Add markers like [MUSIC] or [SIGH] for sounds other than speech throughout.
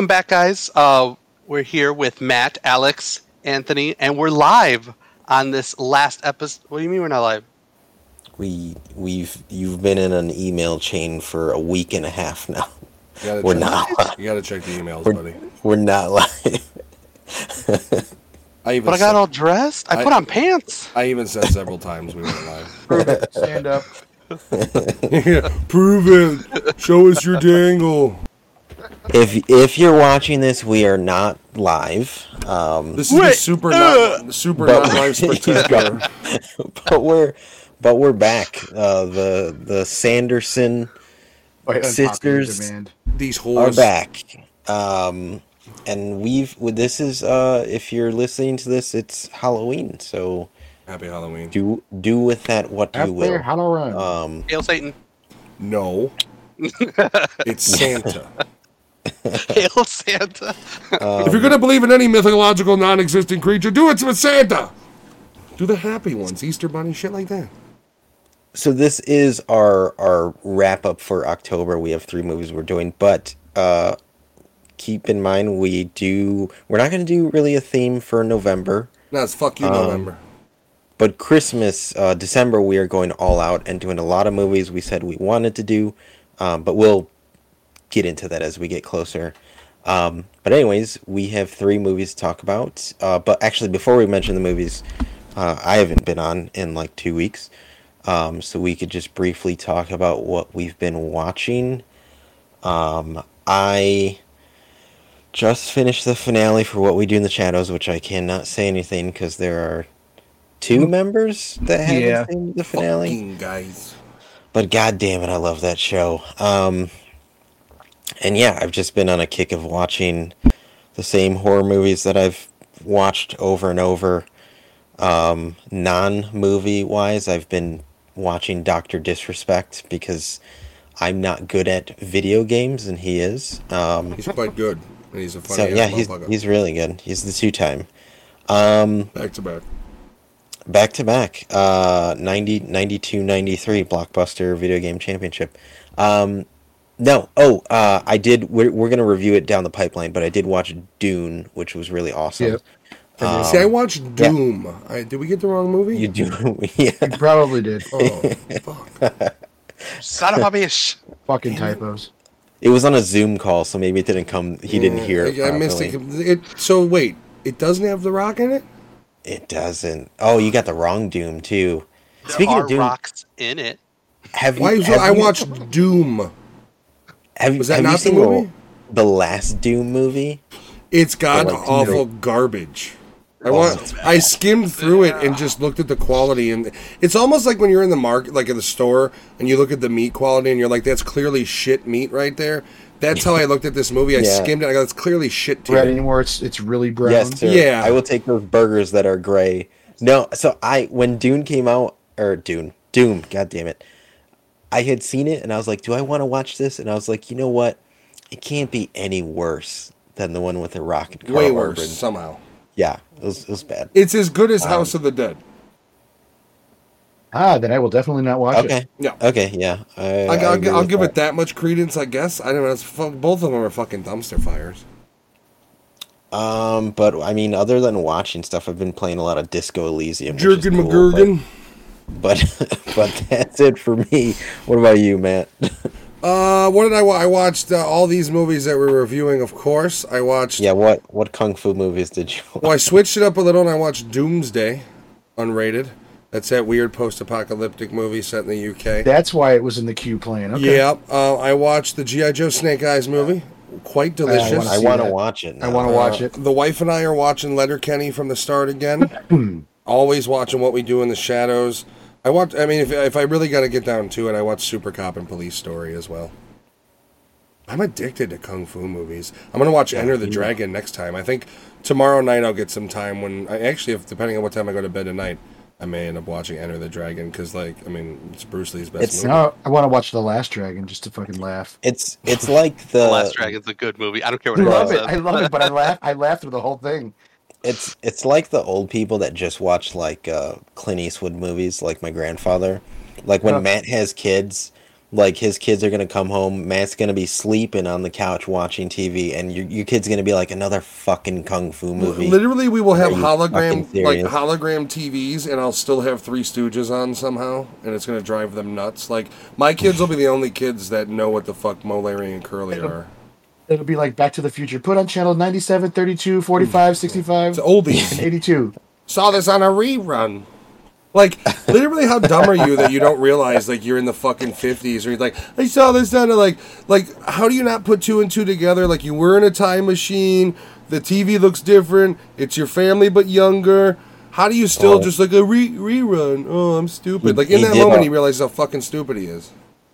welcome back, guys. Uh, we're here with Matt, Alex, Anthony, and we're live on this last episode. What do you mean we're not live? We we've you've been in an email chain for a week and a half now. [LAUGHS] We're check- not. You gotta check the emails, We're, buddy. we're not live. I even But I got said, all dressed. I, I- put on pants. I even said several times we weren't live. [LAUGHS] Prove it. Stand up. [LAUGHS] Prove it. Show us your dangle. If if you're watching this, we are not live. Um, This is the Wait, super uh, not super but- not live [LAUGHS] spectacular. but we're but we're back. Uh, the the Sanderson By unpopular Sisters. demand. These are back. Um, and we've this is uh, if you're listening to this, it's Halloween. So Happy Halloween. do do with that what you will. Halloween. Um, Hail Satan. No. [LAUGHS] it's Santa. [LAUGHS] Hail Santa. if you're gonna believe in any mythological non-existent creature, do it with Santa. Do the happy ones, Easter Bunny, shit like that. so this is our our wrap up for October. We have three movies we're doing, but uh, keep in mind we do we're not going to do really a theme for November, No, it's fuck you, Um, November. but Christmas, uh, December we are going all out and doing a lot of movies we said we wanted to do, um, but we'll get into that as we get closer. Um, but anyways, we have three movies to talk about. Uh, but actually, before we mention the movies, uh, I haven't been on in like two weeks, um, so we could just briefly talk about what we've been watching. Um, I just finished the finale for What We Do in the Shadows, which I cannot say anything because there are two members that haven't Yeah. seen the finale. Fucking guys. But god damn it, I love that show. Um, and yeah, I've just been on a kick of watching the same horror movies that I've watched over and over. Um, non movie wise, I've been watching Doctor Disrespect because I'm not good at video games and he is. Um, He's quite good. And he's a funny. so yeah, he's he's really good. He's the two time. Um, back to back. back to back uh 90 92 93 blockbuster video game championship um no oh uh i did we're, we're gonna review it down the pipeline but i did watch dune which was really awesome Yep. See, I watched Doom. I, did we get the wrong movie? you do [LAUGHS] yeah You probably did. Oh, [LAUGHS] fuck. Son of a bitch. Fucking typos. it was on a zoom call so maybe it didn't come he didn't hear it, I, I missed it. it. So wait, it doesn't have the rock in it? it doesn't oh you got the wrong doom too There speaking are of doom rocks in it. have you, Why? have I you- watched Doom. Have, Was that have you not the seen movie? the last doom movie It's god like, awful garbage. I want. it's I skimmed through it and just looked at the quality, and it's almost like when you're in the market, like at the store, and you look at the meat quality, and you're like, "That's clearly shit meat right there." That's how I looked at this movie. I [LAUGHS] Yeah. skimmed it. I go, "That's clearly shit." Red Too. anymore. It's it's really brown. Yes, sir. Yeah. I will take those burgers that are gray. No, so I when Dune came out or Dune, Doom, god damn it. I had seen it and I was like, "Do I want to watch this?" And I was like, "You know what? It can't be any worse than the one with the Rock and Karl Way Urban." worse somehow. Yeah, it was, it was bad. It's as good Um, as House of the Dead. Ah, then I will definitely not watch Okay. it. Yeah. Okay, yeah. I, I, I I'll, I'll give that. it that much credence, I guess. I don't know. It's fu- both of them are fucking dumpster fires. Um, but I mean, other than watching stuff, I've been playing a lot of Disco Elysium. which is Jerkin cool, McGurgan. But, but [LAUGHS] but that's it for me. What about you, Matt? [LAUGHS] Uh, what did I? Wa- I watched uh, all these movies that we're reviewing. Of course, I watched. yeah, what what kung fu movies did you? Well, I switched it up a little, and I watched Doomsday, unrated. That's that weird post-apocalyptic movie set in the UK. That's why it was in the queue playing. Okay. Yeah, uh, I watched the GI Joe Snake Eyes movie. Quite delicious. wanna I want to watch it. I want to watch it. The wife and I are watching Letterkenny from the start again. [CLEARS THROAT] Always watching What We Do in the Shadows. I watch. I mean, if, if I really got to get down to it, I watch Super Cop and Police Story as well. I'm addicted to kung fu movies. I'm gonna watch Enter the Dragon next time. I think tomorrow night I'll get some time when I actually, if depending on what time I go to bed tonight, I may end up watching Enter the Dragon because, like, I mean, it's Bruce Lee's best It's movie. No, I want to watch The Last Dragon just to fucking laugh. It's it's like [LAUGHS] the, The Last Dragon's a good movie. I don't care what anyone love it. says. I love it, but I [LAUGHS] laugh. I laugh through the whole thing. It's it's like the old people that just watch like uh, Clint Eastwood movies, like my grandfather. Like when Huh. Matt has kids, Like his kids are gonna come home, Matt's gonna be sleeping on the couch watching TV, and your your kid's gonna be like another fucking kung fu movie. Literally, we will have hologram like hologram TVs, and I'll still have Three Stooges on somehow, and it's gonna drive them nuts. Like my kids will be the only kids that know what the fuck Moe, Larry, and Curly are. It'll be like Back to the Future. Put on channel 97, 32, 45, hmm. 65, It's oldies. and 82. Saw this on a rerun. Like literally, how dumb are you that you don't realize like you're in the fucking fifties or you're like I saw this on a like like how do you not put two and two together? Like you were in a time machine. The TV looks different. It's your family but younger. How do you still Oh. just like a re- rerun? Oh, I'm stupid. Like in he that did moment, all- he realizes how fucking stupid he is.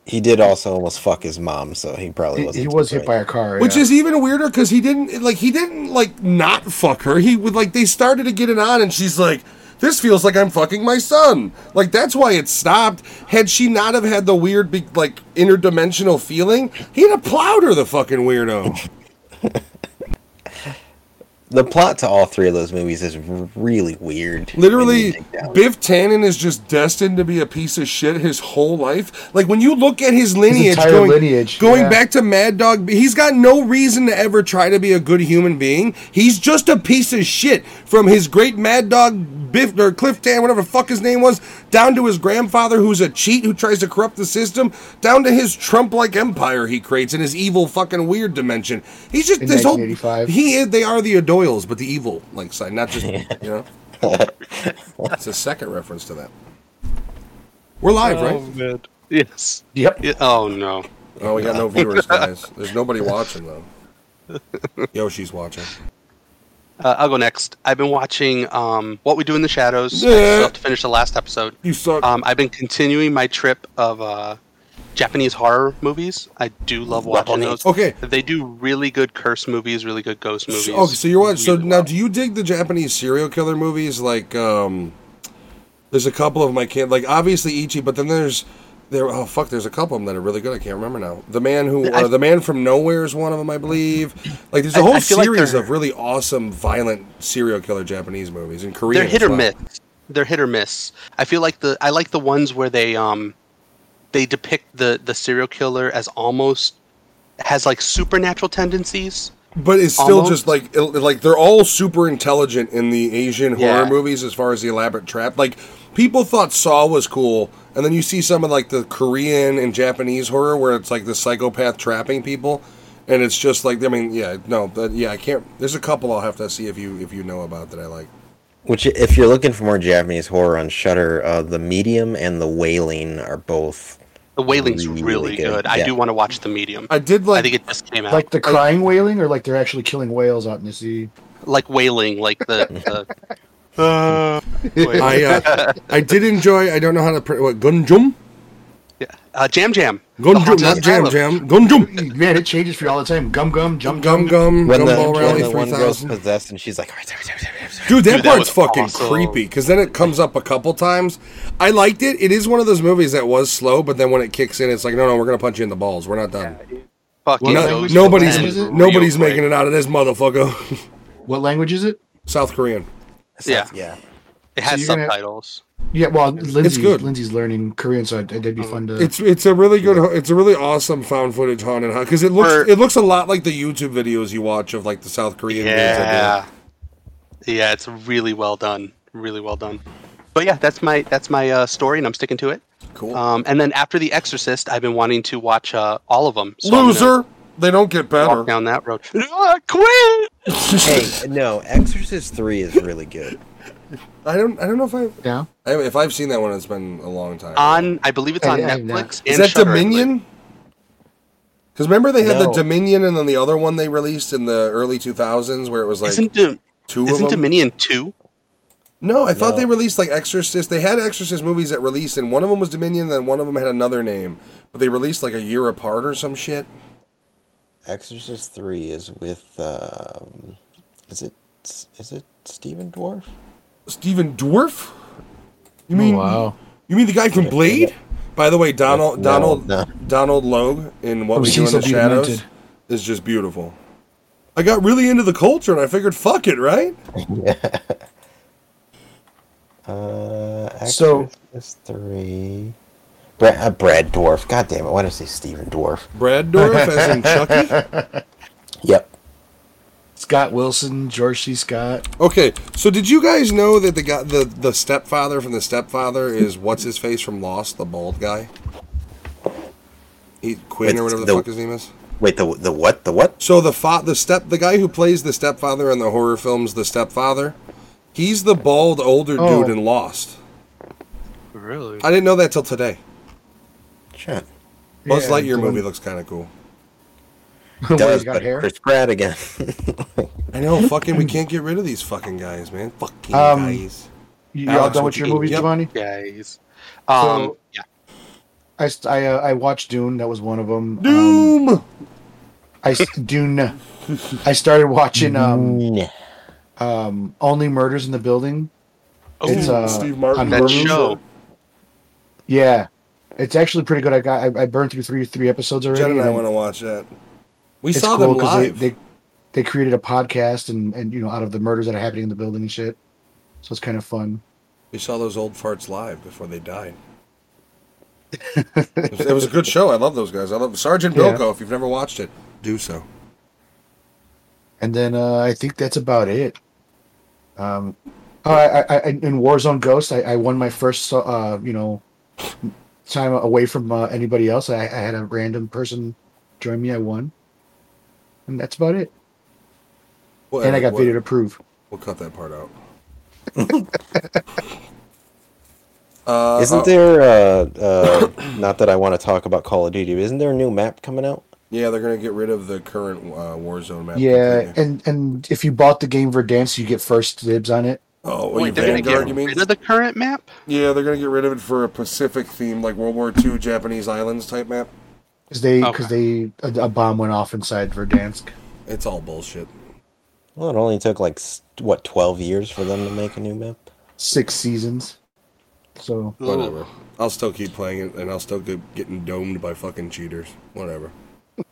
He did also almost fuck his mom, so he probably wasn't. he too was hit bright. by a car. Which yeah. is even weirder because he didn't like he didn't like not fuck her. He would like they started to get it on, and she's like, "This feels like I'm fucking my son." Like that's why it stopped. Had she not have had the weird be- like interdimensional feeling, he'd have plowed her. The fucking weirdo. [LAUGHS] The plot to all three of those movies is really weird. Literally. Biff Tannen is just destined to be a piece of shit his whole life. Like when you look at his lineage, entire going, lineage, going yeah. back to Mad Dog, he's got no reason to ever try to be a good human being. He's just a piece of shit from his great Mad Dog Biff or Cliff Tan, whatever the fuck his name was, down to his grandfather who's a cheat who tries to corrupt the system, down to his Trump-like empire he creates in his evil fucking weird dimension. He's just In this whole he is. They are the Adoyles, but the evil like side, not just you know. It's a second reference to that. We're live, Oh, right? man. Yes. Yep. Yeah, oh no. Oh, we got no viewers, guys. There's nobody watching though. [LAUGHS] Yoshi's watching. Uh, I'll go next. I've been watching um, What We Do in the Shadows. I Yeah. still have to finish the last episode. You suck. Um, I've been continuing my trip of uh, Japanese horror movies. I do love watching those. Okay. They do really good curse movies, really good ghost movies. So, okay, so you're watching. So now, well. do you dig the Japanese serial killer movies? Like, um, there's a couple of them I can't like. Obviously Ichi, but then there's there. Oh fuck, there's a couple of them that are really good. I can't remember now. The man who, I- uh, the man from nowhere is one of them, I believe. Like, there's a whole I feel like series they're- of really awesome, violent serial killer Japanese movies in Korea. they're hit or miss. They're hit or miss. I feel like the I like the ones where they um they depict the the serial killer as almost has like supernatural tendencies. But it's still Almost. just like like they're all super intelligent in the Asian Yeah. horror movies as far as the elaborate trap. Like people thought Saw was cool, and then you see some of like the Korean and Japanese horror where it's like the psychopath trapping people, and it's just like I mean, yeah, no, but yeah, I can't. There's a couple I'll have to see if you if you know about that I like. Which, if you're looking for more Japanese horror on Shudder, uh, The Medium and The Wailing are both. The Wailing's Really really, good, good. I yeah. do want to watch the medium. I did like I think it just came out Like like, the crying wailing, or like they're actually killing whales out in the sea. Like wailing, like the. the [LAUGHS] uh. I uh, I did enjoy. I don't know how to pr- what Gunjum yeah. Uh, Jam Jam. The Gunjum Haunted not Jam Asylum. Jam Gunjum Man, it changes for you all the time. Gum gum, jump Gum gum. Gum When the, Gumball when Rally the one girl's thousand. possessed and she's like, Dude, that Dude, that part's was fucking awesome. creepy because then it comes up a couple times. I liked it. It is one of those movies that was slow, but then when it kicks in, it's like, no, no, we're gonna punch you in the balls. We're not done. Fucking What No- language- goes nobody's to real nobody's quick. making it out of this motherfucker. What language is it? South Korean. Yeah. yeah. It has you're gonna- subtitles. Yeah, well, Lindsay, good. Lindsay's learning Korean, so it'd it'd be fun to. It's it's a really good. It's a really awesome found footage haunted house because it looks For- it looks a lot like the YouTube videos you watch of like the South Korean. videos that do it. Yeah. Yeah, it's really well done. Really well done. But yeah, that's my that's my uh, story, and I'm sticking to it. Cool. Um, and then after The Exorcist, I've been wanting to watch uh, all of them. So Loser. They don't get better. Walk down that road. [LAUGHS] Ah, quit. Hey, no, Exorcist 3 is really good. I don't. I don't know if I, yeah. I. If I've seen that one, it's been a long time. On, I believe it's on Yeah, yeah. Netflix. Is and that Shudder, I believe. Dominion? Because remember they had the No. Dominion and then the other one they released in the early 2000s where it was like Isn't Dom- two of isn't them. Dominion two? No, I thought No. they released like Exorcist. They had Exorcist movies that released, and one of them was Dominion, and then one of them had another name, but they released like a year apart or some shit. Exorcist 3 is with. Um, is it is it Stephen Dourif? Steven Dourif? You Oh, mean wow. you mean the guy from Blade? By the way, Donald No, Donald no. Donald Logue in What From We Do in the Shadows Demented. is just beautiful. I got really into the culture, and I figured, fuck it, right? [LAUGHS] Uh, So- Exorcist 3. Brad, uh, Brad Dourif. God damn it! Why did I say Steven Dourif? Brad Dourif, as in Chucky. [LAUGHS] Yep. Scott Wilson, George C. Scott. Okay, so did you guys know that the guy, the the stepfather from the stepfather is what's his face from Lost, the bald guy? He Quinn or whatever the, the- fuck his name is. Wait, the the what? The what? So the fa- the step the guy who plays the stepfather in the horror films, the stepfather, he's the bald older Oh. dude in Lost. Really? I didn't know that till today. Shit. Buzz Yeah, Lightyear the movie looks kind of cool. [LAUGHS] Where Does he's got but hair. Chris Pratt again? [LAUGHS] I know, fucking, we can't get rid of these fucking guys, man. Fucking Um, guys. You, you all Alex, done with your movies, eating? Yep. Giovanni? Guys. Um, So- yeah. I I, uh, I watched Dune. That was one of them. Um, Doom. I s- [LAUGHS] Dune. I started watching um, um, Only Murders in the Building. Oh, It's uh, Steve Martin. on that Hulu. show. Yeah, it's actually pretty good. I got I, I burned through three three episodes already. Jen and I want to watch that. We it's saw cool them live. They, they they created a podcast and and you know out of the murders that are happening in the building and shit. So it's kind of fun. We saw those old farts live before they died. it, was, it was a good show. I love those guys. I love Sergeant Yeah. Bilko. If you've never watched it, do so. And then uh, I think that's about it. Um, oh, I, I, I, in Warzone Ghost, I, I won my first, uh, you know, time away from uh, anybody else. I, I had a random person join me. I won, and that's about it. We'll and I got we'll- video to prove. We'll cut that part out. [LAUGHS] uh, Isn't uh, there? Uh, uh, [COUGHS] not that I want to talk about Call of Duty. but Isn't there a new map coming out? Yeah, they're gonna get rid of the current uh, Warzone map. Yeah, completely. and and if you bought the game Verdansk, you get first dibs on it. Oh, Wait, wait, they're gonna get you mean? rid of the current map? Yeah, they're gonna get rid of it for a Pacific theme, like World War II Japanese islands type map. Because they, Okay. because they, a, a bomb went off inside Verdansk. It's all bullshit. Well, it only took like what twelve years for them to make a new map. Six seasons. So Whatever. I'll still keep playing it, and I'll still get getting domed by fucking cheaters. Whatever.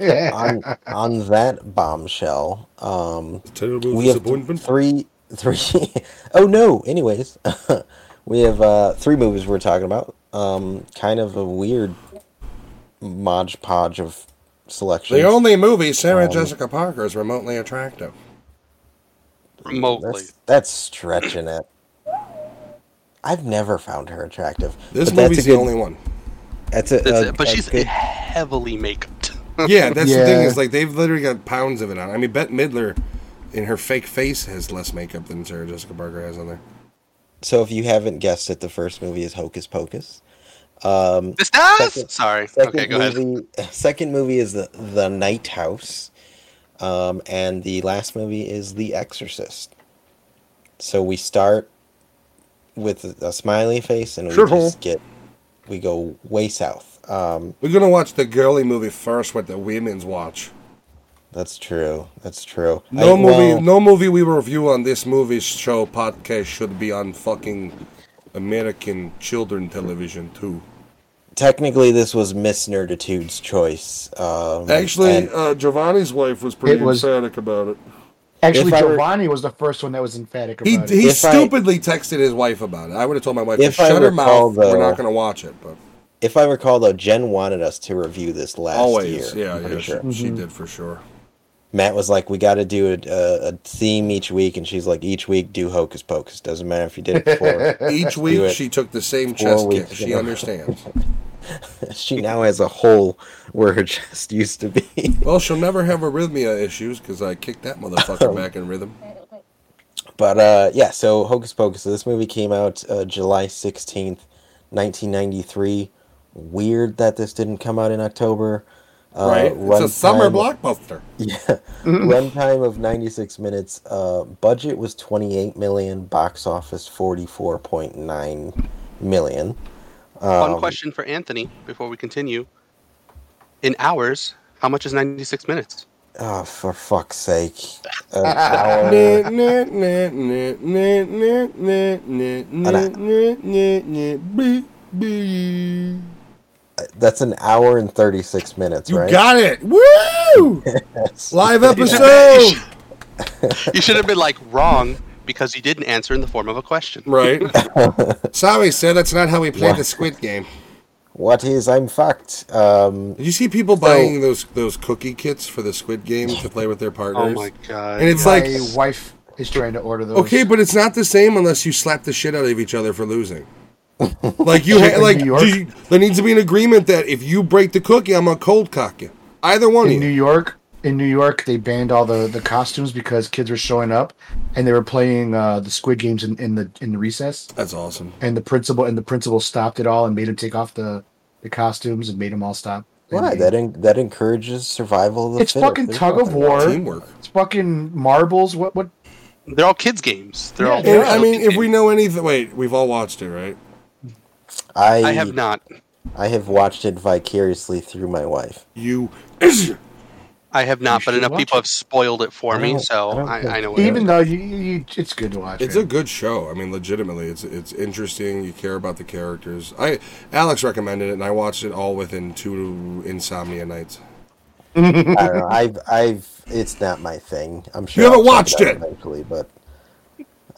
on on that bombshell, um, Terrible we have disappointment. three three [LAUGHS] oh no anyways [LAUGHS] we have uh three movies we're talking about um kind of a weird modge podge of selections The only movie Sarah Um, Jessica Parker is remotely attractive. Remotely. that's, that's stretching it i've never found her attractive This but that's movie's a the only one. that's a, That's a- it. But a she's good- heavily makeuped. [LAUGHS] Yeah, that's the thing is like they've literally got pounds of it on. I mean, Bette Midler in her fake face has less makeup than Sarah Jessica Parker has on there. so if you haven't guessed it the first movie is hocus pocus um This does? Second- Sorry. Second Okay, go ahead. movie, [LAUGHS] Second movie is the the Night House, um, and the last movie is The Exorcist. So we start with a, a smiley face, and we Sure. just get we go way south. Um, We're gonna watch the girly movie first, what the women's watch. that's true. That's true. No I- movie, well, no movie we review on this movie show podcast should be on fucking American children television too. Technically, this was Miss Nerditude's choice. Um, Actually, and- uh, Giovanni's wife was pretty was- emphatic about it. actually, If I were- Giovanni was the first one that was emphatic He about he it. If I- stupidly texted his wife about it. I would have told my wife If to I shut her recall, mouth. We're not going to watch it, but if I recall, though, Jen wanted us to review this last always, year. yeah, yeah, pretty she, sure. she did for sure. Matt was like, "We got to do a, a, a theme each week," and she's like, "Each week, do Hocus Pocus. Doesn't matter if you did it before." [LAUGHS] Each week she took the same chest kick. She ago. understands. [LAUGHS] she now has a hole where her chest used to be. [LAUGHS] Well, she'll never have arrhythmia issues because I kicked that motherfucker back in rhythm. but uh, yeah, so Hocus Pocus. So this movie came out uh, July sixteenth, nineteen ninety three. Weird that this didn't come out in October. Uh, right? It's a summer runtime- blockbuster. [LAUGHS] Yeah, runtime of ninety six minutes. Uh, budget was twenty eight million. Box office forty four point nine million. One Um, question for Anthony before we continue. In hours, how much is 96 minutes? Oh, for fuck's sake! [LAUGHS] An hour. That's an hour and thirty six minutes, You right? got it! Woo! Yes. [LAUGHS] Live episode! You should have been like wrong because you didn't answer in the form of a question. right. [LAUGHS] Sorry, sir, that's not how we play What? the Squid Game. What is? I'm fucked. Um, Did you see people buying those those cookie kits for the Squid Game to play with their partners? [LAUGHS] Oh my god. And it's My like wife is trying to order those. okay, but it's not the same unless you slap the shit out of each other for losing. [LAUGHS] Like you, ha- like New York? do you- there needs to be an agreement that if you break the cookie, I'm gonna cold cock you. Either one of in New you. York, in New York, they banned all the, the costumes because kids were showing up and they were playing uh, the Squid Games in, in the in the recess. That's awesome. And the principal and the principal stopped it all and made them take off the, the costumes and made them all stop. why? And That en- that encourages survival of the It's fittest. fucking There's tug of war. Teamwork. It's fucking marbles. What what? They're all kids games. They're Yeah, all. They're I mean, kids if we know anything, wait, we've all watched it, right? I I have not. I have watched it vicariously through my wife. You. I have not, You but enough people it. have spoiled it for me, so I I, I know what it Even though you, you, it's good to watch. It's man. a good show. I mean, legitimately, it's it's interesting. You care about the characters. I Alex recommended it, and I watched it all within two insomnia nights. [LAUGHS] I don't know. I've I've it's not my thing. I'm sure You haven't I'll watched out it! eventually, but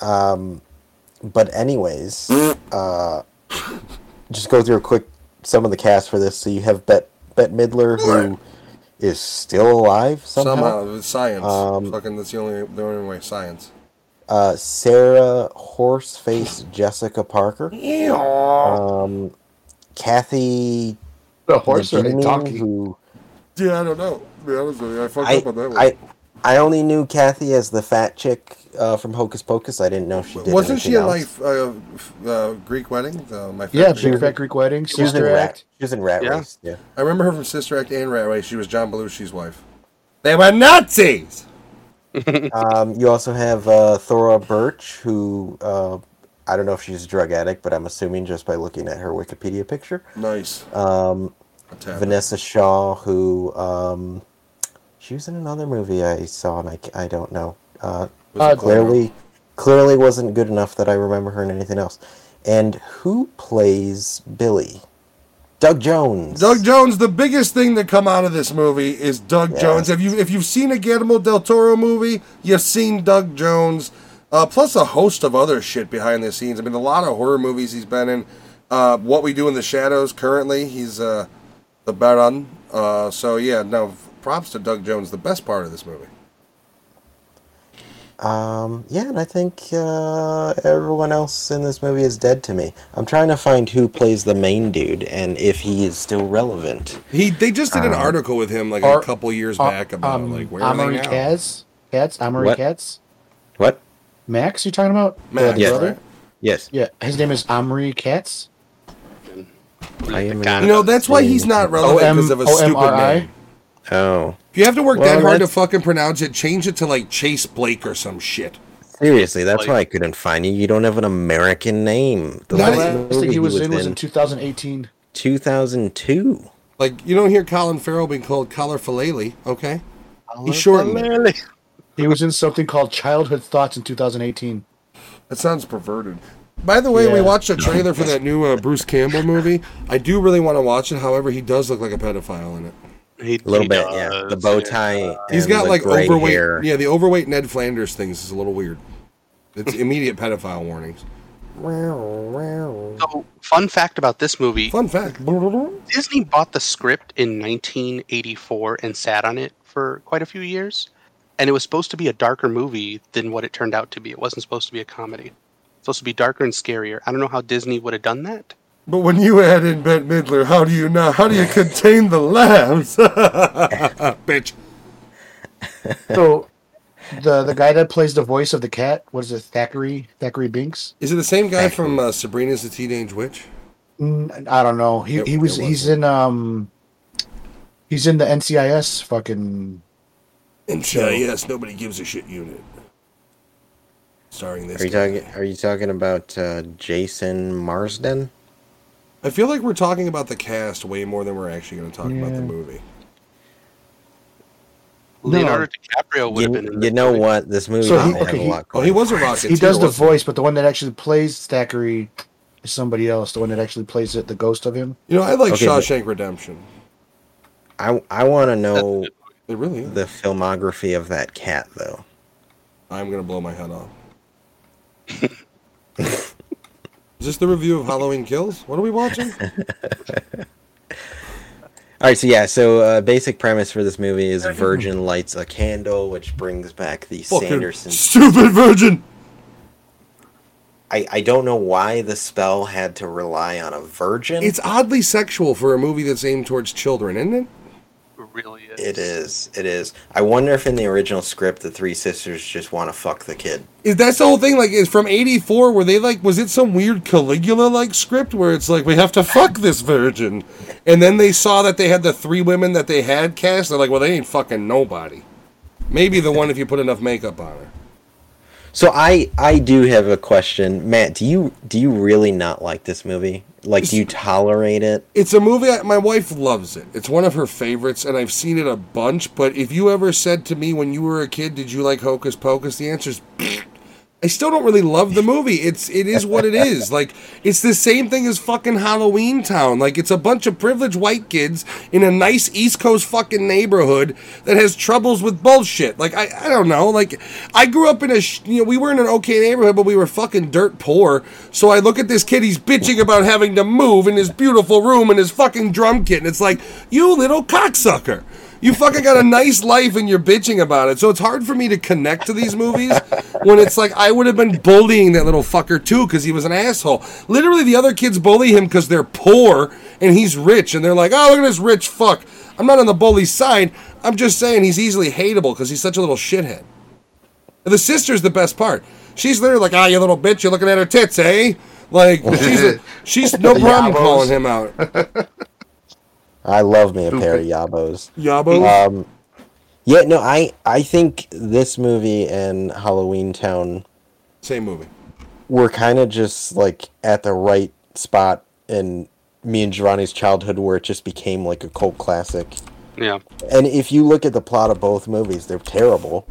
um, but anyways, uh, just go through a quick some of the cast for this. So you have Bette Bette Midler who is still alive somehow. Somehow, it's science. Um, Fucking, that's the only the only way. Science. Uh, Sarah Horseface Jessica Parker. Yeah. Um, Kathy the horse or a who Yeah, I don't know. To be honest with you, I fucked I, up on that one. I I only knew Kathy as the fat chick uh, from Hocus Pocus. I didn't know she did. Wasn't she anything in else. like uh, f- uh, Greek wedding? The, my Yeah, favorite Big Greek- Fat Greek Wedding, She was in Sister Rat. Act. She was in Rat Yeah. Race. Yeah. I remember her from Sister Act and Rat Race. She was John Belushi's wife. They were Nazis. [LAUGHS] Um, you also have uh, Thora Birch, who uh, I don't know if she's a drug addict, but I'm assuming just by looking at her Wikipedia picture. Nice. Um, Vinessa Shaw, who um, she was in another movie I saw, and I, I don't know. Uh, Was Uh, it Glamorous? clearly, clearly wasn't good enough that I remember her in anything else. And who plays Billy? Doug Jones. Doug Jones. The biggest thing to come out of this movie is Doug Yeah. Jones. If you if you've seen a Guillermo del Toro movie, you've seen Doug Jones. Uh, plus a host of other shit behind the scenes. I mean, a lot of horror movies he's been in. Uh, what we do in the shadows. Currently, he's uh, the Baron. Uh, so yeah, no props to Doug Jones. The best part of this movie. Um, yeah, and I think uh, everyone else in this movie is dead to me. I'm trying to find who plays the main dude and if he is still relevant. He they just did an Um, article with him like or- a couple years Uh, back about um, like where are they Omri? Katz, Katz, Omri What? Katz, What? Max. You talking about? Max, Yes. brother? Yes. Yeah, his name is Omri Katz. I am You know that's why he's not relevant because of a stupid name. Oh. If you have to work Well, that hard to fucking pronounce it, change it to like Chase Blake or some shit. Seriously, that's Like- why I couldn't find you. You don't have an American name. The No, last I- last movie thing he was in was in in 2018. 2002. Like you don't hear Colin Farrell being called Collar Falele, okay? He's shortened. He was in something called Childhood Thoughts in 2018. That sounds perverted. By the way, we watched a trailer for that new uh, Bruce Campbell movie. I do really want to watch it. However, he does look like a pedophile in it. He- A little he bit, yeah. The bow yeah. tie. He's and got the like gray overweight. hair. Yeah, the overweight Ned Flanders things is a little weird. It's [LAUGHS] immediate pedophile warnings. Well, wow. So, fun fact about this movie: Fun fact. Disney bought the script in 1984 and sat on it for quite a few years. And it was supposed to be a darker movie than what it turned out to be. It wasn't supposed to be a comedy. It's supposed to be darker and scarier. I don't know how Disney would have done that. But when you add in Bette Midler, how do you not? How do you [LAUGHS] contain the laughs? Bitch. So, the the guy that plays the voice of the cat, what is it, Thackery Thackery Binks? Is it the same guy from uh, Sabrina's the Teenage Witch? Mm, I don't know. He It- he was he's in um he's in the NCIS fucking And yes, nobody gives a shit unit. Starring this. Are you guy. talking? Are you talking about uh, Jason Marsden? I feel like we're talking about the cast way more than we're actually going to talk about the Yeah. movie. No. Leonardo DiCaprio would You, have been you know movie. what? This movie So he- doesn't have okay, a he- lot. Oh, he was a for it. rocket. he does the wasn't voice, but the one that actually plays Thackery is somebody else. The one that actually plays it, the ghost of him. You know, I like Okay, but- Shawshank Redemption. I I want to know It really is. the filmography of that cat, though. I'm going to blow my head off. [LAUGHS] Is Is this the review of Halloween Kills? What are we watching? [LAUGHS] All right, so yeah, so uh, basic premise for this movie is Virgin [LAUGHS] lights a candle, which brings back the Fucking Sanderson. stupid virgin. I, I don't know why the spell had to rely on a virgin. It's oddly sexual for a movie that's aimed towards children, isn't it? It really is. It is. It is. I wonder if in the original script the three sisters just want to fuck the kid. Is that's the whole thing? Like, is from '84? Were they like? Was it some weird Caligula like script where it's like we have to fuck this virgin, and then they saw that they had the three women that they had cast. They're like, well, they ain't fucking nobody. Maybe the one if you put enough makeup on her. So I I do have a question, Matt. Do you do you really not like this movie? Like, do you tolerate it? It's a movie. I, my wife loves it. It's one of her favorites, and I've seen it a bunch. But if you ever said to me when you were a kid, "Did you like Hocus Pocus?" The answer is. [LAUGHS] I still don't really love the movie. It's it is what it is. [LAUGHS] Like it's the same thing as fucking Halloween Town. Like it's a bunch of privileged white kids in a nice East Coast fucking neighborhood that has troubles with bullshit. Like I I don't know. Like I grew up in a sh- you know we were in an okay neighborhood, but we were fucking dirt poor. So I look at this kid. He's bitching about having to move in his beautiful room and his fucking drum kit, and it's like you little cocksucker. You fucking got a nice life and you're bitching about it. So it's hard for me to connect to these movies when it's like I would have been bullying that little fucker too because he was an asshole. Literally, the other kids bully him because they're poor and he's rich, and they're like, "Oh, look at this rich fuck." I'm not on the bully side. I'm just saying he's easily hateable because he's such a little shithead. The sister's the best part. She's literally like, "Ah, you little bitch, you're looking at her tits, eh?" Like she's a, she's no [LAUGHS] problem calling him out. [LAUGHS] I love me a pair of yabos. Yabo. Um, yeah, no, I I think this movie and Halloween Town Same movie. were kind of just like at the right spot in me and Giovanni's childhood where it just became like a cult classic. Yeah. And if you look at the plot of both movies, they're terrible.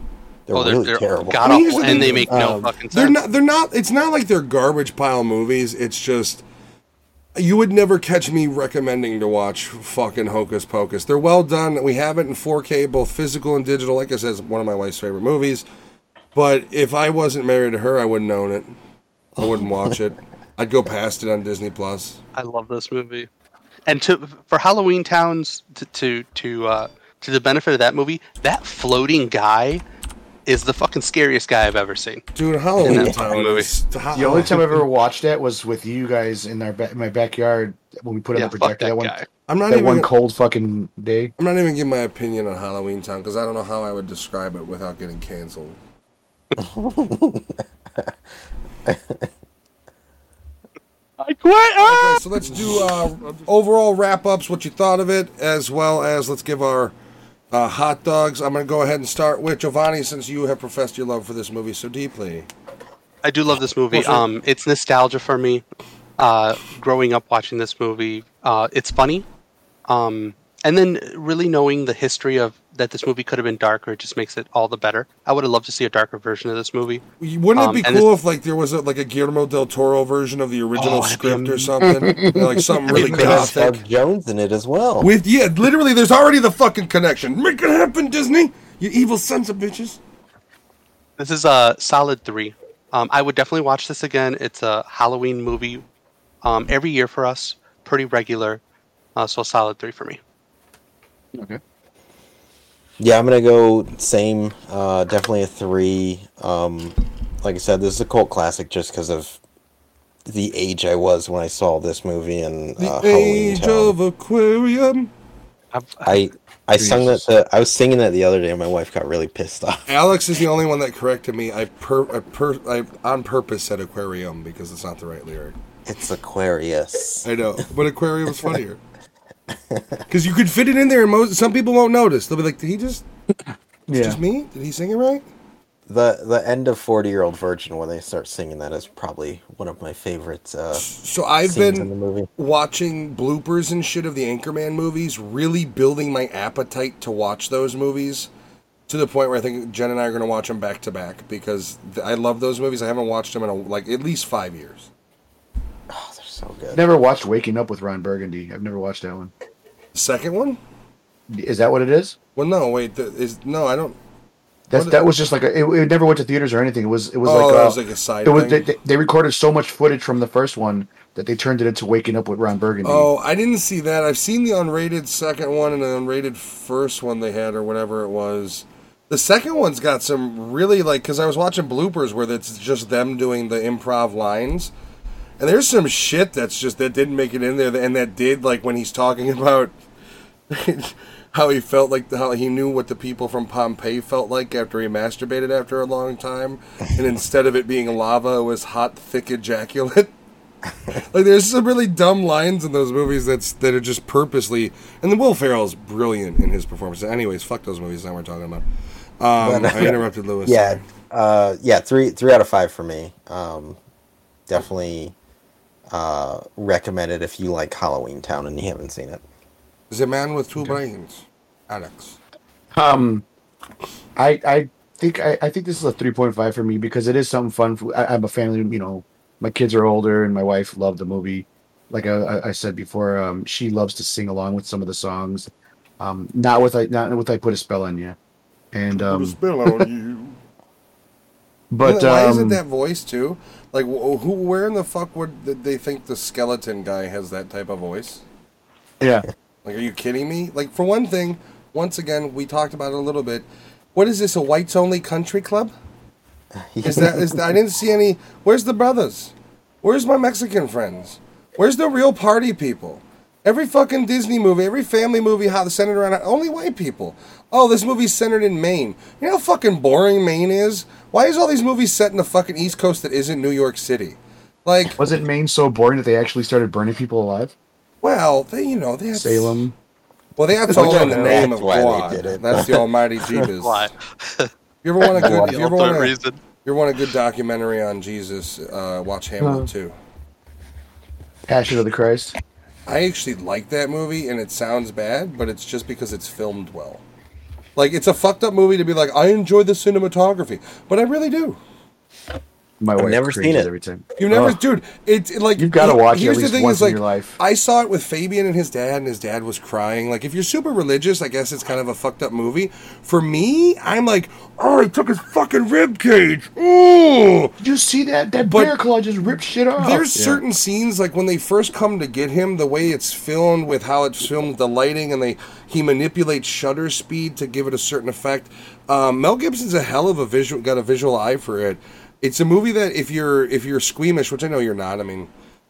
They're Oh, they're, really they're terrible. god I mean, awful, the and they make no um, fucking sense. They're not. They're not. It's not like they're garbage pile movies. It's just you would never catch me recommending to watch fucking Hocus Pocus. They're well done. We have it in 4K, both physical and digital. Like I said, it's one of my wife's favorite movies. But if I wasn't married to her, I wouldn't own it. I wouldn't watch it. [LAUGHS] I'd go past it on Disney Plus. I love this movie. And to for Halloween Towns to to to uh, to the benefit of that movie, that floating guy is the fucking scariest guy I've ever seen. Dude, Halloween Yeah. Town Movie. is The only time I've ever watched that was with you guys in our ba- in my backyard when we put Yeah, on the fuck projector that that, one guy. I'm not that even. one cold fucking day. I'm not even giving my opinion on Halloween Town because I don't know how I would describe it without getting canceled. I quit. Okay, so let's do uh, overall wrap ups, what you thought of it, as well as let's give our uh, hot dogs. I'm going to go ahead and start with Giovanni since you have professed your love for this movie so deeply. I do love this movie. Um, it's nostalgia for me. Uh, growing up watching this movie, uh, it's funny. Um, and then really knowing the history of that this movie could have been darker, it just makes it all the better. I would have loved to see a darker version of this movie. Wouldn't Um, it be and cool if like there was a, like a Guillermo del Toro version of the original Oh, script or something, [LAUGHS] You know, like something really It could have gothic? Jones in it as well. With yeah, literally, there's already the fucking connection. Make it happen, Disney. You evil sons of bitches. This is a solid three. Um, I would definitely watch this again. It's a Halloween movie um, every year for us, pretty regular. Uh, so a solid three for me. Okay. Yeah, I'm gonna go same. Uh, definitely a three. Um, like I said, this is a cult classic just because of the age I was when I saw this movie and The uh, Halloween age Town. of Aquarium. I've, I I sung that. The, I was singing that the other day, and my wife got really pissed off. [LAUGHS] Alex is the only one that corrected me. I per, I, per I on purpose said aquarium because it's not the right lyric. It's Aquarius. I know, but aquarium is funnier [LAUGHS] [LAUGHS] because you could fit it in there, and most some people won't notice. They'll be like, "Did he just? It's Yeah. just me? Did he sing it right?" The the end of Forty Year Old Virgin when they start singing that is probably one of my favorites. Uh, So I've scenes in the been movie. watching bloopers and shit of the Anchorman movies, really building my appetite to watch those movies. To the point where I think Jen and I are going to watch them back to back because th- I love those movies. I haven't watched them in a, like at least five years. They're so good. Never watched Waking Up with Ron Burgundy. I've never watched that one. Second one? Is that what it is? Well, no, wait. The, is no, I don't. That's that was just like a, it, it never went to theaters or anything. It was it was oh, like, that uh, was like a side it was thing. they, they- they recorded so much footage from the first one that they turned it into Waking Up with Ron Burgundy. Oh, I didn't see that. I've seen the unrated second one and the unrated first one they had, or whatever it was. The second one's got some really like because I was watching bloopers where it's just them doing the improv lines, and there's some shit that's just that didn't make it in there, and that did like when he's talking about [LAUGHS] how he felt like how he knew what the people from Pompeii felt like after he masturbated after a long time, and [LAUGHS] instead of it being lava, it was hot, thick ejaculate. [LAUGHS] like there's some really dumb lines in those movies that's that are just purposely and then Will Ferrell's brilliant in his performance. Anyways, fuck those movies that we're talking about. Um, But, uh, I interrupted Lewis. Yeah, uh, yeah, three three out of five for me. Um, definitely uh, recommend it if you like Halloween Town and you haven't seen it. Is a man with two brains, Alex. Um, I I think I, I think this is a three point five for me because it is something fun. For, I, I'm a family, you know, my kids are older and my wife loved the movie. Like I, I- I said before, um, she loves to sing along with some of the songs. Um, not with I not with I put a spell on you, and Put a um, spell on you. [LAUGHS] but why um, isn't that voice too? Like, who? Where in the fuck would they think the skeleton guy has that type of voice? yeah Like, are you kidding me? Like, for one thing, once again, we talked about it a little bit. What is this? A whites only country club? [LAUGHS] Is that? Is that, I didn't see any. Where's the brothers? Where's my Mexican friends? Where's the real party people? Every fucking Disney movie, every family movie, how the centered around only white people. Oh, this movie's centered in Maine. You know how fucking boring Maine is? Why is all these movies set in the fucking East Coast that isn't New York City? Like, was it Maine so boring that they actually started burning people alive? well, they, you know, they have Salem. Well, they have to all in the name of why they God. did it. That's the Almighty [LAUGHS] Jesus. Why? You ever want a good? You ever want a, reason. you ever want a good documentary on Jesus? Uh, watch Hamlet Uh. too. Passion of the Christ. I actually like that movie, and it sounds bad, but it's just because it's filmed well. Like it's a fucked up movie to be like, I enjoy the cinematography, but I really do. My I've never seen it. every time. You never, Oh. dude. It's it, like You've gotta he- watch it at Here's the least thing: once is in like your life. I saw it with Fabian and his dad, and his dad was crying. Like if you're super religious, I guess it's kind of a fucked up movie. For me, I'm like, oh, he took his fucking rib cage. Ooh. Did you see that? That But bear claw just ripped shit off. There's Yeah. certain scenes like when they first come to get him, the way it's filmed with how it's filmed, the lighting, and they he manipulates shutter speed to give it a certain effect. Um, Mel Gibson's a hell of a visual, got a visual eye for it. It's a movie that if you're if you're squeamish, which I know you're not, I mean,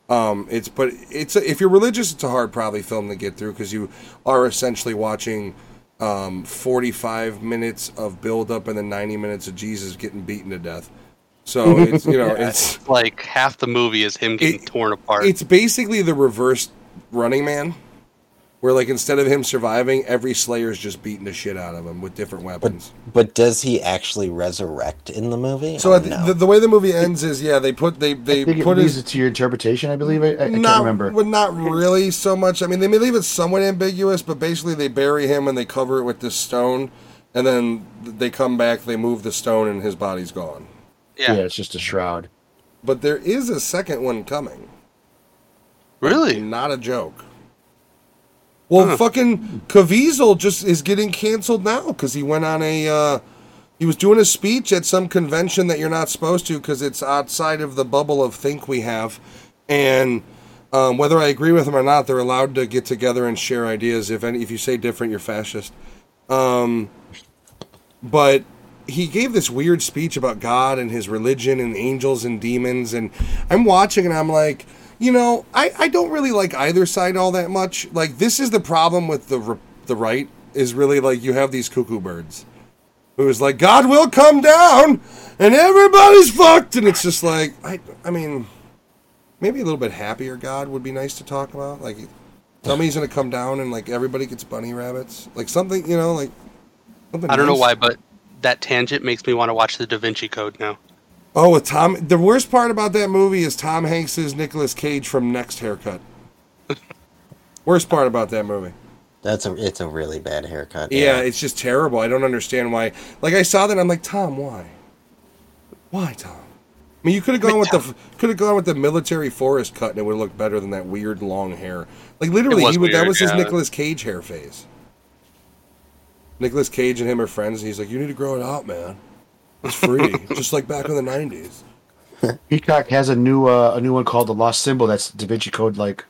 um, it's but it's a, if you're religious, it's a hard probably film to get through because you are essentially watching um, 45 minutes of build up and then 90 minutes of Jesus getting beaten to death. So [LAUGHS] it's you know it's Like half the movie is him getting It- torn apart. it's basically the reverse Running Man, where like instead of him surviving, every Slayer's just beating the shit out of him with different weapons. but does he actually resurrect in the movie? so or the, no? the, the way the movie ends is yeah they put they they I think it put leaves his it to your interpretation. I believe. I, I, I can't not remember. but not really so much. I mean they may leave it somewhat ambiguous, but basically they bury him and they cover it with this stone, and then they come back, they move the stone, and his body's gone. yeah. yeah. it's just a shroud. But there is a second one coming. Really? Not a joke. Well, Huh. fucking Caviezel just is getting canceled now because he went on a. Uh, he was doing a speech at some convention that you're not supposed to because it's outside of the bubble of think we have, and um, whether I agree with him or not, they're allowed to get together and share ideas. If any, if you say different, you're fascist. Um, but he gave this weird speech about God and his religion and angels and demons, and I'm watching and I'm like, you know, I, I don't really like either side all that much. Like this is the problem with the the right is really like you have these cuckoo birds who's like God will come down and everybody's fucked, and it's just like I I mean maybe a little bit happier God would be nice to talk about. Like tell me he's gonna come down and like everybody gets bunny rabbits, like something you know like. Something I don't know why, but that tangent makes me want to watch the Da Vinci Code now. Oh, with Tom. The worst part about that movie is Tom Hanks's Nicolas Cage from Next Haircut. [LAUGHS] worst part about that movie. That's a it's a really bad haircut. Yeah, it's just terrible. I don't understand why. Like I saw that, I'm like, Tom, why? Why, Tom? I mean, you could have gone with the [LAUGHS] could have gone with the military forest cut, and it would have looked better than that weird long hair. Like literally, was he would, that weird, was his yeah. Nicolas Cage hair phase. Nicholas Cage and him are friends, and he's like, "You need to grow it out, man. It's free, just like back in the '90s." Peacock has a new uh, a new one called The Lost Symbol. That's Da Vinci Code like.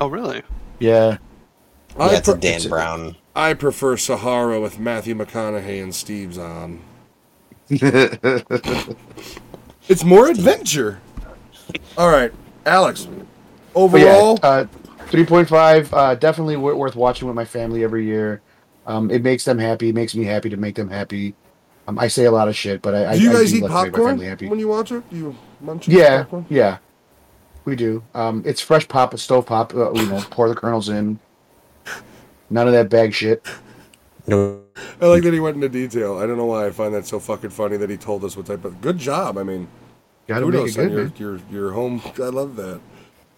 Oh, really? Yeah. Yeah, it's a pre- Dan Brown. I prefer Sahara with Matthew McConaughey and Steve Zahn. [LAUGHS] It's more adventure. All right, Alex. But yeah, Overall, uh, three point five. Uh, definitely worth watching with my family every year. Um, it makes them happy. It makes me happy to make them happy. Um, I say a lot of shit, but I, I do you I guys do eat like to make my popcorn happy. when you watch it? Do you munch Yeah, popcorn? yeah, we do. Um, it's fresh pop, stove pop. Uh, you know, pour the kernels in. None of that bag shit. No, I like that he went into detail. I don't know why I find that so fucking funny that he told us what type of. Good job. I mean, Got to make it good, your, your your home. I love that.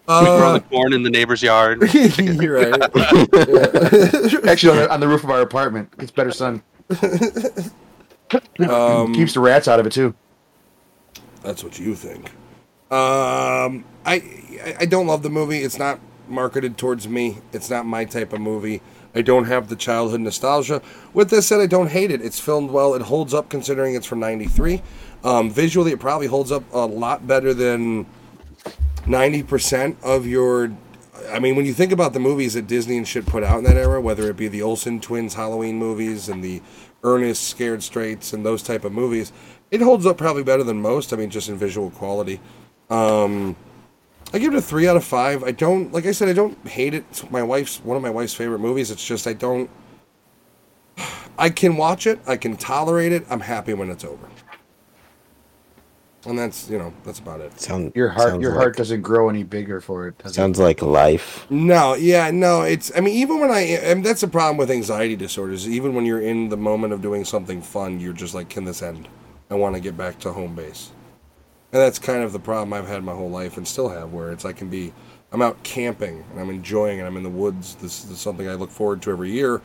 We grow Uh, the corn in the neighbor's yard. [LAUGHS] you're right. [LAUGHS] Actually, on the, on the roof of our apartment, it's better sun. [LAUGHS] Um, Keeps the rats out of it too. That's what you think. Um, I I- don't love the movie. It's not marketed towards me. It's not my type of movie. I don't have the childhood nostalgia. With this said, I don't hate it. It's filmed well. It holds up considering it's from '93. Um, visually, it probably holds up a lot better than ninety percent of your. I mean, when you think about the movies that Disney and shit put out in that era, whether it be the Olsen twins Halloween movies and the Ernest Scared Straights and those type of movies, it holds up probably better than most. I mean, just in visual quality. Um, I give it a three out of five. I don't, like I said, I don't hate it. It's my wife's one of my wife's favorite movies. It's just I don't. I can watch it. I can tolerate it. I'm happy when it's over. And that's you know that's about it. sound, Your heart, your like, heart doesn't grow any bigger for it. Does it? sounds like life. No, yeah, no. It's. I mean, even when I, and that's the problem with anxiety disorders. Even when you're in the moment of doing something fun, you're just like, can this end? I want to get back to home base. And that's kind of the problem I've had my whole life and still have, where it's I can be, I'm out camping and I'm enjoying and I'm in the woods. This, this is something I look forward to every year.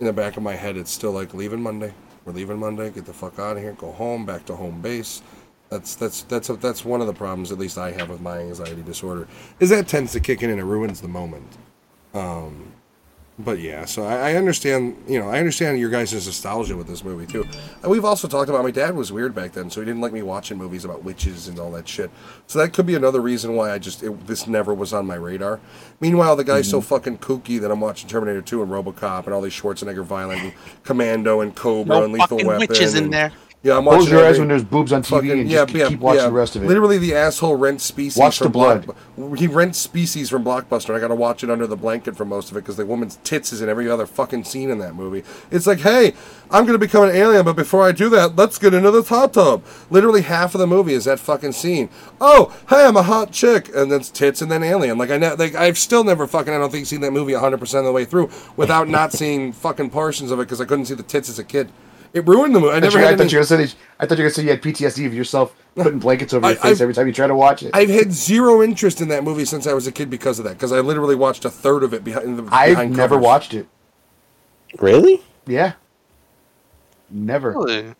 In the back of my head, it's still like leaving Monday. We're leaving Monday. Get the fuck out of here. Go home. Back to home base. That's that's that's that's one of the problems, at least I have with my anxiety disorder, is that tends to kick in and it ruins the moment. Um, but yeah, so I, I understand. You know, I understand your guys' nostalgia with this movie too. And we've also talked about my dad was weird back then, so he didn't like me watching movies about witches and all that shit. So that could be another reason why I just it, this never was on my radar. Meanwhile, the guy's so fucking kooky that I'm watching Terminator 2 and RoboCop and all these Schwarzenegger violent and [SIGHS] Commando and Cobra No and Lethal Weapon. witches in and- there. Yeah, I'm Close your eyes when there's boobs on TV fucking and just keep watching the rest of it. Literally, the asshole rents species. Watch the blood. Block- he rents species from Blockbuster. I got to watch it under the blanket for most of it because the woman's tits is in every other fucking scene in that movie. It's like, hey, I'm gonna become an alien, but before I do that, let's get into the hot tub. Literally half of the movie is that fucking scene. Oh, hey, I'm a hot chick, and then it's tits and then alien. Like I, ne- like I've still never fucking I don't think seen that movie 100 percent of the way through without not [LAUGHS] seeing fucking portions of it because I couldn't see the tits as a kid. It ruined the movie. I I, never thought you, I had thought any- you were gonna say I thought you were gonna say you had PTSD of yourself putting [SIGHS] blankets over your I- face I've- every time you try to watch it. I've had zero interest in that movie since I was a kid because of that. Because I literally watched a third of it behind the. I've behind never covers. watched it. Really? Yeah. Never. Really?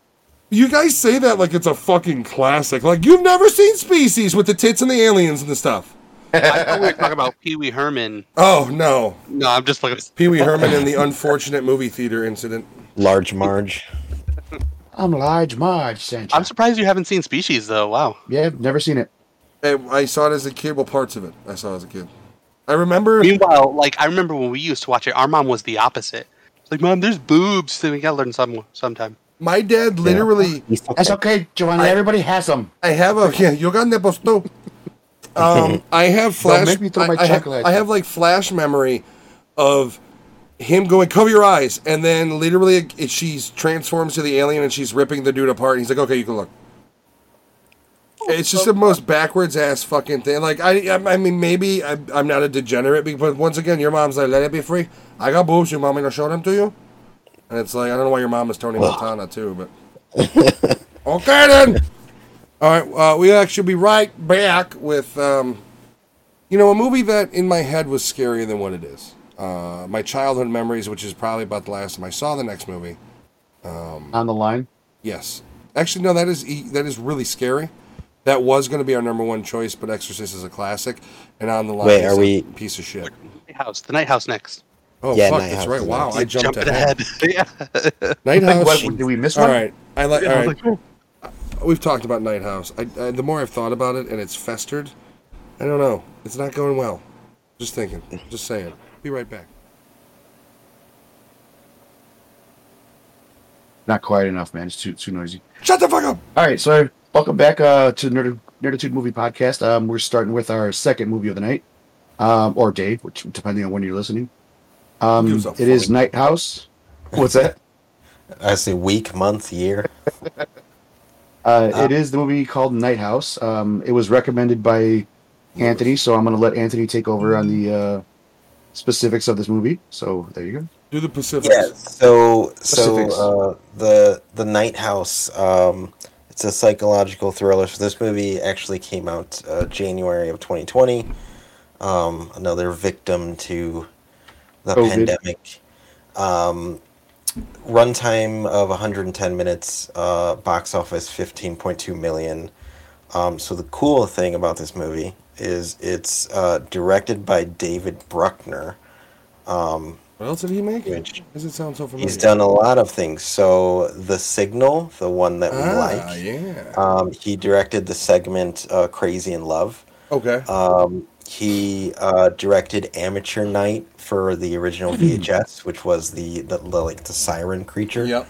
You guys say that like it's a fucking classic. Like you've never seen Species with the tits and the aliens and the stuff. [LAUGHS] I thought we were talking about Pee Wee Herman. Oh no, No, I'm just like, Pee Wee Herman and the unfortunate movie theater incident. Large Marge. I'm Large Marge Sanchez. I'm surprised you haven't seen Species though. Wow. yeah, never seen it. I, I saw it as a kid. Well, parts of it I saw as a kid. I remember. Meanwhile, like I remember when we used to watch it, our mom was the opposite. It's like, mom, there's boobs. So we gotta learn some sometime. My dad literally. That's okay, Giovanni. I- Everybody has them. I have a yeah. You got nipples too. Um, I have flash. make me throw my I, I have, I have like flash memory of him going, "Cover your eyes," and then literally it, it- she's transforms to the alien and she's ripping the dude apart. And he's like, "Okay, you can look." It's just the most backwards ass fucking thing. Like I, I I mean, maybe I'm, I'm not a degenerate, but once again, your mom's like, "Let it be free." I got boobs. You want gonna show them to you? And it's like, I don't know why your mom is Tony Montana too, but [LAUGHS] okay then. All right, uh, we actually be right back with, um, you know, a movie that in my head was scarier than what it is. Uh, my childhood memories, which is probably about the last time I saw the next movie. Um, On the line. Yes, actually, no, that is e- that is really scary. That was going to be our number one choice, but Exorcist is a classic, and on the line Wait, is are a we- piece of shit. House. The Night House next. Oh Yeah, fuck, Night that's House right. Wow, next. I jumped Jumping ahead. ahead. [LAUGHS] yeah. Night Like, House. what, did we miss All one? right, I like. Yeah, all I was right, like, oh. we've talked about Night House. I, I, the more I've thought about it, and it's festered. I don't know. It's not going well. Just thinking. Just saying. Be right back. Not quiet enough, man. It's too too noisy. Shut the fuck up. All right, so welcome back uh, to the Nerd- Nerditude Movie Podcast. Um, we're starting with our second movie of the night, um, or day, which depending on when you're listening. Um, gives a it is? Night House. What's that? [LAUGHS] I say week, month, year. [LAUGHS] Uh, it is the movie called Night House. Um, it was recommended by Anthony, so I'm going to let Anthony take over on the uh, specifics of this movie. So there you go. Do the Pacifics. Yeah. So so uh, the the Night House. Um, it's a psychological thriller. So this movie actually came out uh, January of 2020. Um, another victim to the COVID. pandemic. Um, runtime of 110 minutes. Uh, box office 15.2 million. Um, so the cool thing about this movie is it's uh, directed by David Bruckner. Um, What else did he make? Which- Does it sound so familiar? He's done a lot of things. So the signal, the one that we Ah, like, yeah. um, he directed the segment uh, "Crazy in Love." okay. Um, he uh, directed "Amateur Night" for the original VHS, which was the, the, the like the siren creature. Yep.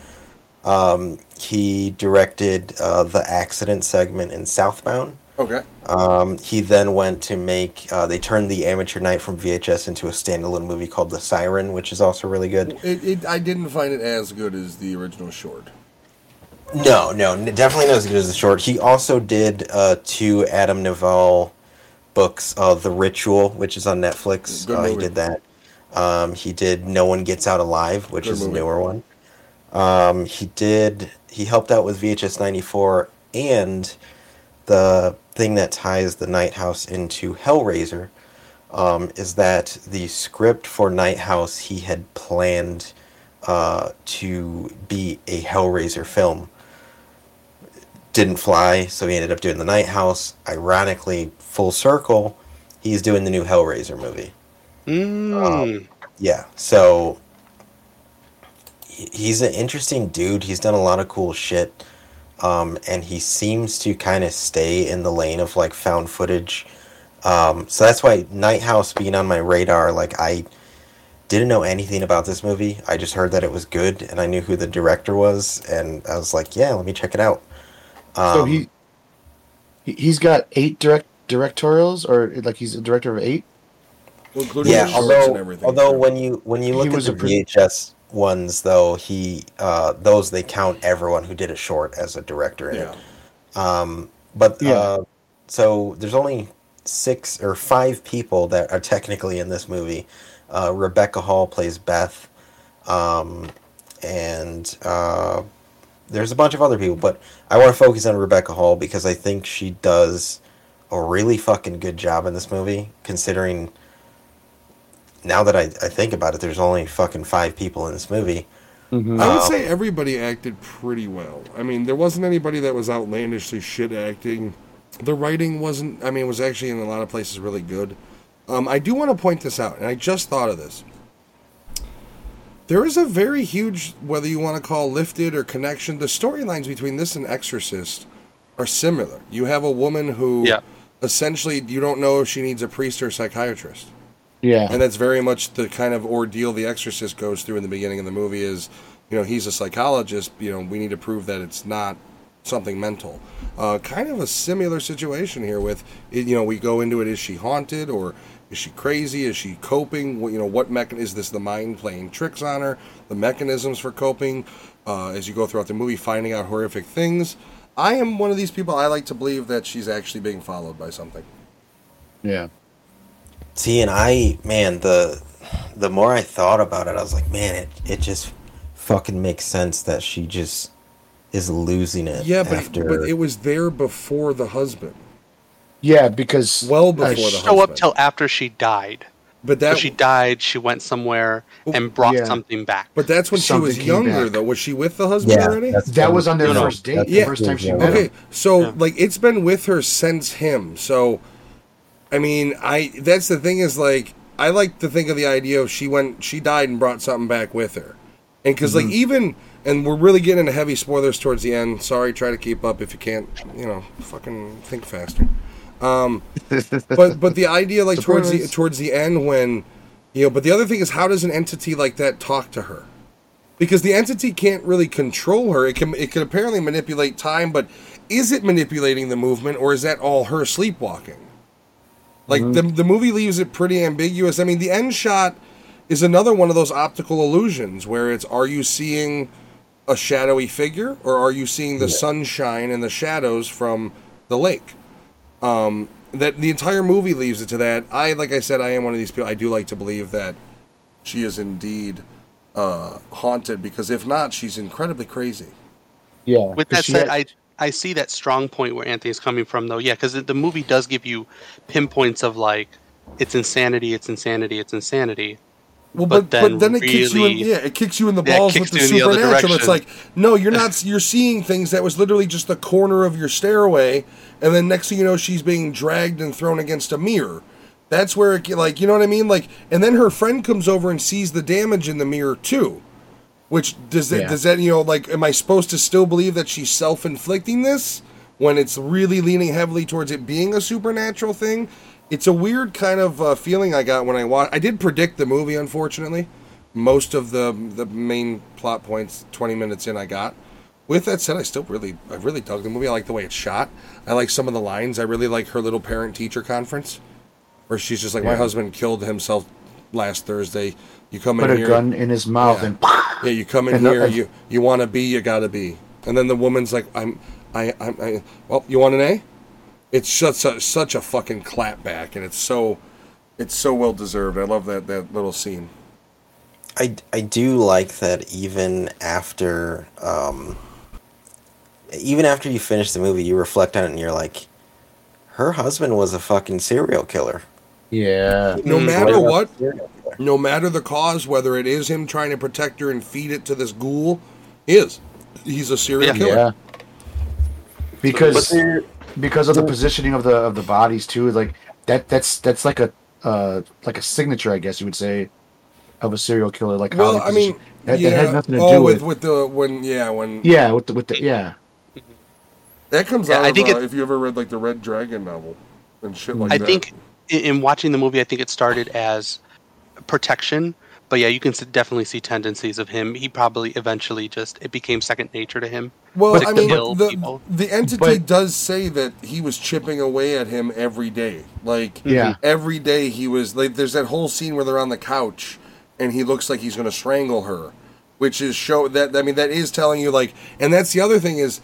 Um, he directed uh, the accident segment in Southbound. Okay. Um, he then went to make. Uh, they turned the Amateur Night from VHS into a standalone movie called The Siren, which is also really good. It, it, I didn't find it as good as the original short. No, no, definitely not as good as the short. He also did uh, two Adam Nevill books, uh, The Ritual, which is on Netflix. Uh, he did that. Um, he did No One Gets Out Alive, which Good is movie. a newer one. Um, he did. He helped out with VHS ninety four, and the thing that ties the Night House into Hellraiser um, is that the script for Night House he had planned uh, to be a Hellraiser film didn't fly, so he ended up doing the Night House. Ironically, full circle, he's doing the new Hellraiser movie. Mm. Yeah, so he's an interesting dude. He's done a lot of cool shit, um, and he seems to kind of stay in the lane of like found footage. Um, so that's why Night House being on my radar, like I didn't know anything about this movie. I just heard that it was good, and I knew who the director was, and I was like, yeah, let me check it out. Um, so he, he he's got eight direct directorials, or like he's a director of eight. Well, including yeah, the shorts although and everything. although too. when you when you He look at the a pre- VHS ones, though he uh, those they count everyone who did a short as a director in yeah. it. Um, but Yeah. uh, so there's only six or five people that are technically in this movie. Uh, Rebecca Hall plays Beth, um, and uh, there's a bunch of other people, but I want to focus on Rebecca Hall because I think she does a really fucking good job in this movie, considering now that I, I think about it, there's only fucking five people in this movie. I would Um, say everybody acted pretty well. I mean, there wasn't anybody that was outlandishly shit acting. The writing wasn't. I mean, it was actually in a lot of places really good. Um, I do want to point this out, and I just thought of this. There is a very huge, whether you want to call lifted or connection. The storylines between this and Exorcist are similar. You have a woman who, Yeah. essentially, you don't know if she needs a priest or a psychiatrist. Yeah, And that's very much the kind of ordeal the exorcist goes through in the beginning of the movie is, you know, he's a psychologist, you know, we need to prove that it's not something mental. Uh, kind of a similar situation here with, you know, we go into it, is she haunted or is she crazy? Is she coping? What, you know, what mechan- is this the mind playing tricks on her? The mechanisms for coping uh, as you go throughout the movie, finding out horrific things. I am one of these people, I like to believe that she's actually being followed by something. yeah. See, and I, man, the the more I thought about it, I was like, man, it it just fucking makes sense that she just is losing it. Yeah, but, after. but it was there before the husband. Yeah, because Well before uh, the sh- husband. Show up till after she died. But So she died. She went somewhere and brought Yeah. something back. But that's when she was younger, back. though. Was she with the husband yeah, already? that was on their No, no, first date. that's- The Yeah. first time she Yeah. met Okay, him. so Yeah. like it's been with her since him. So, I mean, I that's the thing is like I like to think of the idea of she went, she died and brought something back with her, and because like even, and we're really getting into heavy spoilers towards the end. Sorry, try to keep up if you can't. You know, fucking think faster. Um, [LAUGHS] but but the idea like towards the towards the end when, you know, but the other thing is how does an entity like that talk to her? Because the entity can't really control her. It can it can apparently manipulate time, but is it manipulating the movement or is that all her sleepwalking? Like the the movie leaves it pretty ambiguous. I mean, the end shot is another one of those optical illusions where it's are you seeing a shadowy figure or are you seeing the sunshine and the shadows from the lake? Um, that the entire movie leaves it to that. I like I said, I am one of these people. I do like to believe that she is indeed uh, haunted because if not, she's incredibly crazy. Yeah. With that said, had- I I see that strong point where Anthony's coming from, though. Yeah, because the movie does give you pinpoints of like it's insanity, it's insanity, it's insanity. Well, But but but then, then it kicks you in. Yeah, it kicks you in the balls with the in the supernatural. It's like no, you're not. You're seeing things that was literally just the corner of your stairway, and then next thing you know, she's being dragged and thrown against a mirror. That's where it like you know what I mean. Like, and then her friend comes over and sees the damage in the mirror too. Which does that Yeah. does that you know like am I supposed to still believe that she's self inflicting this when it's really leaning heavily towards it being a supernatural thing? It's a weird kind of uh, feeling I got when I watched. I did predict the movie, unfortunately. Most of the the main plot points, twenty minutes in, I got. With that said, I still really I really dug the movie. I like the way it's shot. I like some of the lines. I really like her little parent teacher conference, where she's just like, "My husband killed himself last Thursday. You come put in a here." gun in his mouth Yeah. and Yeah, you come in And here. and- you you want to be. You gotta be. And then the woman's like, I'm. I. I'm. I, well, you want an A? It's such a such a fucking clapback, and it's so, it's so well deserved. I love that that little scene. I, I do like that even after um, even after you finish the movie, you reflect on it and you're like, her husband was a fucking serial killer. Yeah. No Mm, matter Right. what, Serial no matter the cause, whether it is him trying to protect her and feed it to this ghoul, he is. He's a serial Yeah. killer. Yeah. Because because of the positioning of the of the bodies too, like that that's that's like a uh like a signature, I guess you would say, of a serial killer. Like how Well, I mean, that, yeah. that has nothing to oh, do with with, with the when yeah when yeah with the, with the yeah that comes Yeah, out. I of, think uh, if you ever read like the Red Dragon novel and shit like I that. think in, in watching the movie, I think it started as protection, but yeah, you can definitely see tendencies of him. He probably eventually just it became second nature to him. Well, Like I mean, the, the entity But- does say that he was chipping away at him every day. Like, Yeah. every day he was like. There's that whole scene where they're on the couch, and he looks like he's going to strangle her, which is show that. I mean, that is telling you like, and that's the other thing is,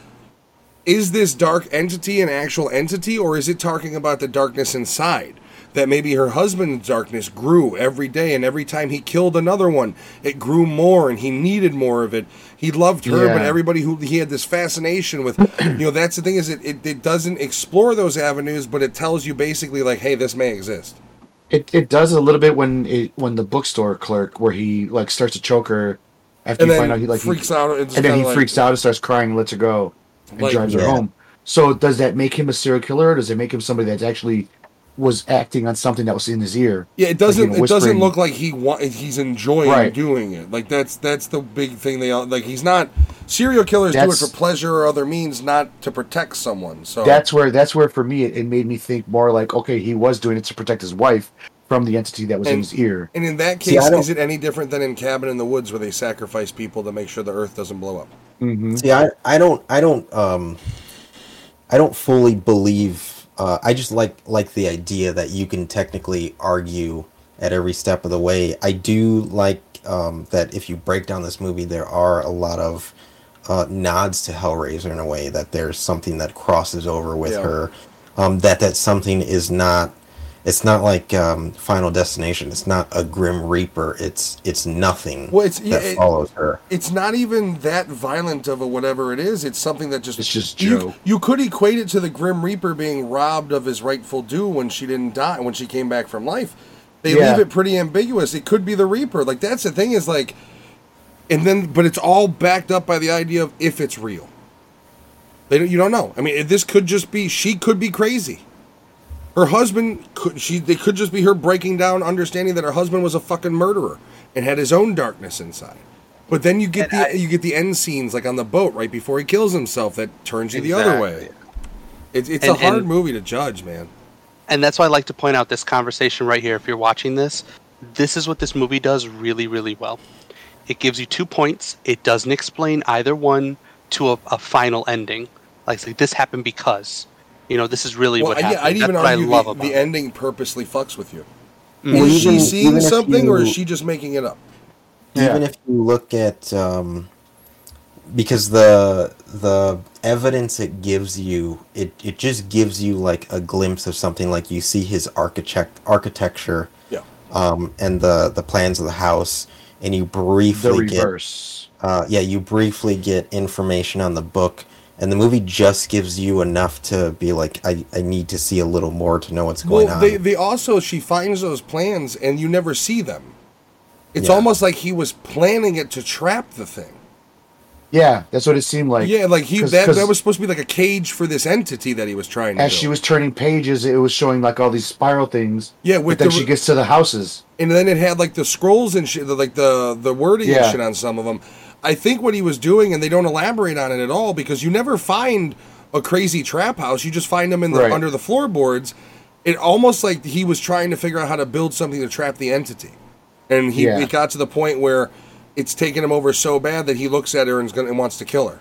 is this dark entity an actual entity, or is it talking about the darkness inside? That maybe her husband's darkness grew every day, and every time he killed another one, it grew more, and he needed more of it. He loved her, but everybody who he had this fascination with, you know, that's the thing is it, it, it doesn't explore those avenues, but it tells you basically like, hey, this may exist. it, it does a little bit when it when the bookstore clerk where he like starts to choke her after And you find out he like he- freaks out, and, and then he freaks out and starts crying and lets her go and Like- drives her Yeah. home. So does that make him a serial killer or does it make him somebody that's actually was acting on something that was in his ear? Yeah, it doesn't. Like, you know, it doesn't look like he wa- he's enjoying Right. doing it. Like that's that's the big thing. They all like. He's not serial killers do it for pleasure or other means, not to protect someone. So That's where that's where for me it, it made me think more like okay he was doing it to protect his wife from the entity that was in his ear. And in that case, I don't- is it any different than in Cabin in the Woods where they sacrifice people to make sure the Earth doesn't blow up? Mm-hmm. See, I, I don't I don't um I don't fully believe uh, I just like like the idea that you can technically argue at every step of the way. I do like um, that if you break down this movie, there are a lot of uh, nods to Hellraiser in a way that there's something that crosses over with Yeah. her. Um, that that something is not. It's not like um, Final Destination. It's not a Grim Reaper. It's it's nothing Well, it's- that yeah, it- follows her. It's not even that violent of a whatever it is. It's something that just It's just you, Joe. you could equate it to the Grim Reaper being robbed of his rightful due when she didn't die when she came back from life. They Yeah. leave it pretty ambiguous. It could be the Reaper. Like that's the thing is like, and then but it's all backed up by the idea of if it's real. They don't, you don't know. I mean, this could just be she could be crazy. Her husband could she they could just be her breaking down, understanding that her husband was a fucking murderer and had his own darkness inside. But then you get And the I- you get the end scenes like on the boat right before he kills himself that turns you the other way. Exactly. It's it's And- a hard and- movie to judge, man. and that's why I like to point out this conversation right here. If you're watching this, this is what this movie does really, really well. It gives you two points. It doesn't explain either one to a, a final ending. Like, say, this happened because, you know, this is really Well, what I, happened. yeah, I'd that's even what I argue love the, about the ending purposely fucks with you. Well, is she seeing even if something, or is she just making it up? even Yeah. if you look at um, because the the evidence it gives you it, it just gives you like a glimpse of something like you see his architect architecture Yeah. um, and the the plans of the house and you The briefly get reverse. uh, yeah you briefly get information on the book and the movie just gives you enough to be like I, I need to see a little more to know what's going Well, on they they also she finds those plans and you never see them. It's Yeah. almost like he was planning it to trap the thing. Yeah, that's what it seemed like. yeah, like he 'Cause- that, 'cause that was supposed to be like a cage for this entity that he was trying to. as build. she was turning pages, it was showing like all these spiral things. Yeah, But with then the she gets to the houses. and then it had like the scrolls and shit, like the the wording and shit on some of them. I think what he was doing, and they don't elaborate on it at all, because you never find a crazy trap house. You just find them in the Right. under the floorboards. It almost like he was trying to figure out how to build something to trap the entity, and he Yeah. it got to the point where it's taken him over so bad that he looks at her and, is gonna, and wants to kill her.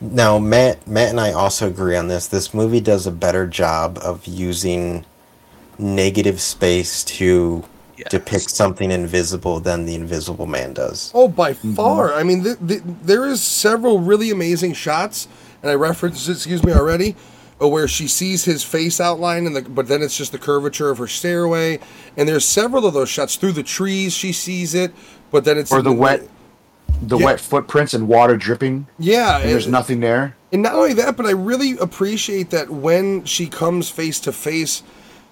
Now, Matt, Matt and I also agree on this. This movie does a better job of using negative space to Yes. depict something invisible than the Invisible Man does. Oh, by Mm-hmm. far. I mean, th- th- there is several really amazing shots, and I referenced, it, excuse me, already, uh, where she sees his face outline, and the, but then it's just the curvature of her stairway. And there's several of those shots through the trees. She sees it, but then it's Or the wet the Yeah. wet footprints and water dripping. Yeah, And there's and- nothing there. And not only that, but I really appreciate that when she comes face to face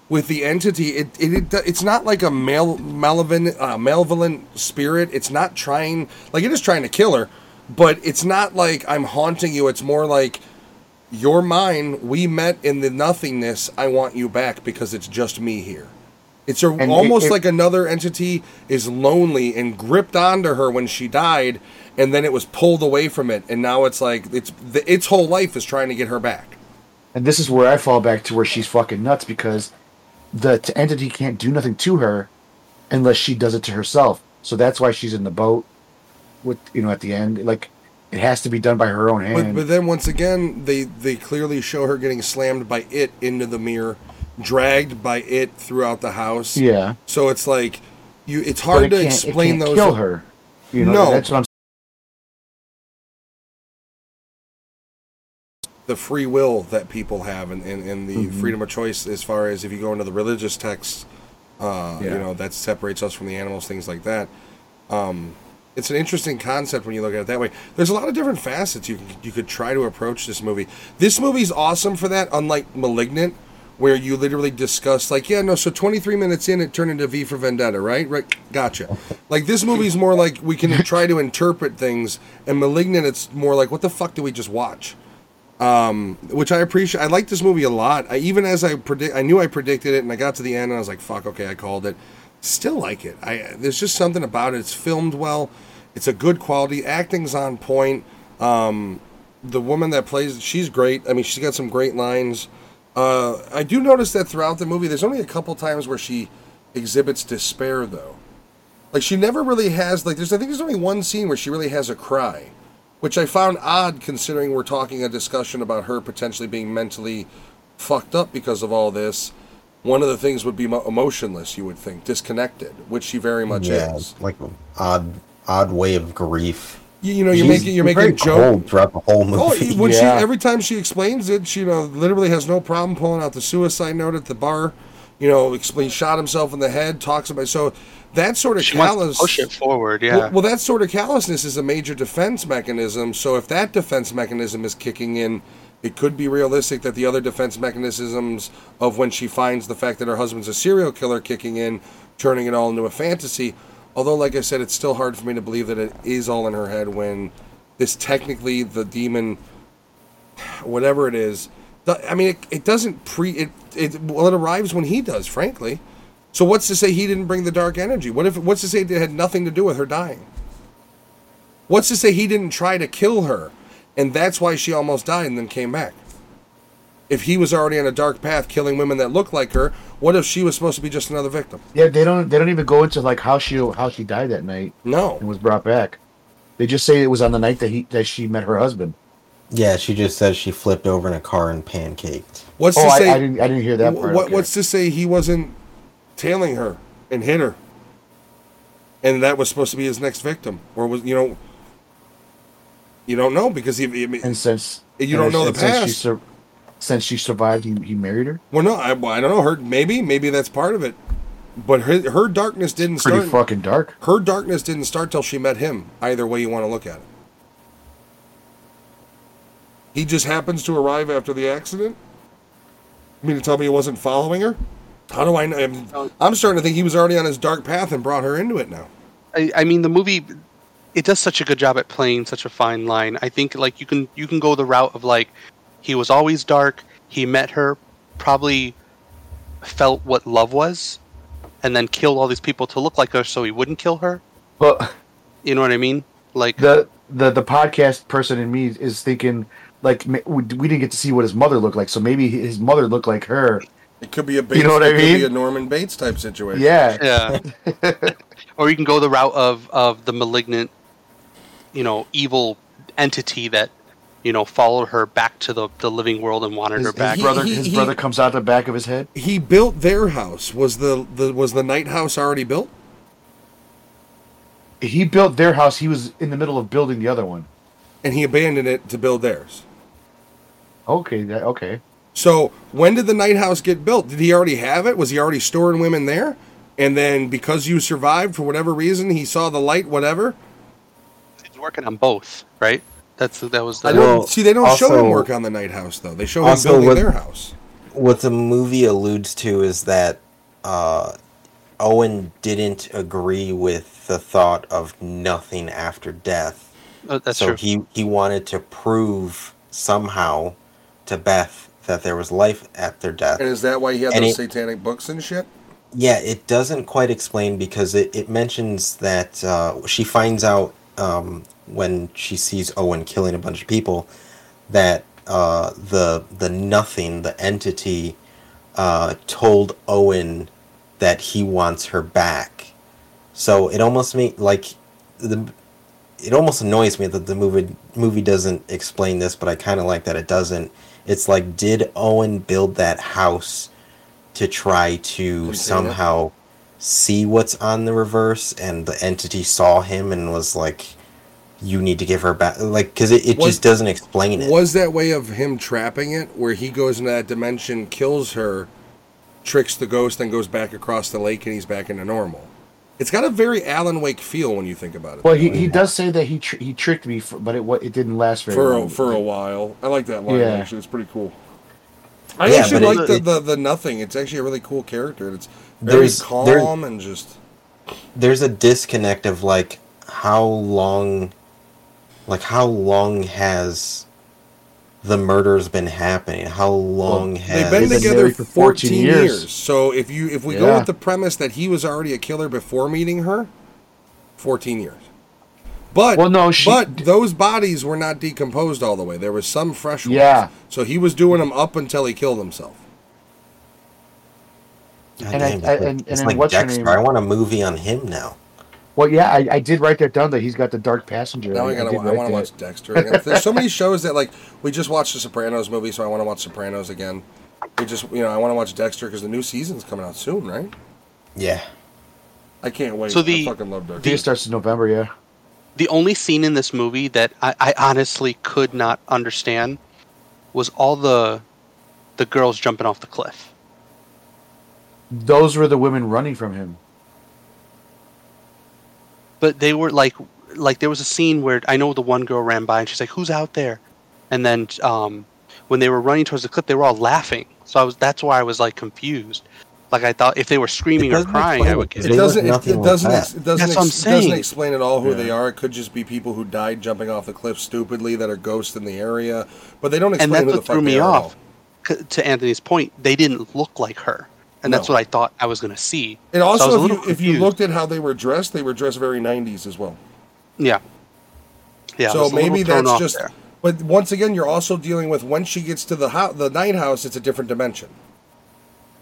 with the entity, it, it, it it's not like a mal, malevolent uh, malevolent spirit. It's not trying like it is trying to kill her, but it's not like I'm haunting you. It's more like you're mine. We met in the nothingness. I want you back because it's just me here. It's a, almost it- it- like another entity is lonely and gripped onto her when she died, and then it was pulled away from it, and now it's like it's the, its whole life is trying to get her back. And this is where I fall back to where she's fucking nuts because the t- entity can't do nothing to her unless she does it to herself. So that's why she's in the boat with you know at the end. Like it has to be done by her own hand. but then once again, they they clearly show her getting slammed by it into the mirror, dragged by it throughout the house. yeah, So it's like you. It's hard it to explain those. kill her. You know, No. The free will that people have and, and, and the Mm-hmm. freedom of choice as far as if you go into the religious texts uh, you know that separates us from the animals things like that. Um, it's an interesting concept when you look at it that way. There's a lot of different facets you, can, you could try to approach this movie. This movie's awesome for that unlike malignant where you literally discuss like yeah no so 23 minutes in it turned into v for vendetta right? Right gotcha. Like this movie's more like we can try to interpret things and malignant it's more like what the fuck did we just watch which I appreciate. I like this movie a lot. I, even as I predict, I knew I predicted it, and I got to the end, and I was like, "Fuck, okay, I called it." Still like it. I there's just something about it. It's filmed well. It's a good quality. Acting's on point. Um, the woman that plays, she's great. I mean, she's got some great lines. Uh, I do notice that throughout the movie, there's only a couple times where she exhibits despair, though. Like she never really has like there's I think there's only one scene where she really has a cry, which I found odd considering we're talking a discussion about her potentially being mentally fucked up because of all this. One of the things would be emotionless, you would think, disconnected, which she very much yeah, is. like odd, odd way of grief. You, you know, you're She's making you're very making joke. cold throughout the whole Oh, movie. when Yeah. she every time she explains it, she you know literally has no problem pulling out the suicide note at the bar. You know, explain shot himself in the head, talks about so that sort of She callous. push it forward. Yeah. Well, well, that sort of callousness is a major defense mechanism. So if that defense mechanism is kicking in, it could be realistic that the other defense mechanisms of when she finds the fact that her husband's a serial killer kicking in, turning it all into a fantasy. Although, like I said, it's still hard for me to believe that it is all in her head when this technically the demon, whatever it is, I mean, it, it doesn't pre it, it. Well, it arrives when he does, frankly. So what's to say he didn't bring the dark energy? What if? What's to say it had nothing to do with her dying? What's to say he didn't try to kill her, and that's why she almost died and then came back? If he was already on a dark path, killing women that look like her, what if she was supposed to be just another victim? Yeah, they don't. They don't even go into like how she how she died that night No. and was brought back. They just say it was on the night that he that she met her husband. Yeah, she just says she flipped over in a car and pancaked. What's Oh, to I, say? I didn't. I didn't hear that part. what, okay. What's to say he wasn't tailing her and hit her, and that was supposed to be his next victim, or was you know? You don't know because he. I mean, and since You don't know the and since She past. sur- since she survived, he, he married her. well, no, I, well, I don't know. Her maybe maybe that's part of it, but her her darkness didn't Pretty start. fucking dark. her darkness didn't start till she met him. Either way you want to look at it. He just happens to arrive after the accident. You mean to tell me he wasn't following her? How do I know? I'm, I'm starting to think he was already on his dark path and brought her into it now. I, I mean, the movie it does such a good job at playing such a fine line. I think like you can you can go the route of like he was always dark. He met her, probably felt what love was, and then killed all these people to look like her so he wouldn't kill her. But You know what I mean? Like the the the podcast person in me is thinking like we we didn't get to see what his mother looked like, so maybe his mother looked like her. It could be a Bates, you know what I it could be mean? a Norman Bates type situation. Yeah, Yeah. [LAUGHS] or you can go the route of of the malignant, you know, evil entity that you know followed her back to the the living world and wanted his, her his back. He- brother he- his he- brother comes out the back of his head. He built their house. Was the, the was the night house already built? He built their house. He was in the middle of building the other one. And he abandoned it to build theirs. Okay, that, okay. So when did the night house get built? Did he already have it? Was he already storing women there? And then because you survived for whatever reason, he saw the light, whatever. He's working on both, right? That's that was I don't Well, see. They don't show him work on the night house though. They show him building what- their house. What the movie alludes to is that uh, Owen didn't agree with the thought of nothing after death. uh, that's so true. he he wanted to prove somehow to Beth that there was life after death. And is that why he had And those he- satanic books and shit? Yeah, it doesn't quite explain because it, it mentions that uh, she finds out um, when she sees Owen killing a bunch of people that uh, the the nothing, the entity, uh, told Owen that he wants her back. So it almost make like the it almost annoys me that the movie movie doesn't explain this, but I kind of like that it doesn't. It's like, did Owen build that house to try to it? somehow see what's on the reverse, and the entity saw him and was like, "You need to give her back," like because it, it Was- just doesn't explain it. Was that way of him trapping it, where he goes into that dimension, kills her, tricks the ghost, then goes back across the lake, and he's back into normal? It's got a very Alan Wake feel when you think about it. Well, he, he does say that he tr- he tricked me, for, but it it didn't last very for a, long. for a while. I like that line Yeah. actually. It's pretty cool. I Yeah, actually like it- the, the the nothing. It's actually a really cool character. It's very calm there- and just There's a disconnect of like how long, like how long has the murders been happening? How long they've has They've been together for for 14 14 years. years. So if you if we go Yeah. with the premise that he was already a killer before meeting her, 14 years. But Well, no, she- but those bodies were not decomposed all the way. There was some fresh ones. Yeah. So he was doing them up until he killed himself. God And I- damn, it's I- like- and- it's and like what's her Dexter. name? I want a movie on him now. Well, yeah, I, I did write that down that he's got the dark passenger. Now I I, gotta. did I, write want to that. watch Dexter. Again. There's so many shows that like we just watched the Sopranos movie, so I want to watch Sopranos again. We just, you know, I want to watch Dexter because the new season's coming out soon, right? Yeah. I can't wait. So the- I fucking love I think Dexter. it starts in November. Yeah. the only scene in this movie that I, I honestly could not understand was all the the girls jumping off the cliff. Those were the women running from him. But they were like like there was a scene where I know the one girl ran by and she's like, "Who's out there?" And then um, when they were running towards the cliff, they were all laughing. So I was that's why I was like confused. Like I thought if they were screaming or crying, explain I it. would get It it. doesn't. It, it like doesn't. that. Ex, it doesn't. That's what I'm Ex, it doesn't explain at all who Yeah. they are. It could just be people who died jumping off the cliff stupidly that are ghosts in the area, but they don't And explain that's who the what fuck threw they me are at off. all. c- to Anthony's point, they didn't look like her, and that's No. what I thought I was going to see. And So I was a also, if you, if you looked at how they were dressed, they were dressed very 90s as well. Yeah, yeah. So was a little maybe that's just. there. But once again, you're also dealing with when she gets to the house, the night house. It's a different dimension.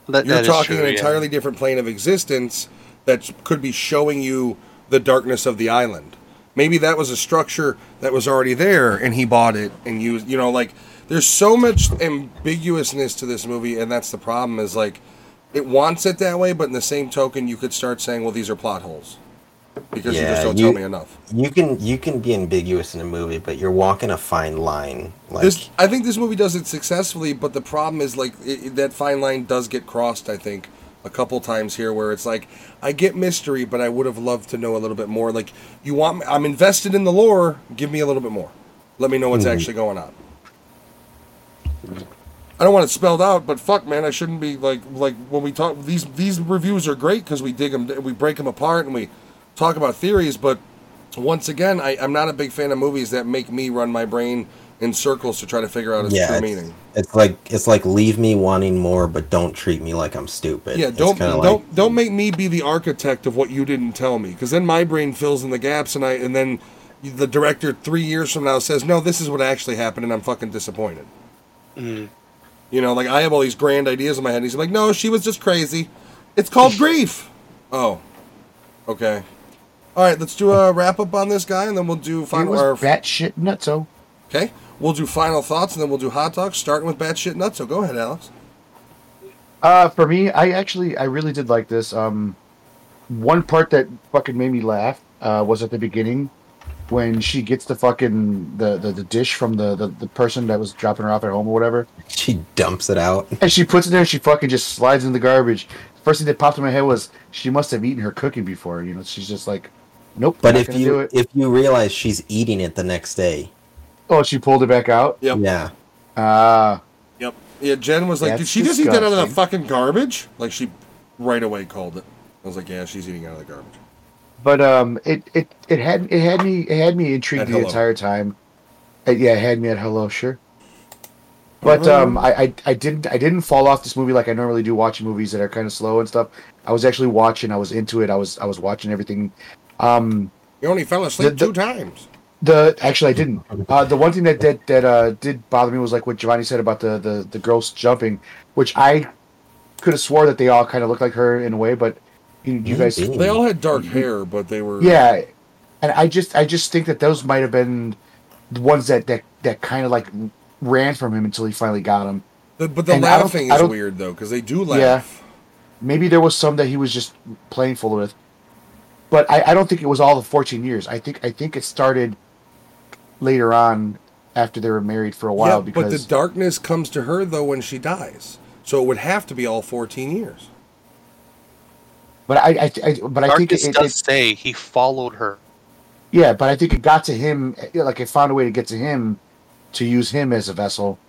That, You're that is talking true, an yeah. entirely different plane of existence that could be showing you the darkness of the island. Maybe that was a structure that was already there, and he bought it and used. You know, like there's so much ambiguousness to this movie, and that's the problem. Is like it wants it that way, but in the same token, you could start saying, "Well, these are plot holes," because you just don't you- tell me enough. You can you can be ambiguous in a movie, but you're walking a fine line. Like this I think this movie does it successfully, but the problem is like it, that fine line does get crossed. I think a couple times here where it's like I get mystery, but I would have loved to know a little bit more. Like you want, I'm invested in the lore. Give me a little bit more. Let me know what's mm-hmm. actually going on. I don't want it spelled out, but fuck, man, I shouldn't be like like when we talk. These these reviews are great because we dig them, we break them apart, and we talk about theories. But once again, I, I'm not a big fan of movies that make me run my brain in circles to try to figure out its yeah, true it's, meaning. it's like it's like leave me wanting more, but don't treat me like I'm stupid. Yeah, don't don't like- don't make me be the architect of what you didn't tell me, because then my brain fills in the gaps, and I and then the director three years from now says, "No, this is what actually happened," and I'm fucking disappointed. Mm-hmm. You know, like I have all these grand ideas in my head. And he's like, "No, she was just crazy. It's called grief." Oh, okay. All right, let's do a wrap up on this guy, and then we'll do final. was Our, batshit nutso. okay, we'll do final thoughts, and then we'll do hot dogs, starting with batshit nuts. So go ahead, Alex. Uh, for me, I actually, I really did like this. Um, one part that fucking made me laugh uh, was at the beginning when she gets the fucking the, the, the dish from the, the, the person that was dropping her off at home or whatever, She dumps it out. and she puts it there and she fucking just slides in the garbage. First thing that popped in my head was she must have eaten her cooking before. You know, she's just like, nope. But not if you do it. if you realize she's eating it the next day, oh, she pulled it back out. Yep. yeah, Ah, Yep. Yeah, Jen was like, "Did she just eat that out of the fucking garbage?" Like she right away called it. I was like, "Yeah, she's eating out of the garbage." But um, it, it it had it had me it had me intrigued the entire time. Uh, yeah, it had me at hello, sure. But um, I, I I didn't I didn't fall off this movie like I normally do watching movies that are kind of slow and stuff. I was actually watching. I was into it. I was I was watching everything. Um, You only fell asleep The- the- two times. the actually I didn't. Uh, the one thing that that that uh, did bother me was like what Giovanni said about the the the girls jumping, which I could have swore that they all kind of looked like her in a way, but you, you guys They all had dark hair, but they were Yeah, and I just I just think that those might have been the ones that that that kind of like ran from him until he finally got him. The, but the And laughing is weird though, because they do laugh. Yeah. Maybe there was some that he was just playing full with, but I, I don't think it was all the fourteen years. I think I think it started later on after they were married for a while. Yeah, while but because the darkness comes to her though when she dies, so it would have to be all fourteen years. But I, I, I but I think Darkness it, it, does it say he followed her. yeah, but I think it got to him like it found a way to get to him to use him as a vessel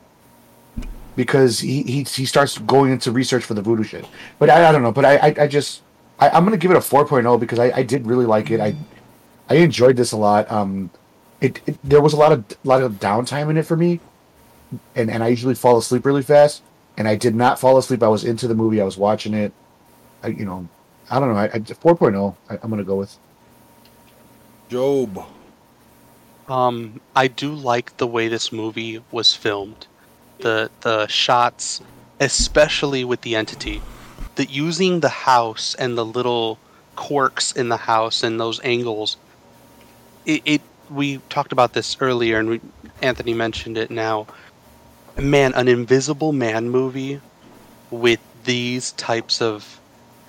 because he he, he starts going into research for the voodoo shit. But I, I don't know. But I I, I just I, I'm gonna give it a 4.0 because I, I did really like it. I I enjoyed this a lot. Um, it, it there was a lot of lot of downtime in it for me, and and I usually fall asleep really fast. And I did not fall asleep. I was into the movie. I was watching it. I, you know, I don't know. I, I 4.0. I, I'm gonna go with. Job. Um, I do like the way this movie was filmed. The the shots, especially with the entity, that using the house and the little quirks in the house and those angles. It, it we talked about this earlier, and we, Anthony mentioned it now. Man, an Invisible Man movie with these types of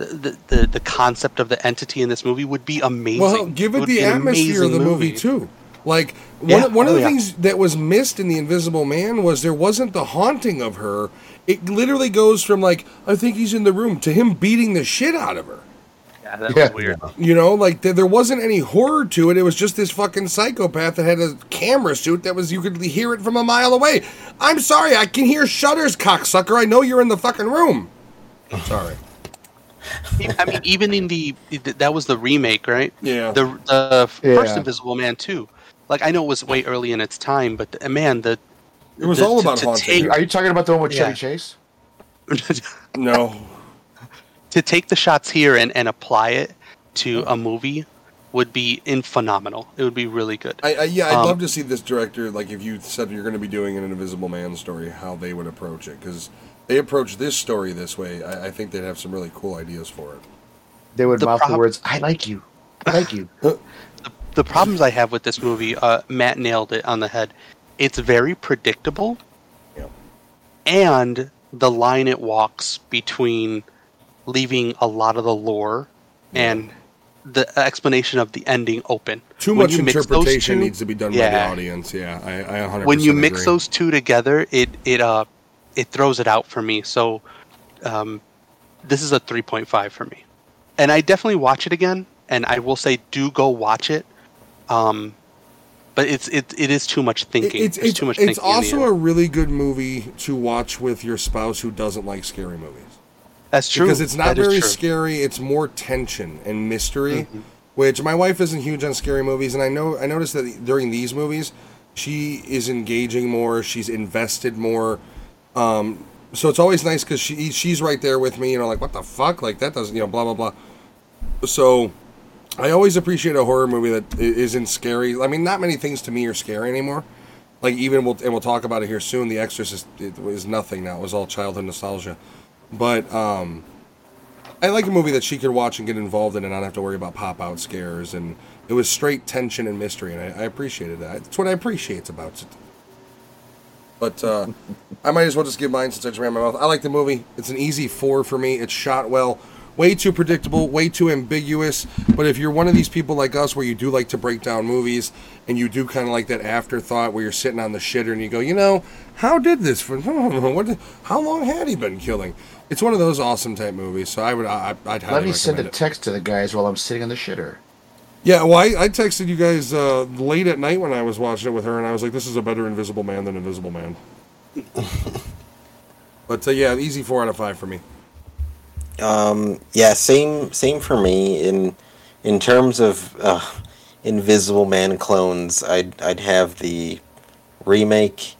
the, the the concept of the entity in this movie would be amazing. Well, give it would the atmosphere of the amazing movie. too. Like one Yeah, one of oh, the yeah. things that was missed in the Invisible Man was there wasn't the haunting of her. It literally goes from like I think he's in the room to him beating the shit out of her. Yeah, that Yeah. was weird. You know, like there, there wasn't any horror to it. It was just this fucking psychopath that had a camera suit that was you could hear it from a mile away. I'm sorry, I can hear shutters, cocksucker. I know you're in the fucking room. I'm [LAUGHS] sorry. I mean, even in the that was the remake, right? Yeah. The the first Yeah. Invisible Man too. Like I know it was way early in its time, but uh, man, the It was the- all to- about to haunting. take- Are you talking about the one with Yeah. Chevy Chase? [LAUGHS] No, to take the shots here and, and apply it to a movie would be in phenomenal. It would be really good. I, I yeah, I'd Um, love to see this director. Like, if you said you're going to be doing an Invisible Man story, how they would approach it because they approach this story this way. I, I think they'd have some really cool ideas for it. They would The mouth the words, "I like you, I like you." [LAUGHS] the problems I have with this movie, uh, Matt nailed it on the head. It's very predictable, Yeah. and the line it walks between leaving a lot of the lore and the explanation of the ending open. Too When much those interpretation two- needs to be done by the audience. Yeah, I, I 100. when you mix those two together, it it uh it throws it out for me. So, um, this is a three point five for me, and I definitely watch it again. And I will say, do go watch it. Um, but it's it it is too much thinking. it's it's, too much it's also a really good movie to watch with your spouse who doesn't like scary movies. That's true because it's not That very scary. It's more tension and mystery, Mm-hmm. which my wife isn't huge on scary movies, and I know I noticed that during these movies, she is engaging more. She's invested more. Um, so it's always nice because she she's right there with me. You know, like what the fuck, like that doesn't you know blah blah blah. So I always appreciate a horror movie that isn't scary. I mean, not many things to me are scary anymore. Like even we'll and we'll talk about it here soon. The Exorcist was nothing now. It was all childhood nostalgia. But um, I like a movie that she could watch and get involved in and not have to worry about pop out scares. And it was straight tension and mystery, and I, I appreciated that. It's what I appreciate about it. But uh, I might as well just give mine since I just ran my mouth. I like the movie. It's an easy four for me. It's shot well. Way too predictable, way too ambiguous. But if you're one of these people like us where you do like to break down movies and you do kind of like that afterthought where you're sitting on the shitter and you go, you know, how did this? For, [LAUGHS] what? Did, how long had he been killing? It's one of those awesome type movies. So I would, I, I'd highly Let me send a it. text to the guys while I'm sitting on the shitter. Yeah, well, I, I texted you guys uh, late at night when I was watching it with her, and I was like, "This is a better Invisible Man than Invisible Man." [LAUGHS] but uh, yeah, easy four out of five for me. Um, yeah, same same for me. In in terms of uh, Invisible Man clones, I'd I'd have the remake,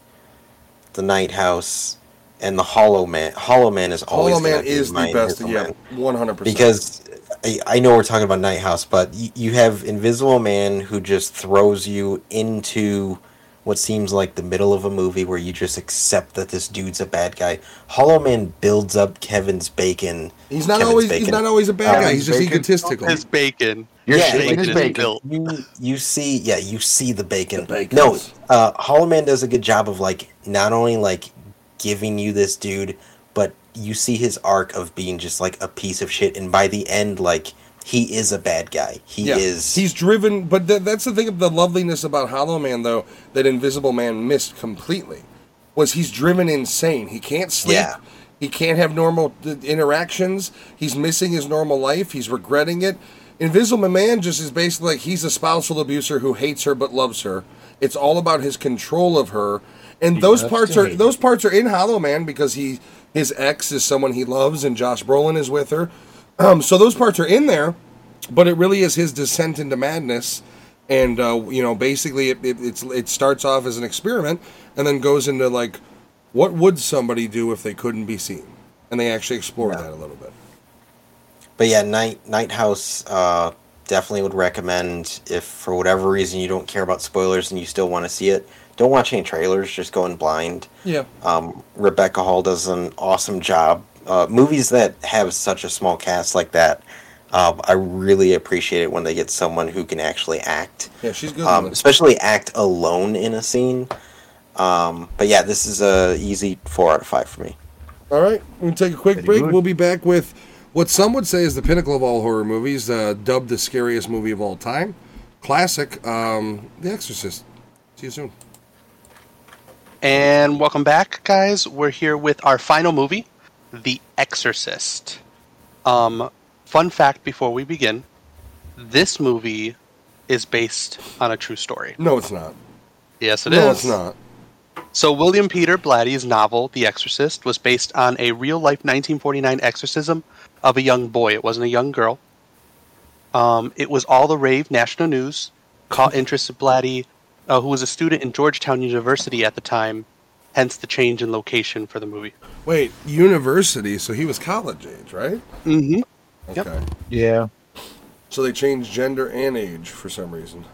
the Night House, and the Hollow Man. Hollow Man is always Hollow Man is the best. Yeah, one hundred percent. because I, I know we're talking about Night House, but you, you have Invisible Man who just throws you into what seems like the middle of a movie where you just accept that this dude's a bad guy. Hollow Man builds up Kevin's bacon. he's not Kevin's always he's not always a bad guy. He's just bacon? egotistical. His bacon. You're Yeah, shaking like his is bacon. built. You you see yeah you see the bacon. The no, uh, Hollow Man does a good job of like not only like giving you this dude, but you see his arc of being just like a piece of shit, and by the end, like he is a bad guy. He is. He's driven, but th- that's the thing of the loveliness about Hollow Man, though, that Invisible Man missed completely. Was he's driven insane. He can't sleep. Yeah. He can't have normal uh, interactions. He's missing his normal life. He's regretting it. Invisible Man just is basically like he's a spousal abuser who hates her but loves her. It's all about his control of her, and those parts are those parts are in Hollow Man because he his ex is someone he loves, and Josh Brolin is with her. Um, so those parts are in there, but it really is his descent into madness. And uh, you know, basically, it, it it's it starts off as an experiment, and then goes into like, what would somebody do if they couldn't be seen? And they actually explore that a little bit. But yeah, Night Night House uh, definitely would recommend if for whatever reason you don't care about spoilers and you still want to see it. Don't watch any trailers. Just go in blind. Yeah, Um, Rebecca Hall does an awesome job. Uh, movies that have such a small cast like that, um, I really appreciate it when they get someone who can actually act, yeah, she's good. um, especially act alone in a scene. Um, but yeah, this is a easy four out of five for me. All right, we'll take a quick Very break. good. We'll be back with what some would say is the pinnacle of all horror movies, uh, dubbed the scariest movie of all time, classic, um, The Exorcist. See you soon. And welcome back, guys. We're here with our final movie, The Exorcist. Um, fun fact before we begin this movie is based on a true story. No, it's not. Yes, it is. no, it's not. So, William Peter Blatty's novel, The Exorcist, was based on a real life 1949 exorcism of a young boy. It wasn't a young girl. Um, it was all the rave national news. Caught interest of Blatty, uh, who was a student in Georgetown University at the time, hence the change in location for the movie. Wait, university, so he was college age, right? Mm-hmm. Okay. Yep. Yeah. So they changed gender and age for some reason.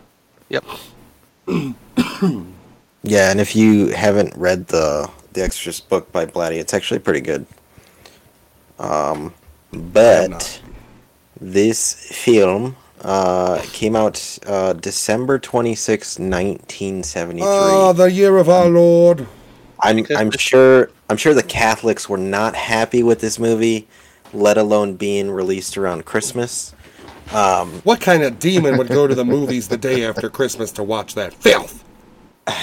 Yep. [CLEARS THROAT] Yeah, and if you haven't read the the Exorcist book by Blatty, it's actually pretty good. Um, but this film uh, came out uh, December twenty sixth, 1973. Oh, the year of our Lord. I'm I'm sure I'm sure the Catholics were not happy with this movie, let alone being released around Christmas. Um, What kind of demon would go to the movies the day after Christmas to watch that filth? [LAUGHS] uh,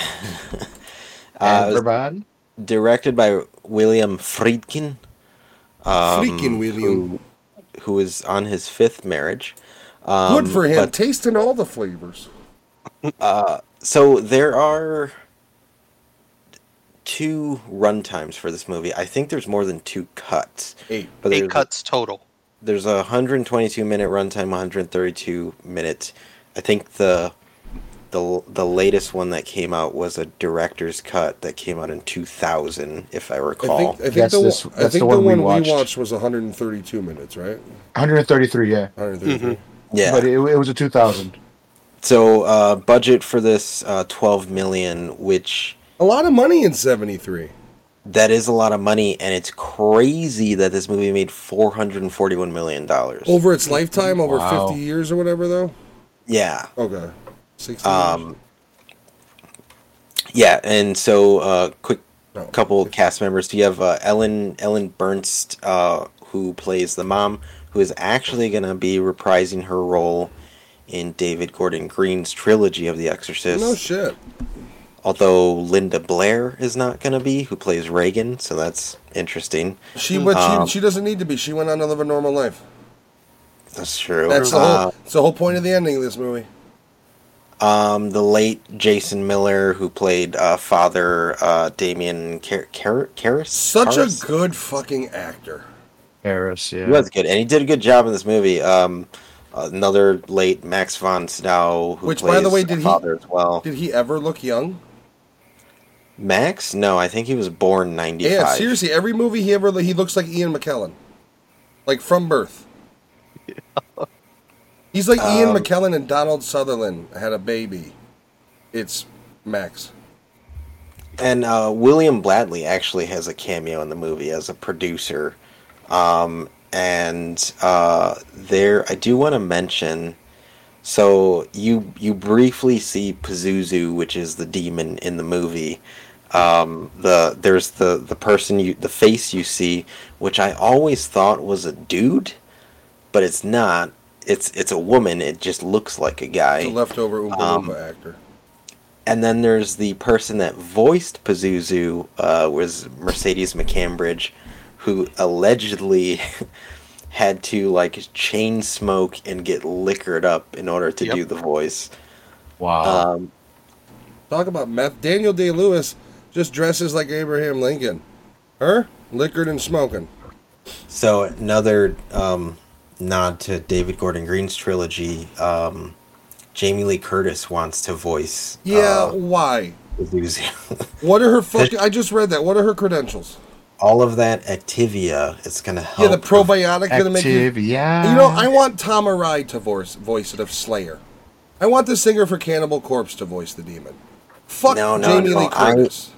and it directed by William Friedkin. Um, Freaking William. who, who is on his fifth marriage. Um, Good for him, but, tasting all the flavors. uh, so there are two run times for this movie. I think there's more than two cuts. Eight. But Eight cuts total. there's a 122 minute runtime, 132 minutes. I think the the the latest one that came out was a director's cut that came out in 2000, if I I recall. think, I think, That's the, this- one- I think the the one one, we we watched. watched. was 132 minutes, right? 133, yeah. 133. Yeah. But it, it was a 2000. So uh, budget for this uh, 12 million, which A lot of money in 73. that is a lot of money, and it's crazy that this movie made 441 million dollars. Over its lifetime, over Wow. 50 years or whatever, though? Yeah, Okay. 60 um, yeah, and so uh, quick years? No. couple cast members. You have uh, Ellen Ellen Burstyn, uh, who plays the mom, who is actually going to be reprising her role in David Gordon Green's trilogy of The Exorcist. No shit. although Linda Blair is not going to be, who plays Regan, so that's interesting. She, but Um, she, she doesn't need to be. She went on to live a normal life. That's true. That's the Uh, whole. That's the whole point of the ending of this movie. um, the late Jason Miller, who played uh, Father uh, Damien Car- Car- Karras. Such Karras? a good fucking actor. Harris, yeah. He was good, and he did a good job in this movie. Um, another late Max von Sydow, who Which, plays by the way, did he- as well. Did he ever look young? Max? No, I think he was born ninety five. Yeah, seriously. Every movie he ever he looks like Ian McKellen, like from birth. [LAUGHS] He's like Ian Um, McKellen and Donald Sutherland had a baby. It's Max. And uh, William Blatty actually has a cameo in the movie as a producer. Um, and uh, there, I do want to mention. So you you briefly see Pazuzu, which is the demon in the movie. Um, the there's the the person you the face you see, which I always thought was a dude, but it's not. It's it's a woman. It just looks like a guy. The leftover Oompa Um, actor. And then there's the person that voiced Pazuzu uh, was Mercedes McCambridge, who allegedly [LAUGHS] had to like chain smoke and get liquored up in order to Yep. do the voice. Wow. Um, Talk about meth. Daniel Day Lewis just dresses like Abraham Lincoln. Her liquored and smoking. so another um, nod to David Gordon Green's trilogy. Um, Jamie Lee Curtis wants to voice. Yeah, uh, why? [LAUGHS] What are her fucking? I just read that. What are her credentials? All of that Activia is going to help. Yeah, the probiotic gonna make you. Active, yeah. You know, I want Tom Araya to voice voice it of Slayer. I want the singer for Cannibal Corpse to voice the demon. Fuck No, no, Jamie no, Lee I- Curtis.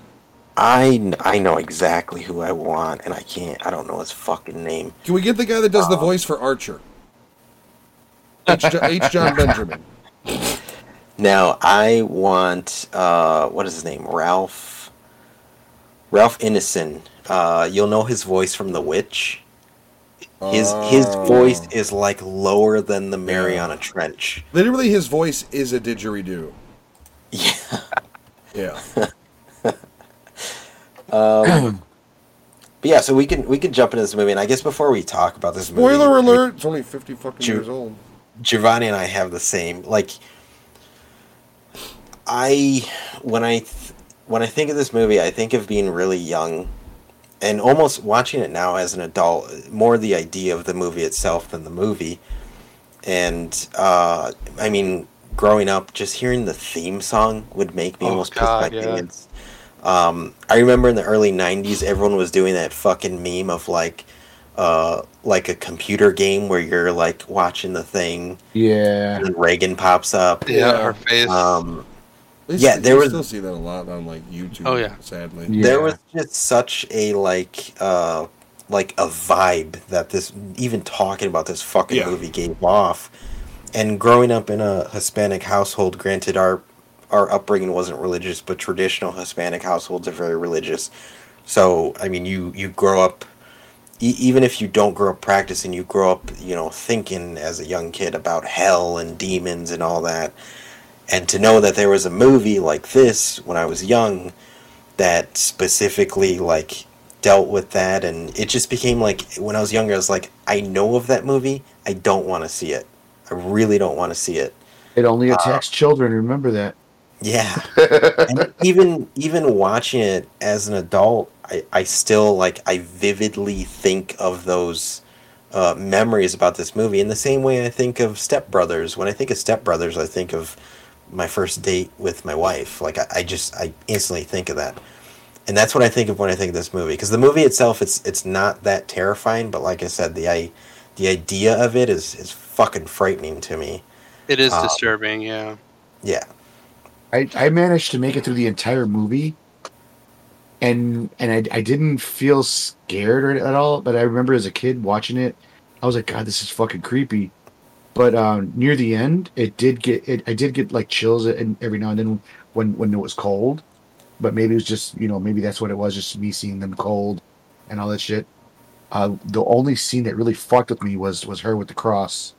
I, kn- I know exactly who I want, and I can't. I don't know his fucking name. Can we get the guy that does the voice for Archer? [LAUGHS] H. H. Jon Benjamin. [LAUGHS] Now I want uh, what is his name? Ralph. Ralph Ineson. Uh, you'll know his voice from The Witch. His his Oh. voice is like lower than the Mariana Trench. Literally, his voice is a didgeridoo. Yeah. Yeah. [LAUGHS] Um, [CLEARS THROAT] but yeah, so we can we can jump into this movie, and I guess before we talk about this movie, Spoiler alert! It's only fifty fucking years old. Giovanni and I have the same. Like, I when I th- when I think of this movie, I think of being really young, and almost watching it now as an adult. More the idea of the movie itself than the movie. And uh, I mean, growing up, just hearing the theme song would make me Oh, almost God, piss my yeah. pants. Um, I remember in the early '90s, everyone was doing that fucking meme of like, uh, like a computer game where you're like watching the thing, Yeah. and then Regan pops up. Yeah, Yeah. her face. Um, They Yeah, st- there was- still see that a lot on like YouTube. Oh, yeah. sadly. Yeah. there was just such a like uh like a vibe that this even talking about this fucking Yeah. movie gave off and growing up in a hispanic household granted our our upbringing wasn't religious but traditional hispanic households are very religious so i mean you you grow up e- even if you don't grow up practicing you grow up you know thinking as a young kid about hell and demons and all that and to know that there was a movie like this when i was young that specifically like dealt with that and it just became like when I was younger I was like I know of that movie. I don't want to see it. I really don't want to see it. It only attacks children. Remember that. yeah. [LAUGHS] And even even watching it as an adult I, I still like I vividly think of those uh, memories about this movie. In the same way I think of Step Brothers. When I think of Step Brothers I think of my first date with my wife like I, I just I instantly think of that and that's what I think of when I think of this movie. Because the movie itself, it's it's not that terrifying, but like I said, the I, the idea of it is is fucking frightening to me. it is uh, disturbing. Yeah. Yeah, I, I managed to make it through the entire movie, and and I, I didn't feel scared or, at all. But I remember as a kid watching it, I was like, God, this is fucking creepy. But um, near the end, it did get it. I did get like chills and every now and then when when it was cold. But maybe it was just you know maybe that's what it was, just me seeing them cold and all that shit. Uh, the only scene that really fucked with me was was her with the cross,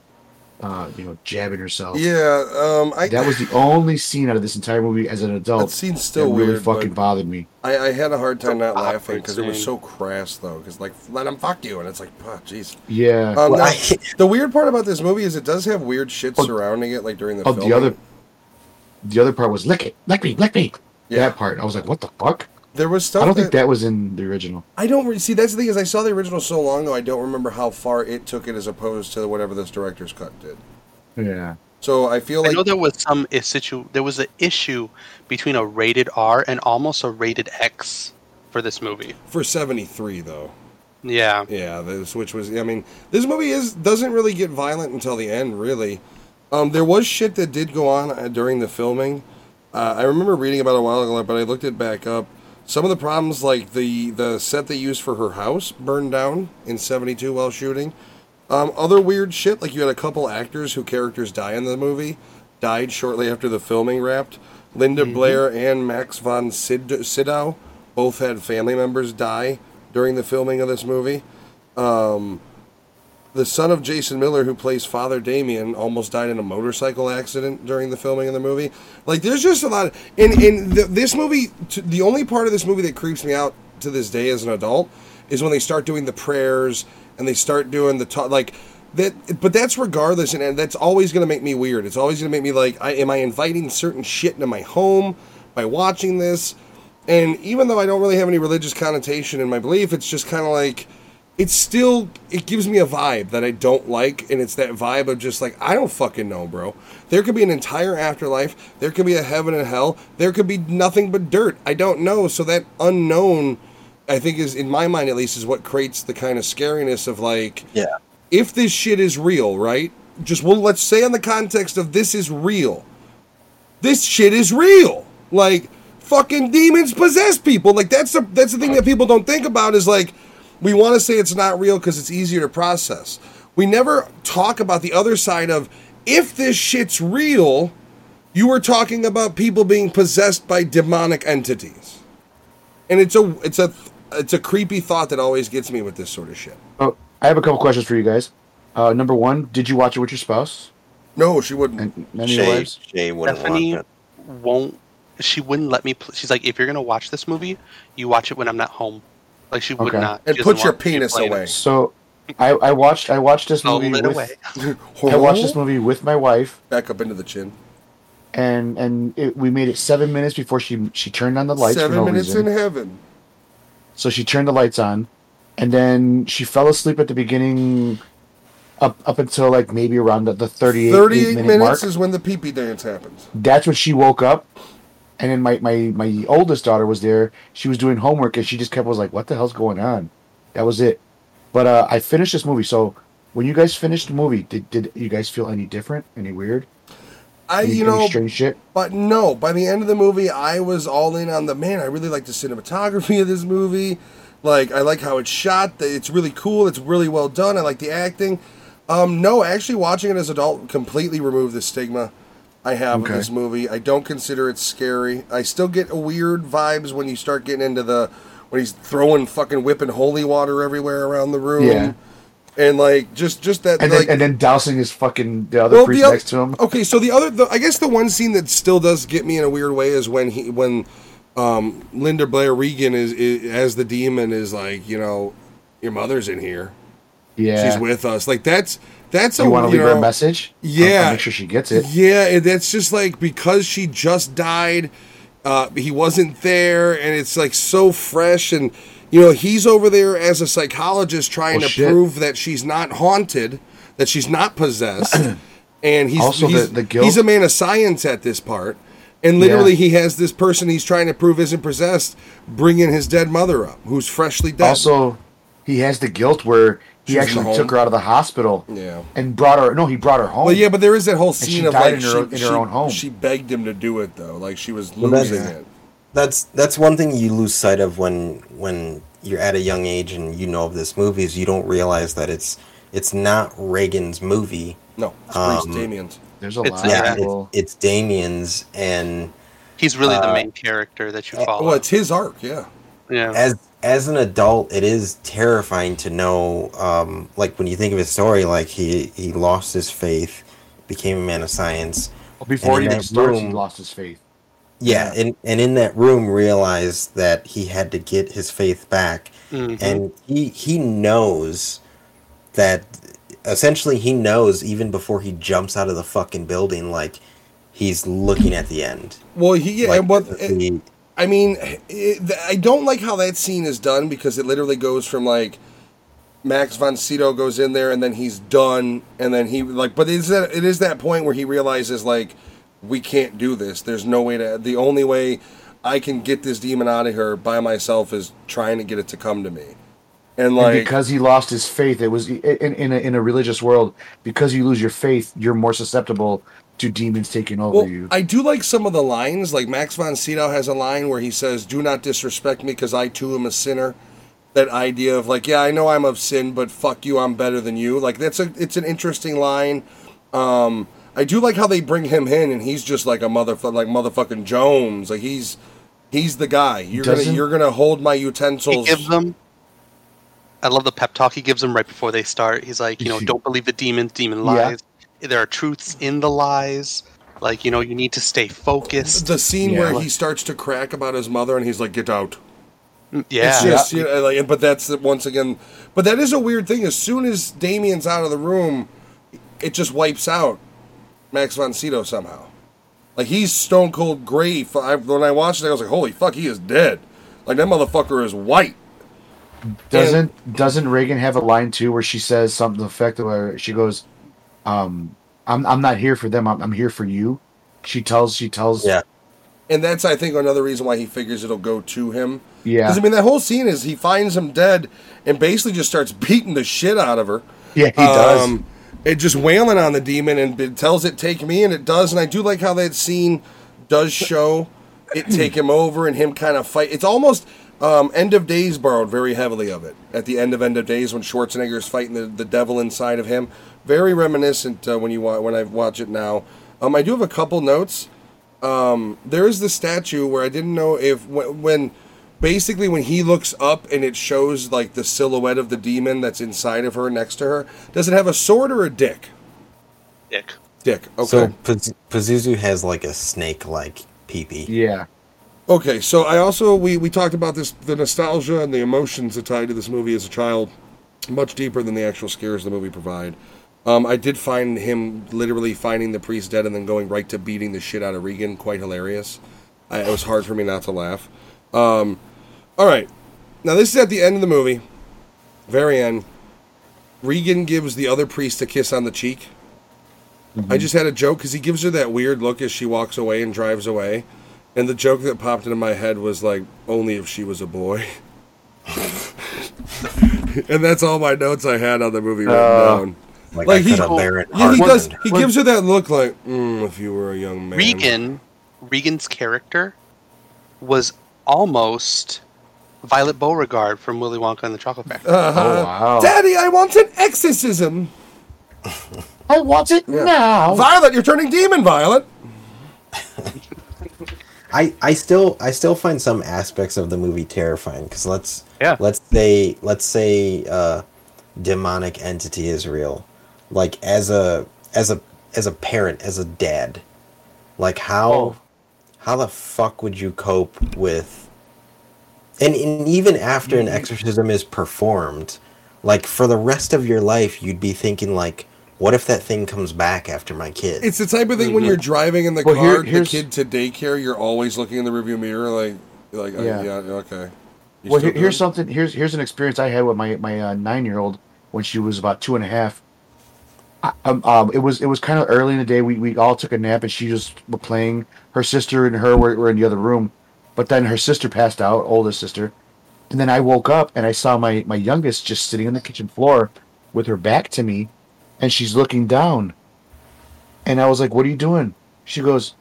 uh, you know, jabbing herself. Yeah, um, I That was the only scene out of this entire movie as an adult. that adult scene's still that really weird. fucking bothered me. I, I had a hard time not laughing because it was so crass though. Because like let him fuck you, and it's like, oh, jeez. Yeah. Um, Well, now, I- [LAUGHS] the weird part about this movie is it does have weird shit Oh. surrounding it, like during the oh, filming. the other, the other part was lick it, lick me, lick me. Yeah. That part, I was like, what the fuck? There was stuff. I don't that, think that was in the original. I don't re- see. That's the thing is, I saw the original so long ago. I don't remember how far it took it as opposed to whatever this director's cut did. Yeah. So I feel like I know there was some i- situ. There was an issue between a rated R and almost a rated X for this movie. for '73 though. Yeah. Yeah, this which was I mean, this movie is doesn't really get violent until the end, really. Um, there was shit that did go on uh, during the filming. Uh, I remember reading about it a while ago, but I looked it back up. Some of the problems, like the the set they used for her house, burned down in '72 while shooting. Um, other weird shit, like you had a couple actors who characters die in the movie, died shortly after the filming wrapped. Linda Blair and Max von Sid- Sydow both had family members die during the filming of this movie. Um, the son of Jason Miller, who plays Father Damien, almost died in a motorcycle accident during the filming of the movie. Like, there's just a lot. Of, in in the, this movie, t- the only part of this movie that creeps me out to this day as an adult is when they start doing the prayers and they start doing the talk. Like that, but that's regardless, and, and that's always going to make me weird. It's always going to make me like, I, am I inviting certain shit into my home by watching this? And even though I don't really have any religious connotation in my belief, it's just kind of like it's still it gives me a vibe that I don't like, and it's that vibe of just like I don't fucking know, bro. There could be an entire afterlife. There could be a heaven and hell. There could be nothing but dirt. I don't know. So that unknown, I think, is in my mind at least, is what creates the kind of scariness of like yeah. if this shit is real, right? Just well, let's say in the context of this is real. This shit is real. Like fucking demons possess people. Like that's the that's the thing that people don't think about is like we want to say it's not real because it's easier to process. We never talk about the other side of if this shit's real, you were talking about people being possessed by demonic entities. And it's a it's a it's a creepy thought that always gets me with this sort of shit. Oh, I have a couple questions for you guys. Uh, number one, did you watch it with your spouse No, she wouldn't. and none of your Shay, wives? Shay wouldn't Stephanie want it. won't. She wouldn't let me. Pl- she's like, if you're gonna watch this movie, you watch it when I'm not home. Like she would Okay. not. And put your penis playing it. away. So, I, I watched I watched this oh, movie with away. [LAUGHS] I watched this movie with my wife, Back up into the chin. and and it, we made it seven minutes before she she turned on the lights Seven for no minutes reason. in heaven. So she turned the lights on, and then she fell asleep at the beginning, up up until like maybe around the, the 38, 38 minute minutes mark. is when the pee pee dance happens. That's when she woke up, And then my, my, my oldest daughter was there. She was doing homework and she just kept was like, "What the hell's going on?" That was it. But uh, I finished this movie. So when you guys finished the movie, did did you guys feel any different? Any weird? I, Any, you know, strange shit. But no, by the end of the movie, I was all in on the man. I really like the cinematography of this movie. Like, I like how it's shot. that It's really cool. It's really well done. I like the acting. Um, no, actually, watching it as an adult completely removed the stigma I have Okay. of this movie. I don't consider it scary. I still get weird vibes when you start getting into the when he's throwing fucking whipping holy water everywhere around the room. Yeah. And like just just that And like then and then dousing his fucking the other well, priest the next to him. Okay, so the other, the, I guess the one scene that still does get me in a weird way is when he, when um, Linda Blair Regan is, is as the demon is like, you know, your mother's in here, Yeah. she's with us. Like that's that's you a want to leave her a message? I'll- I'll Yeah. make sure she gets it. Yeah, and that's just like because she just died, uh, he wasn't there, and it's like so fresh, and you know he's over there as a psychologist trying Oh, to shit. prove that she's not haunted, that she's not possessed, [CLEARS THROAT] and he's Also, he's, the- the guilt- he's a man of science at this part, and literally Yeah. he has this person he's trying to prove isn't possessed, bringing his dead mother up, who's freshly dead. Also, he has the guilt where he She's actually took her out of the hospital. Yeah. And brought her. No, he brought her home. Well, yeah, but there is that whole scene she of died like in her- she, in her she- own home. She begged him to do it though, like she was Well, that's- losing it. That's that's one thing you lose sight of when when you're at a young age and you know of this movie is you don't realize that it's it's not Regan's movie. No, it's Um, Damien's. There's a It's- lot yeah, of it's, it's Damien's and He's really the Uh, main character that you uh, follow. Well, it's his arc, yeah. yeah. as as an adult it is terrifying to know um like when you think of his story like he he lost his faith became a man of science Well, Before he even that starts, he lost his faith. yeah, and and in that room realized that he had to get his faith back Mhm. and he he knows that essentially he knows even before he jumps out of the fucking building like he's looking at the end Well, he yeah, like, and what the- I mean, it, I don't like how that scene is done because it literally goes from like Max von Sydow goes in there and then he's done, and then he like, but it's that it is that point where he realizes like we can't do this. There's no way to. The only way I can get this demon out of her by myself is trying to get it to come to me, and And like because he lost his faith, it was in in a, in a religious world. Because you lose your faith, you're more susceptible to demons taking over Well, you. I do like some of the lines. Like Max von Sydow has a line where he says, "Do not disrespect me, because I too am a sinner." That idea of like, yeah, I know I'm of sin, but fuck you, I'm better than you. Like that's a, it's an interesting line. Um, I do like how they bring him in, and he's just like a motherfucker, like motherfucking Jones. Like he's he's the guy. You're gonna you're gonna hold my he utensils. gives them. I love the pep talk he gives them right before they start. He's like, you know, don't believe the demons, demon Yeah. Lies. There are truths in the lies. Like, you know, you need to stay focused. the scene Yeah. where he starts to crack about his mother, and he's like, "Get out." Mm, yeah. It's just, you know, like, but that's the- once again, but that is a weird thing. As soon as Damien's out of the room, it just wipes out Max von Sydow somehow. Like he's stone cold gray. I, when I watched it, I was like, "Holy fuck, he is dead!" Like that motherfucker is white. Doesn't doesn't Regan have a line too where she says something to the effect of where she goes, um, "I'm I'm not here for them. I'm, I'm here for you." She tells she tells yeah And that's, I think, another reason why he figures it'll go to him. yeah Because I mean, that whole scene is he finds him dead and basically just starts beating the shit out of her. yeah he does. Um, it just wailing on the demon and it tells it take me, and it does. And I do like how that scene does show it take him over and him kind of fight. It's almost um, End of Days borrowed very heavily of it at the end of End of Days when Schwarzenegger is fighting the, the devil inside of him. Very reminiscent uh, when you wa- when I watch it now. Um, I do have a couple notes. Um, there is the statue where I didn't know if when, when basically when he looks up and it shows like the silhouette of the demon that's inside of her next to her does it have a sword or a dick Dick. dick okay so Paz- pazuzu has like a snake like peepee yeah okay so i also we we talked about this the nostalgia and the emotions that tied to this movie as a child much deeper than the actual scares the movie provide um, I did find him literally finding the priest dead and then going right to beating the shit out of Regan quite hilarious. I, it was hard for me not to laugh. Um, all right, now this is at the end of the movie, very end. Regan gives the other priest a kiss on the cheek. I just had a joke because he gives her that weird look as she walks away and drives away, And the joke that popped into my head was like, only if she was a boy. [LAUGHS] and that's all my notes I had on the movie written Uh, down. Like, Like I he, could have Baron yeah, he does. Harkonnen. He gives her that look like, mm, if you were a young man. Regan, Regan's character was almost Violet Beauregarde from Willy Wonka and the Chocolate Factory. Uh-huh. Oh wow! Daddy, I want an exorcism. I want it now. Violet, you're turning demon, Violet. [LAUGHS] I, I still I still find some aspects of the movie terrifying because let's Yeah. let's say let's say uh, demonic entity is real, like as a as a as a parent as a dad, like how Oh. how the fuck would you cope with, and, and even after an exorcism is performed, like for the rest of your life you'd be thinking like, what if that thing comes back after my kid? It's the type of thing when you're driving in the Well, here- car, the here's- kid to daycare, you're always looking in the rearview mirror, like, like, yeah, Yeah. yeah okay. You Well, still here, here's something. Here's here's an experience I had with my my uh, nine year old when she was about two and a half. I, um, um, it was it was kind of early in the day. We, we all took a nap and she just were playing. Her sister and her were, were in the other room, but then her sister passed out, oldest sister, and then I woke up and I saw my my youngest just sitting on the kitchen floor with her back to me, and she's looking down. And I was like, "What are you doing?" She goes,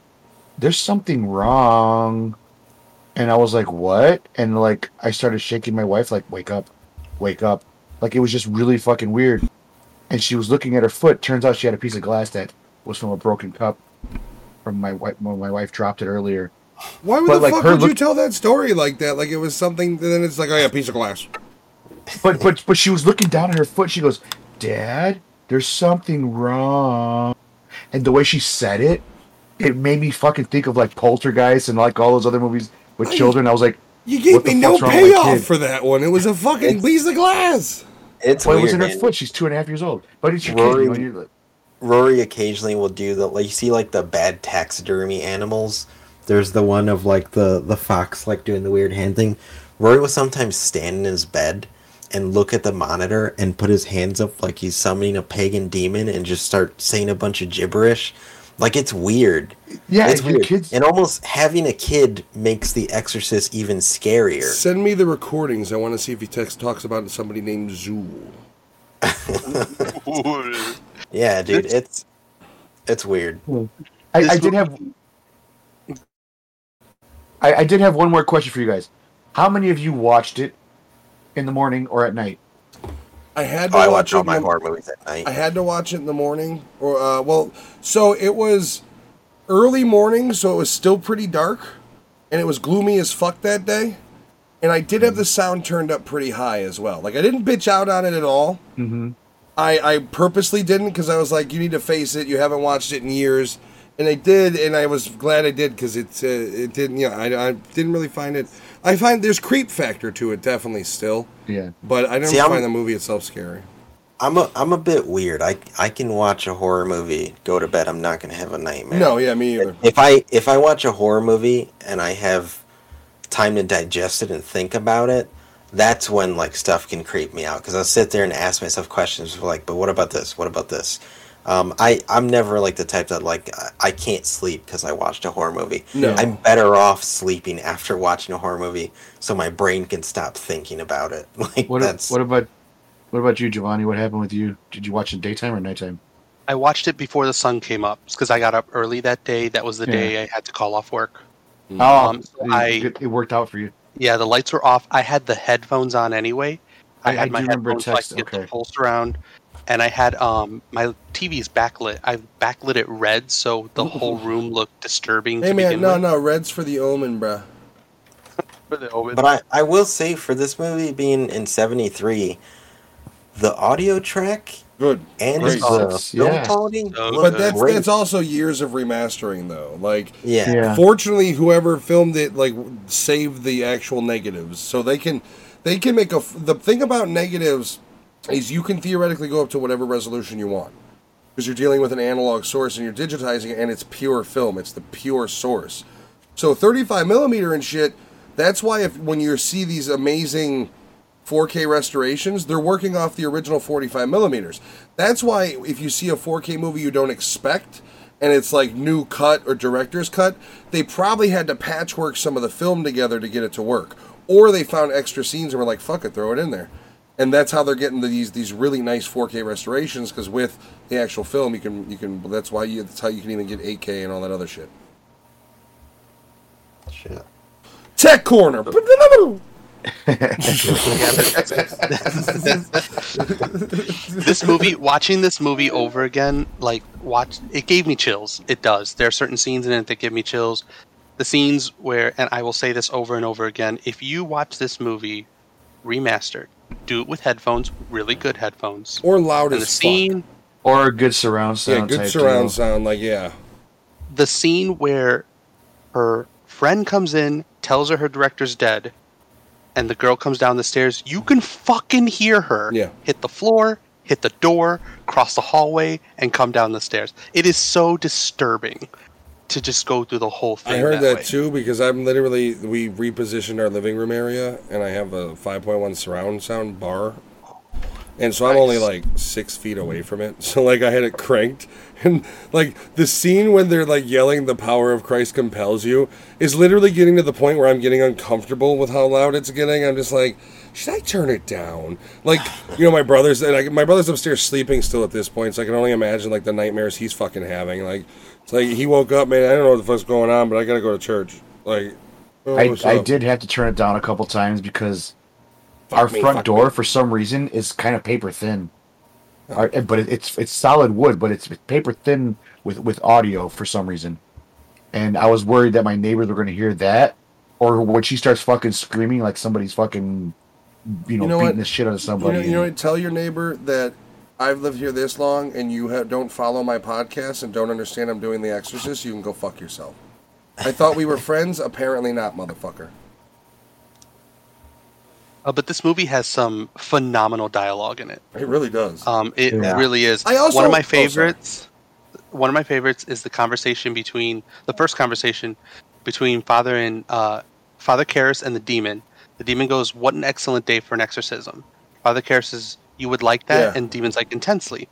"There's something wrong." And I was like, "What?" And like I started shaking my wife, like, "Wake up, wake up!" Like it was just really fucking weird. And she was looking at her foot. Turns out she had a piece of glass that was from a broken cup from my wife. When my wife dropped it earlier. Why would but, the like, fuck would you tell that story like that? Like it was something, and then it's like, oh yeah, piece of glass. But but but she was looking down at her foot. She goes, "Dad, there's something wrong." And the way she said it, it made me fucking think of like Poltergeist and like all those other movies with children. I was like, You gave What me the no fuck's wrong payoff for that one. It was a fucking It's- piece of glass. it's "Well, it was in her man. foot. She's two and a half years old." But it's your kid. You know, Rory- like, Rory occasionally will do the like you see like the bad taxidermy animals. There's the one of like the the fox like doing the weird hand thing. Rory will sometimes stand in his bed and look at the monitor and put his hands up like he's summoning a pagan demon and just start saying a bunch of gibberish. Like it's weird. yeah, it's weird. kids. And almost having a kid makes the exorcist even scarier. Send me the recordings. I want to see if he text, talks about somebody named Zuul. [LAUGHS] Yeah, dude, it's it's weird. Hmm. I, I did have. I, I did have one more question for you guys. How many of you watched it in the morning or at night? I had to Oh, I watch watch it. all in my the- horror movies at night. I had to watch it in the morning, or uh, well, so it was early morning, so it was still pretty dark, and it was gloomy as fuck that day. And I did have the sound turned up pretty high as well. Like I didn't bitch out on it at all. Mm-hmm. I, I purposely didn't because I was like, you need to face it. You haven't watched it in years, and I did, and I was glad I did because it uh, it didn't. You know, I, I didn't really find it. I find there's creep factor to it definitely still, Yeah. but I don't See, I'm- find the movie itself scary. I'm a I'm a bit weird. I I can watch a horror movie, go to bed. I'm not gonna have a nightmare. No, yeah, me either. If I if I watch a horror movie and I have time to digest it and think about it, that's when like stuff can creep me out because I'll sit there and ask myself questions like, but what about this? What about this? Um, I I'm never like the type that like I- I can't sleep because I watched a horror movie. No. I'm better off sleeping after watching a horror movie so my brain can stop thinking about it. [LAUGHS] Like What that's What about What about you, Giovanni? What happened with you? Did you watch it daytime or nighttime? I watched it before the sun came up because I got up early that day. That was the Yeah. day I had to call off work. Oh, Um, so it, I- it, it worked out for you. Yeah, the lights were off. I had the headphones on anyway. I, I- had I my do remember headphones so I text- could get the pulse full surround, and I had um my TV's backlit. I backlit it red so the whole room looked disturbing. Hey to man, begin no, with. no, red's for the omen, bruh. [LAUGHS] For the omen. But I, I will say for this movie being in 73, the audio track Good. and Great. the film Yeah. quality So But that's great. that's also years of remastering though. Like yeah. Yeah. fortunately whoever filmed it like saved the actual negatives. So they can they can make a f- the thing about negatives is you can theoretically go up to whatever resolution you want. Because you're dealing with an analog source and you're digitizing it and it's pure film. It's the pure source. So 35 millimeter and shit, that's why if when you see these amazing 4K restorations, they're working off the original 45 millimeters. That's why if you see a 4K movie you don't expect, and it's like new cut or director's cut, they probably had to patchwork some of the film together to get it to work. Or they found extra scenes and were like, fuck it, throw it in there. And that's how they're getting these these really nice 4K restorations because with the actual film you can you can that's why you that's how you can even get 8K and all that other shit. Shit. Tech corner. [LAUGHS] this movie watching this movie over again like watch it gave me chills it does there are certain scenes in it that give me chills the scenes where and i will say this over and over again if you watch this movie remastered do it with headphones really good headphones or loud and the scene fuck. or a good surround sound. Yeah, good type surround deal. sound. Like yeah, the scene where her friend comes in tells her her director's dead and the girl comes down the stairs you can fucking hear her Yeah. hit the floor hit the door cross the hallway and come down the stairs it is so disturbing to just go through the whole thing I heard that, way. too because I'm literally we repositioned our living room area and I have a 5.1 surround sound bar, and so I'm only like six feet away from it. [LAUGHS] So like I had it cranked, [LAUGHS] and like the scene when they're like yelling "The power of Christ compels you" is literally getting to the point where I'm getting uncomfortable with how loud it's getting. I'm just like. Should I turn it down? Like, you know, my brother's and I, my brother's upstairs sleeping still at this point, so I can only imagine like the nightmares he's fucking having. Like, it's like he woke up, man. I don't know what the fuck's going on, but I gotta go to church. Like, oh, I, I did have to turn it down a couple times because Fuck our me, front door, me. for some reason, is kind of paper thin. Oh. Our- but it's it's solid wood, but it's paper thin with with audio for some reason. And I was worried that my neighbors were going to hear that, or when she starts fucking screaming like somebody's fucking, you know, You know beating what? the shit out of You somebody. know, you know what? Tell your neighbor that I've lived here this long, and you ha- don't follow my podcast and don't understand I'm doing The Exorcist. You can go fuck yourself. I thought we were friends. Apparently not, motherfucker. Uh, but this movie has some phenomenal dialogue in it It really does. um, it Yeah. really is I also- one of my oh, favorites one of my favorites is the conversation between the first conversation between father and uh, father Karras and the demon the demon goes what an excellent day for an exorcism father Karras says you would like that Yeah. and demon's like intensely.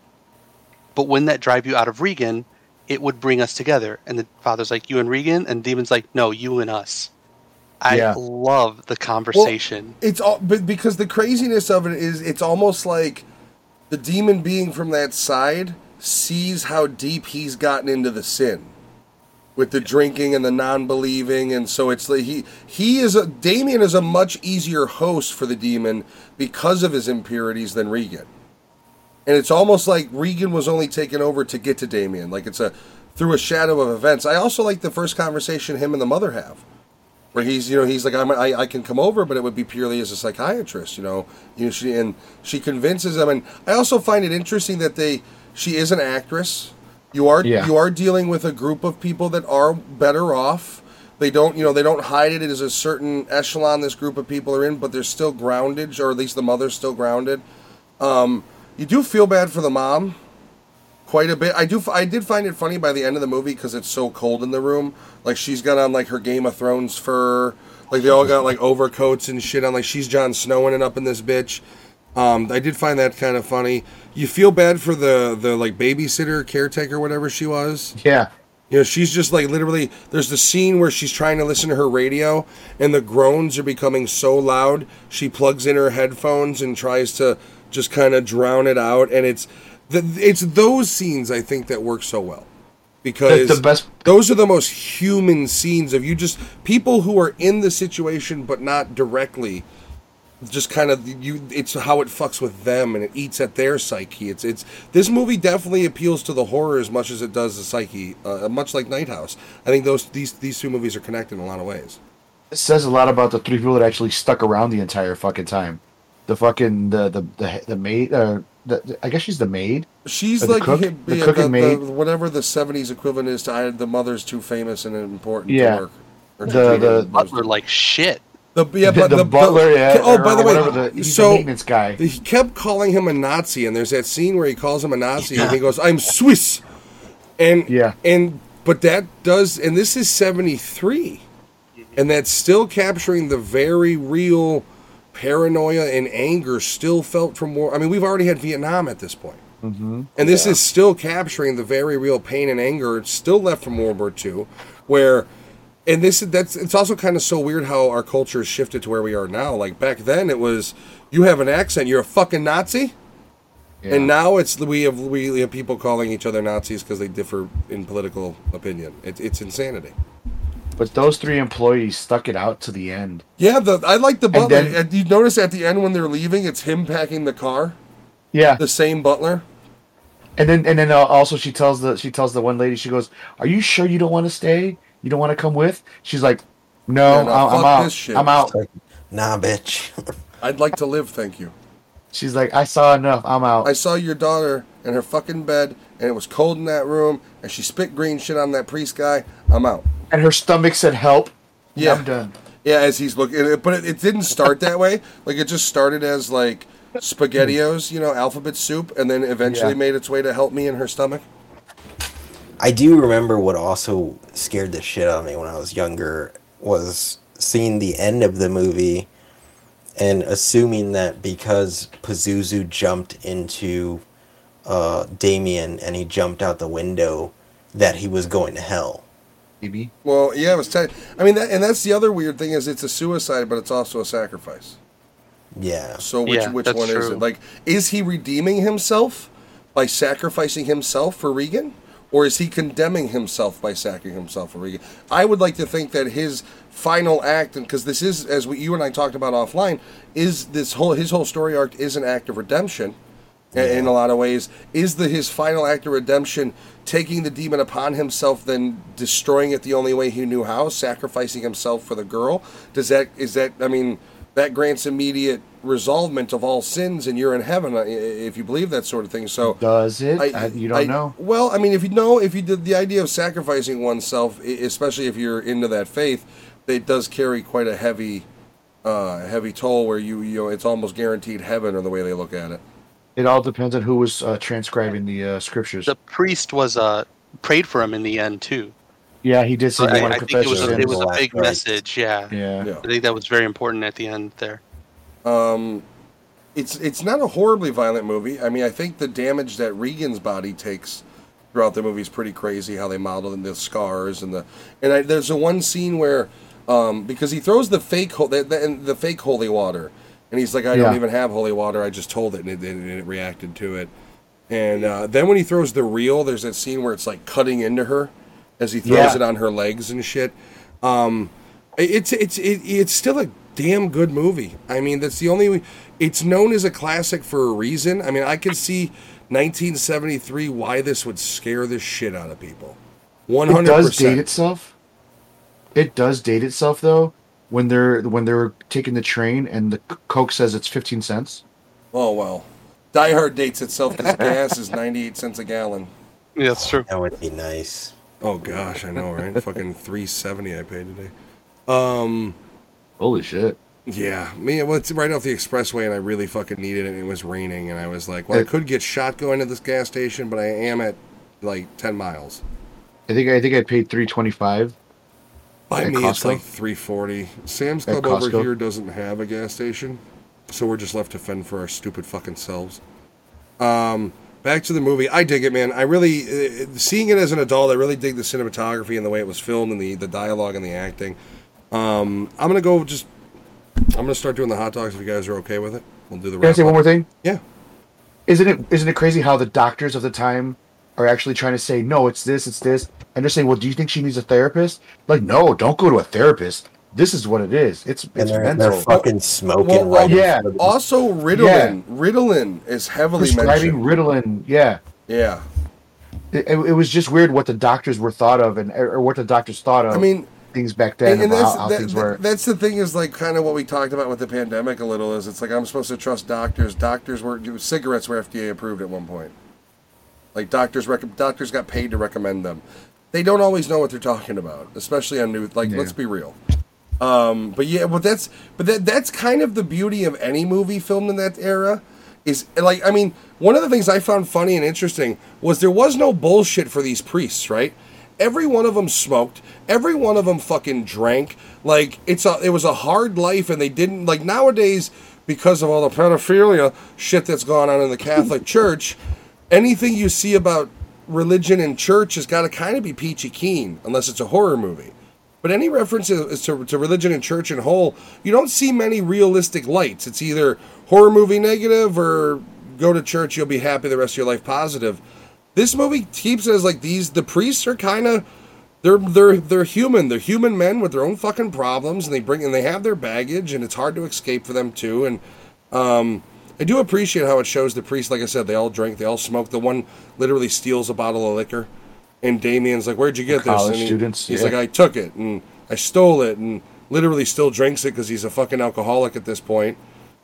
But wouldn't that drive you out of regan it would bring us together. And the father's like you and regan? And demon's like no you and us. I Yeah. love the conversation. It's all but because the craziness of it is it's almost like the demon being from that side sees how deep he's gotten into the sin with the drinking and the non-believing and so it's like he he is a Damien is a much easier host for the demon because of his impurities than Regan. And it's almost like Regan was only taken over to get to Damien like it's a through a shadow of events. I also like the first conversation him and the mother have where he's you know he's like I'm, I I can come over, but it would be purely as a psychiatrist, you know. You know she and she convinces him, and I also find it interesting that they she is an actress. You are Yeah. you are dealing with a group of people that are better off. They don't you know they don't hide it It is a certain echelon this group of people are in, but they're still grounded, or at least the mother's still grounded. Um, you do feel bad for the mom quite a bit. I do. I did find it funny by the end of the movie because it's so cold in the room. Like she's got on like her Game of Thrones fur. Like they all got like overcoats and shit on. Like she's Jon Snowing it up in this bitch. Um, I did find that kind of funny. You feel bad for the the like babysitter, caretaker, whatever she was. yeah, You know, she's just like literally. There's the scene where she's trying to listen to her radio, and the groans are becoming so loud. She plugs in her headphones and tries to just kind of drown it out. And it's the it's those scenes I think that work so well because the, the best. those are the most human scenes of you just people who are in the situation but not directly just kind of you it's how it fucks with them and it eats at their psyche it's it's this movie definitely appeals to the horror as much as it does the psyche uh, much like night house i think those these these two movies are connected in a lot of ways It says a lot about the three people that actually stuck around the entire fucking time. The fucking the the the, the maid. Uh, the, the- I guess she's the maid. she's the like cook- yeah, the yeah, cook the, and the- maid? whatever the 70s equivalent is to I, the mother's too famous and important Yeah. to work Or to The- the- those- butler like shit the, yeah, but the, the, butler, yeah. oh by the way the, he's so the maintenance guy. He kept calling him a Nazi, and there's that scene where he calls him a Nazi, and he goes, "I'm Swiss," and Yeah. and but that does, and this is '73, and that's still capturing the very real paranoia and anger still felt from war. I mean, we've already had Vietnam at this point. Mm-hmm. And this Yeah. is still capturing the very real pain and anger still left from World War II, where, and this is that's it's also kind of so weird how our culture has shifted to where we are now. Like back then, it was you have an accent, you're a fucking Nazi, Yeah. and now it's we have we have people calling each other Nazis because they differ in political opinion. It, it's insanity. but those three employees stuck it out to the end. Yeah, the I like the butler. then- And you notice at the end when they're leaving, it's him packing the car. Yeah, The same butler. and then and then uh, also she tells the she tells the one lady she goes, "Are you sure you don't want to stay? You don't want to come with?" She's like, "No, Yeah, no, I'm, I'm out. I'm out." It's like, nah, bitch. [LAUGHS] I'd like to live, thank you. She's like, "I saw enough. I'm out." I saw your daughter in her fucking bed, and it was cold in that room, and she spit green shit on that priest guy. I'm out. and her stomach said, "Help." Yeah. I'm done. Yeah, as he's looking, but it, it didn't start that way. Like it just started as like hmm. spaghettios, you know, alphabet soup, and then eventually Yeah. made its way to help me in her stomach. I do remember what also scared the shit out of me when I was younger was seeing the end of the movie and assuming that because Pazuzu jumped into uh, Damien and he jumped out the window that he was going to hell. Maybe. Well, yeah, it was. Te- I mean, that, and that's the other weird thing is it's a suicide, but it's also a sacrifice. Yeah. So which Yeah, which that's one is true. it? Like, is he redeeming himself by sacrificing himself for Regan, or is he condemning himself by sacking himself? I would like to think that his final act, and because this is, as we, you and I talked about offline, is this whole his whole story arc is an act of redemption. a- In a lot of ways, is the his final act of redemption taking the demon upon himself, then destroying it the only way he knew how, sacrificing himself for the girl? Does that is that? I mean, that grants immediate resolvement of all sins, and you're in heaven if you believe that sort of thing. So Does it? I, you don't I- know. Well, I mean, if you know, if you did the idea of sacrificing oneself, especially if you're into that faith, it does carry quite a heavy, uh, heavy toll. Where you, you know, it's almost guaranteed heaven, or the way they look at it. It all depends on who was uh, transcribing the uh, scriptures. The priest was uh prayed for him in the end too. yeah, he did say, I, I think it was a, it was a big rites. message. Yeah. yeah. Yeah. I think that was very important at the end there. Um, it's it's not a horribly violent movie. I mean, I think the damage that Regan's body takes throughout the movie is pretty crazy. How they model the scars and the and I, there's a one scene where um, because he throws the fake ho- the, the, the fake holy water, and he's like, I don't even have holy water. I just told it, and it, and it reacted to it. And uh, then when he throws the real, there's that scene where it's like cutting into her as he throws Yeah. it on her legs and shit. Um, it's it's it, it's still a damn good movie. I mean, that's the only. It's known as a classic for a reason. I mean, I can see 1973 why this would scare the shit out of people. One It hundred does date itself. It does date itself though. When they're when they're taking the train and the Coke says it's fifteen cents. Oh well, Die Hard dates itself because gas is 98 cents a gallon. Yeah, that's true. That would be nice. Oh gosh, I know, right? Fucking 370 I paid today. Um. Holy shit! Yeah, me. Well, it's right off the expressway, and I really fucking needed it. and It was raining, and I was like, "Well, I could get shot going to this gas station, but I am at like ten miles." I think I think I paid three twenty five. By me, it's Costco? like three forty. Sam's Club over here doesn't have a gas station, so we're just left to fend for our stupid fucking selves. Um, back to the movie. I dig it, man. I really uh, seeing it as an adult. I really dig the cinematography and the way it was filmed and the the dialogue and the acting. Um, I'm gonna go just. I'm gonna start doing the hot dogs if you guys are okay with it. We'll do the. Rest. Can I say wrap one more thing? Yeah. Isn't it isn't it crazy how the doctors of the time are actually trying to say no, it's this, it's this, and they're saying, well, do you think she needs a therapist? Like, no, don't go to a therapist. This is what it is. It's And it's they're, mental. they're fucking smoking. Well, well, right yeah. front of them. Also, Ritalin. Yeah. Ritalin is heavily prescribing mentioned. Ritalin. Yeah, Yeah. it, it, it was just weird what the doctors were thought of, and or what the doctors thought of. I mean, things back then and, and that's how, how that- things that- were. that's the thing is like kind of what we talked about with the pandemic a little is it's like I'm supposed to trust doctors. Doctors were cigarettes were FDA approved at one point. Like doctors rec- doctors got paid to recommend them. They don't always know what they're talking about, especially on new. Like Yeah. let's be real. Um, but yeah, but that's but that that's kind of the beauty of any movie filmed in that era. Is like I mean, one of the things I found funny and interesting was there was no bullshit for these priests, right? Every one of them smoked. Every one of them fucking drank. Like it's a it was a hard life, and they didn't like nowadays because of all the pedophilia shit that's gone on in the Catholic [LAUGHS] Church. anything you see about religion and church has got to kind of be peachy keen, unless it's a horror movie. But any reference is to, to religion and church and whole, you don't see many realistic lights. It's either horror movie negative or go to church, you'll be happy the rest of your life positive. This movie keeps it as like these the priests are kind of they're they're they're human. They're human men with their own fucking problems, and they bring and they have their baggage, and it's hard to escape for them too. And um, I do appreciate how it shows the priests. Like I said, they all drink, they all smoke. The one literally steals a bottle of liquor, and Damien's like, "Where'd you get this?" College And he- students, he's yeah. like, "I took it and I stole it," and literally still drinks it because he's a fucking alcoholic at this point.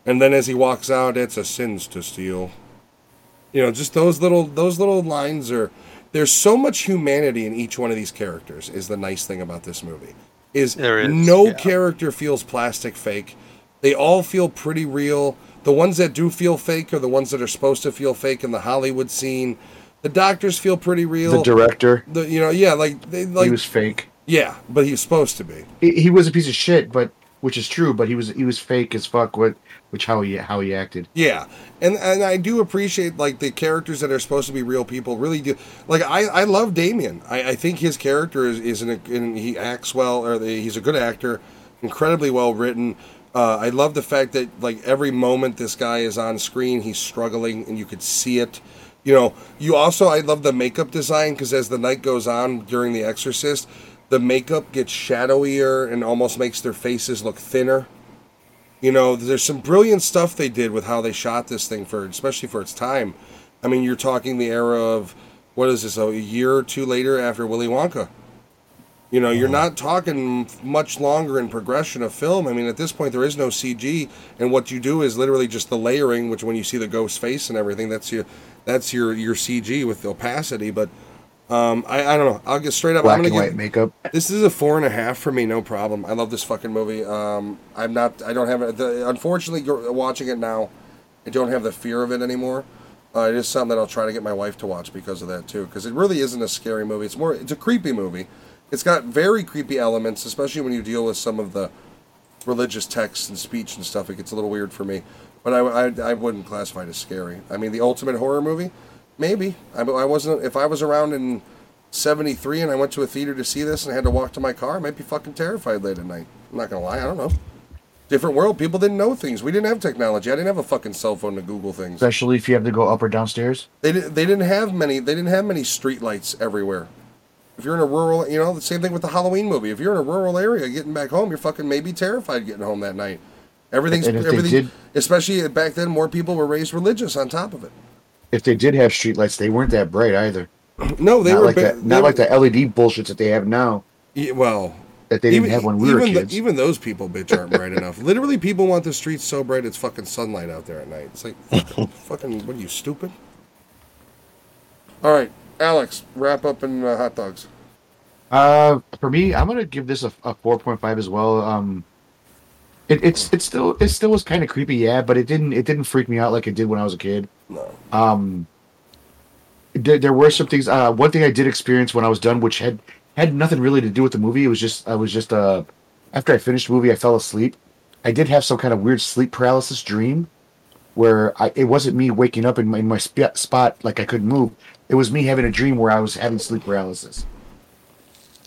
And then as he walks out, it's a sins to steal. You know, just those little those little lines are. There's so much humanity in each one of these characters. Is the nice thing about this movie is, There is, no yeah. character feels plastic fake. They all feel pretty real. The ones that do feel fake are the ones that are supposed to feel fake in the Hollywood scene. The doctors feel pretty real. The director, The- you know, yeah, like they like he was fake. yeah, but he was supposed to be. He, he was a piece of shit, but which is true. But he was he was fake as fuck. What which how he how he acted. Yeah, and and I do appreciate like the characters that are supposed to be real people. Really do like I I love Damien. I, I think his character is is an, and he acts well, or the, he's a good actor, incredibly well written. Uh, I love the fact that like every moment this guy is on screen, he's struggling, and you could see it. You know, you also I love the makeup design because as the night goes on during The Exorcist, the makeup gets shadowier and almost makes their faces look thinner. You know, there's some brilliant stuff they did with how they shot this thing for, especially for its time. I mean, you're talking the era of what is this? A year or two later after Willy Wonka. You know, you're uh-huh. not talking much longer in progression of film. I mean, at this point, there is no CG, and what you do is literally just the layering. Which, when you see the ghost face and everything, that's your that's your your CG with opacity. But um, I I don't know. I'll get straight up. Black I'm and gonna white give, makeup. this is a four and a half for me, no problem. I love this fucking movie. Um, I'm not. I don't have it. The, unfortunately, watching it now, I don't have the fear of it anymore. Uh, it is something that I'll try to get my wife to watch because of that too. Because it really isn't a scary movie. It's more. It's a creepy movie. It's got very creepy elements, especially when you deal with some of the religious texts and speech and stuff. It gets a little weird for me. But I, I, I wouldn't classify it as scary. I mean, the ultimate horror movie, maybe. I, I wasn't. If I was around in 73 and I went to a theater to see this and I had to walk to my car, I might be fucking terrified late at night. I'm not gonna lie, I don't know. Different world. People didn't know things. We didn't have technology. I didn't have a fucking cell phone to Google things. Especially if you have to go up or downstairs. They didn't. They didn't have many. They didn't have many street lights everywhere. If you're in a rural, you know, the same thing with the Halloween movie. If you're in a rural area getting back home, you're fucking maybe terrified getting home that night. Everything's And if they everything. did- Especially back then, more people were raised religious on top of it. If they did have streetlights, they weren't that bright either. [CLEARS THROAT] No, they not were like ba- that. Not were- like the LED bullshits that they have now. Well, That they didn't have when we were even the- kids. even those people, bitch, aren't bright enough. [LAUGHS] Literally, people want the streets so bright it's fucking sunlight out there at night. It's like fucking, [LAUGHS] fucking what are you stupid? All right, Alex, wrap up in uh, hot dogs. Uh, for me, I'm gonna give this a, a 4.5 as well. Um, it, it's it still it still was kind of creepy, yeah, but it didn't it didn't freak me out like it did when I was a kid. No, Um, there, there were some things. Uh, one thing I did experience when I was done, which had had nothing really to do with the movie. It was just I was just uh after I finished the movie, I fell asleep. I did have some kind of weird sleep paralysis dream, where I it wasn't me waking up in my, in my sp- spot like I couldn't move. It was me having a dream where I was having sleep paralysis.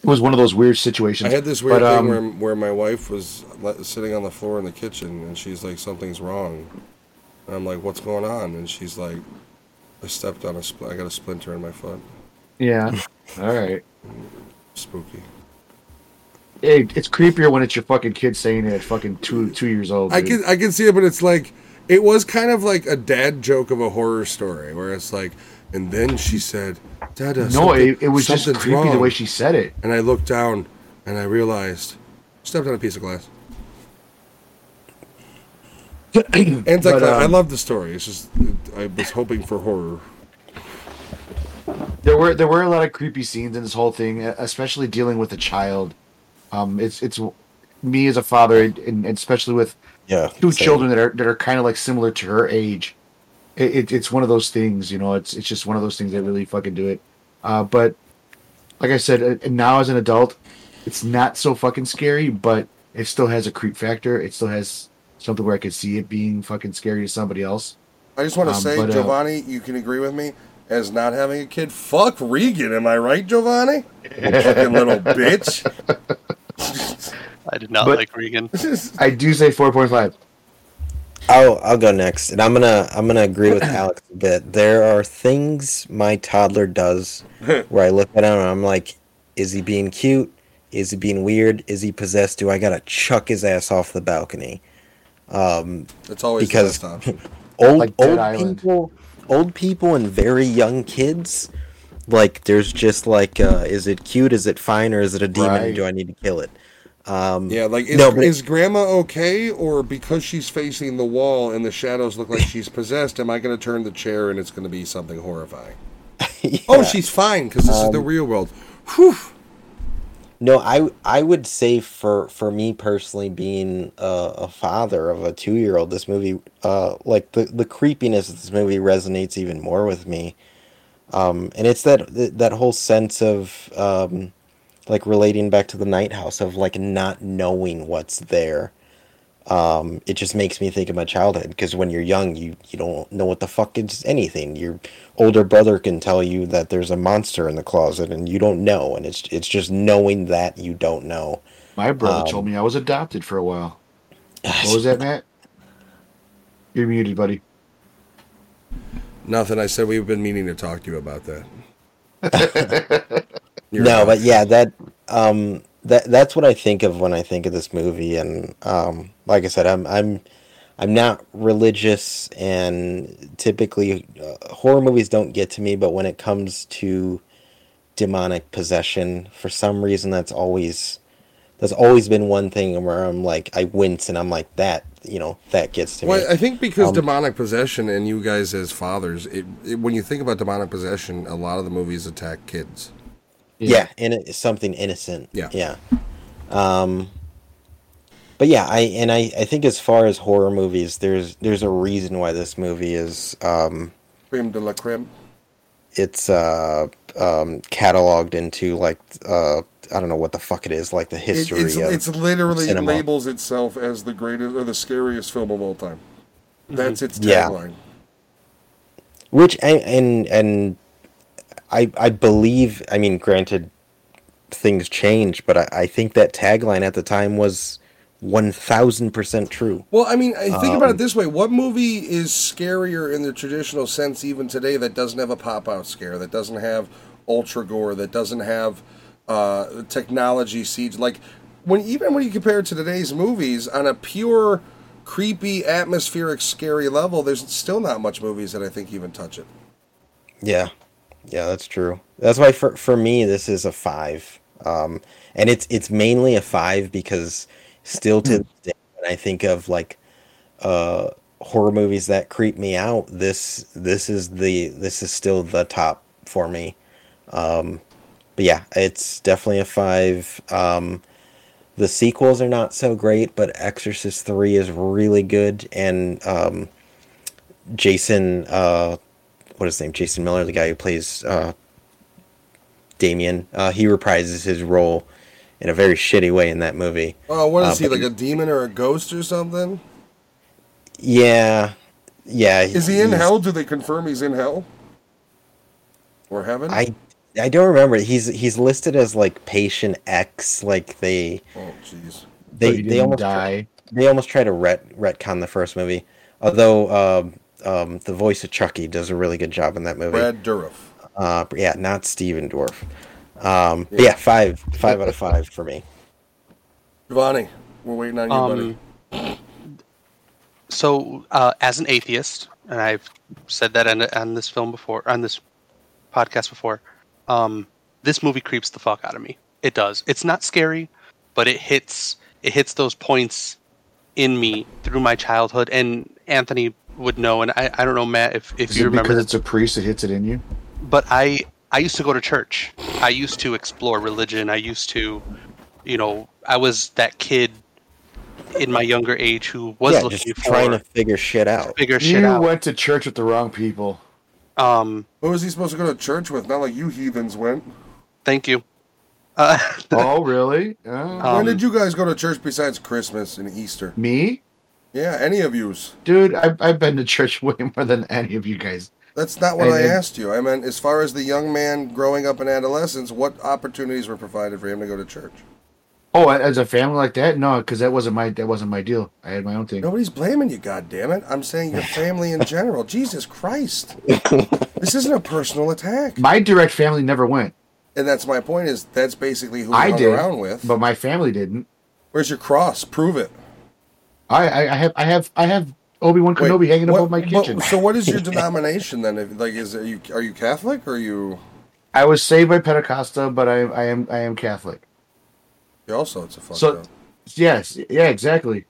It was one of those weird situations. I had this weird But, thing um, where where my wife was sitting on the floor in the kitchen and she's like, something's wrong. And I'm like, what's going on? And she's like, I stepped on a spl- I got a splinter in my foot. Yeah. [LAUGHS] All right. Spooky. Hey, it's creepier when it's your fucking kid saying it at fucking two two years old. I can I can see it, but it's like it was kind of like a dad joke of a horror story, where it's like, and then she said, "Dada, No, it, it was just something's creepy the way she said it. And I looked down, and I realized, stepped on a piece of glass. [CLEARS THROAT] Anticlimax. But, um, I love the story. It's just I was hoping for horror. There were there were a lot of creepy scenes in this whole thing, especially dealing with a child. Um, it's it's me as a father, and, and especially with Yeah. two same. children that are that are kind of like similar to her age. It, it, it's one of those things, you know. It's it's just one of those things that really fucking do it. Uh, but like I said, uh, now as an adult, it's not so fucking scary, but it still has a creep factor. It still has something where I could see it being fucking scary to somebody else. I just want to Um, say, but, uh, Giovanni, you can agree with me. as not having a kid. Fuck Regan, am I right, Giovanni? Fucking little [LAUGHS] bitch. I did not But- like Regan. [LAUGHS] I do say four point five. I'll I'll go next, and I'm gonna I'm gonna agree with [CLEARS THROAT] Alex a bit. There are things my toddler does [LAUGHS] where I look at him and I'm like, is he being cute? Is he being weird? Is he possessed? Do I gotta chuck his ass off the balcony? Um, That's always Because- the best [LAUGHS] old Like old Island. people, old people, and very young kids. Like, there's just like, uh, is it cute? Is it fine? Or is it a demon? Right. Do I need to kill it? Um, Yeah, like is, No, is grandma okay, or because she's facing the wall and the shadows look like she's possessed, am I going to turn the chair and it's going to be something horrifying? [LAUGHS] Oh, she's fine because this is the Um, real world. Whew. No, I I would say for for me personally, being a, a father of a two year old, this movie, uh, like the the creepiness of this movie resonates even more with me, um, and it's that that whole sense of um, like relating back to the night house of like not knowing what's there. Um, it just makes me think of my childhood because when you're young, you you don't know what the fuck is anything. Your older brother can tell you that there's a monster in the closet, and you don't know, and it's it's just knowing that you don't know. My brother Um, told me I was adopted for a while. What was that, Matt? You're muted, buddy. Nothing. I said we've been meaning to talk to you about that. [LAUGHS] You're no, right. but yeah, that [LAUGHS] um that that's what I think of when I think of this movie, and um like I said, I'm I'm I'm not religious, and typically uh, horror movies don't get to me, but when it comes to demonic possession, for some reason, that's always that's always been one thing where I'm like I wince, and I'm like that, you know, that gets to me. Well, I think because Um, demonic possession and you guys as fathers, it, it, when you think about demonic possession, a lot of the movies attack kids. Yeah, and it's something innocent Yeah. yeah um but yeah i and i i think as far as horror movies there's there's a reason why this movie is um Creme de la creme. it's uh um cataloged into like uh i don't know what the fuck it is like the It, history it's, of it's literally cinema. labels itself as the greatest or the scariest film of all time. That's its Yeah. which and and, and i i believe i mean granted things change but i, I think that tagline at the time was 1000% true Well, I mean, I think about Um, it this way: what movie is scarier in the traditional sense, even today, that doesn't have a pop-out scare, that doesn't have ultra gore, that doesn't have uh, technology siege? Like when even when you compare it to today's movies on a pure, creepy, atmospheric, scary level, there's still not much movies that I think even touch it. Yeah, yeah, that's true. That's why for for me this is a five, um, and it's it's mainly a five because still to this day, when I think of like uh, horror movies that creep me out, this this is the this is still the top for me. Um, but yeah, it's definitely a five. Um, the sequels are not so great, but Exorcist three is really good, and um, Jason. Uh, what is his name? Jason Miller, the guy who plays uh, Damien. Uh, he reprises his role in a very shitty way in that movie. Oh, what is Uh, he like a demon or a ghost or something? Yeah, yeah. Is he in hell? Do they confirm he's in hell or heaven? I I don't remember. He's he's listed as like patient X. Like they oh, jeez. they But he they almost die. they almost try to ret retcon the first movie. Although um, um, the voice of Chucky does a really good job in that movie. Brad Dourif. Uh, yeah, not Steven Dwarf. Um, but yeah, five five out of five for me. Giovanni, we're waiting on you, buddy. Um, so, uh, as an atheist, and I've said that on, on this film before, on this podcast before, um, this movie creeps the fuck out of me. It does. It's not scary, but it hits it hits those points in me through my childhood. And Anthony would know, and I, I don't know, Matt, if, if Is you it remember, because it's a priest that hits it in you? but I I used to go to church. I used to explore religion. I used to, you know, I was that kid in my younger age who was yeah, looking just for trying to figure shit out. figure shit You out. went to church with the wrong people. Um, Who was he supposed to go to church with? Not like you heathens went. thank you. Uh, [LAUGHS] Oh, really? Oh. Um, when did you guys go to church besides Christmas and Easter? Me? Yeah, any of yous. Dude, I've, I've been to church [LAUGHS] way more than any of you guys. That's not what And- I asked you. I meant as far as the young man growing up in adolescence, what opportunities were provided for him to go to church? Oh, as a family like that, no, because that wasn't my that wasn't my deal. I had my own thing. Nobody's blaming you, God damn it! I'm saying your family in [LAUGHS] general. Jesus Christ, [LAUGHS] this isn't a personal attack. My direct family never went, And that's my point. Is that's basically who I did, around with. but my family didn't. Where's your cross? Prove it. I I, I have I have I have Obi Wan Wait, Kenobi hanging what- above my but- kitchen. so what is your [LAUGHS] denomination then? If, like, is are you are you Catholic or are you? I was saved by Pentecosta, but I I am I am Catholic. You also it's a fuck So- up. Yes, yeah, exactly.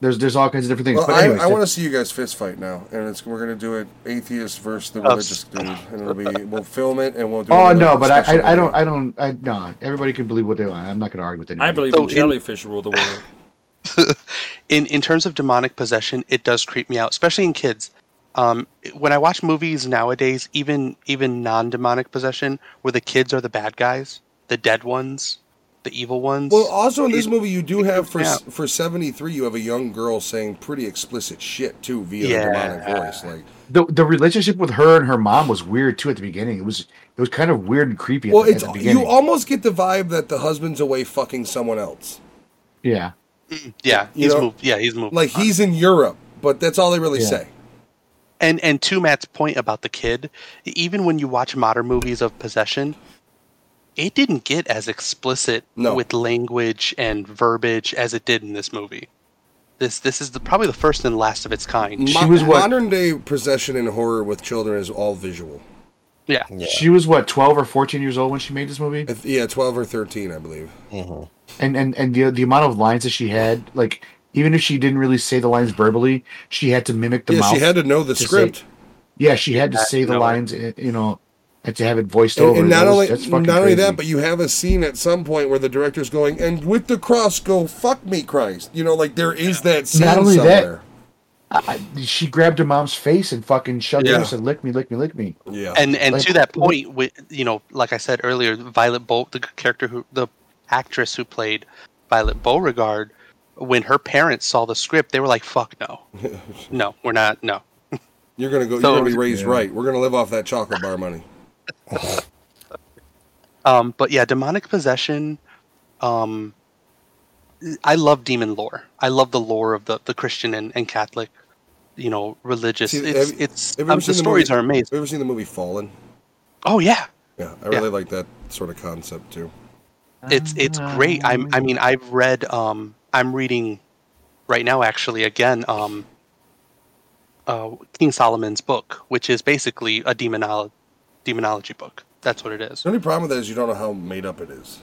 There's there's all kinds of different things. Well, but I, anyways, I want to see you guys fist fight now, and it's we're gonna do it atheist versus the religious dude, and it'll be we'll film it and we'll do. Oh another no, but I, I I don't. I don't I no. Everybody can believe what they want. I'm not going to argue with anybody. I believe So in in- jellyfish rule the world. [LAUGHS] in in terms of demonic possession, it does creep me out, especially in kids. Um, when I watch movies nowadays, even even non demonic possession, where the kids are the bad guys, the dead ones, the evil ones. Well, also in this it- movie, you do have for Yeah. for seventy three, you have a young girl saying pretty explicit shit too via Yeah. the demonic voice. Like, the the relationship with her and her mom was weird too at the beginning. It was it was kind of weird and creepy. Well, the, it's at the beginning. you almost get the vibe that the husband's away fucking someone else. yeah. Yeah, you he's know, moved. Yeah, he's moved. Like he's in Europe, but that's all they really Yeah. say. And and to Matt's point about the kid, even when you watch modern movies of possession, it didn't get as explicit No. with language and verbiage as it did in this movie. This this is the, probably the first and last of its kind. She was what- modern day possession and horror with children is all visual. Yeah, Yeah. She was what twelve or fourteen years old when she made this movie, If, yeah, twelve or thirteen, I believe. Mm-hmm. And and and the the amount of lines that she had, like even if she didn't really say the lines verbally, she had to mimic the yeah, mouth. she had to know the to script. say- yeah, she had to say the know lines, eh, you know, and to have it voiced And, over. and That not was- only that's not fucking only crazy. that, but you have a scene at some point where the director's going, "And with the cross, go fuck me, Christ." You know, like there is that scene Not only that- somewhere. I, she grabbed her mom's face and fucking shoved it Yeah. in and said, "Lick me, lick me, lick me." Yeah, and and Like- to that point, with you know, like I said earlier, Violet Bolt, the character who the actress who played Violet Beauregarde, when her parents saw the script, they were like, "Fuck no, [LAUGHS] no, we're not, no." you're gonna go. So- you're gonna be raised Yeah. right. We're gonna live off that chocolate bar money. [LAUGHS] Um, but yeah, demonic possession. Um, I love demon lore. I love the lore of the, the Christian and, and Catholic, you know, religious. See, it's have- it's have um, the seen the stories movie- are amazing. Have you ever seen the movie Fallen? Oh yeah, Yeah, I really like that sort of concept too. It's it's great. I'm I mean I've read um I'm reading right now actually again um uh King Solomon's book, which is basically a demonolo- demonology book. That's what it is. The only problem with that is you don't know how made up it is.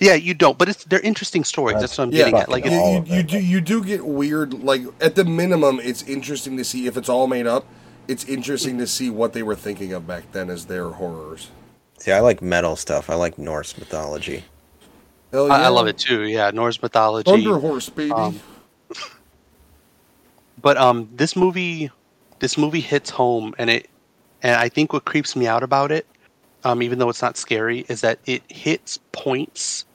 Yeah, you don't, but it's they're interesting stories. That's what I'm Yeah, getting at. Like you, all you, you do you do get weird. Like at the minimum, it's interesting to see if it's all made up. It's interesting to see what they were thinking of back then as their horrors. See, I like metal stuff. I like Norse mythology. Hell I, yeah. I love it too. Yeah, Norse mythology. Thunder Horse, baby. Um, but um this movie this movie hits home and it and i think what creeps me out about it um even though it's not scary is that it hits points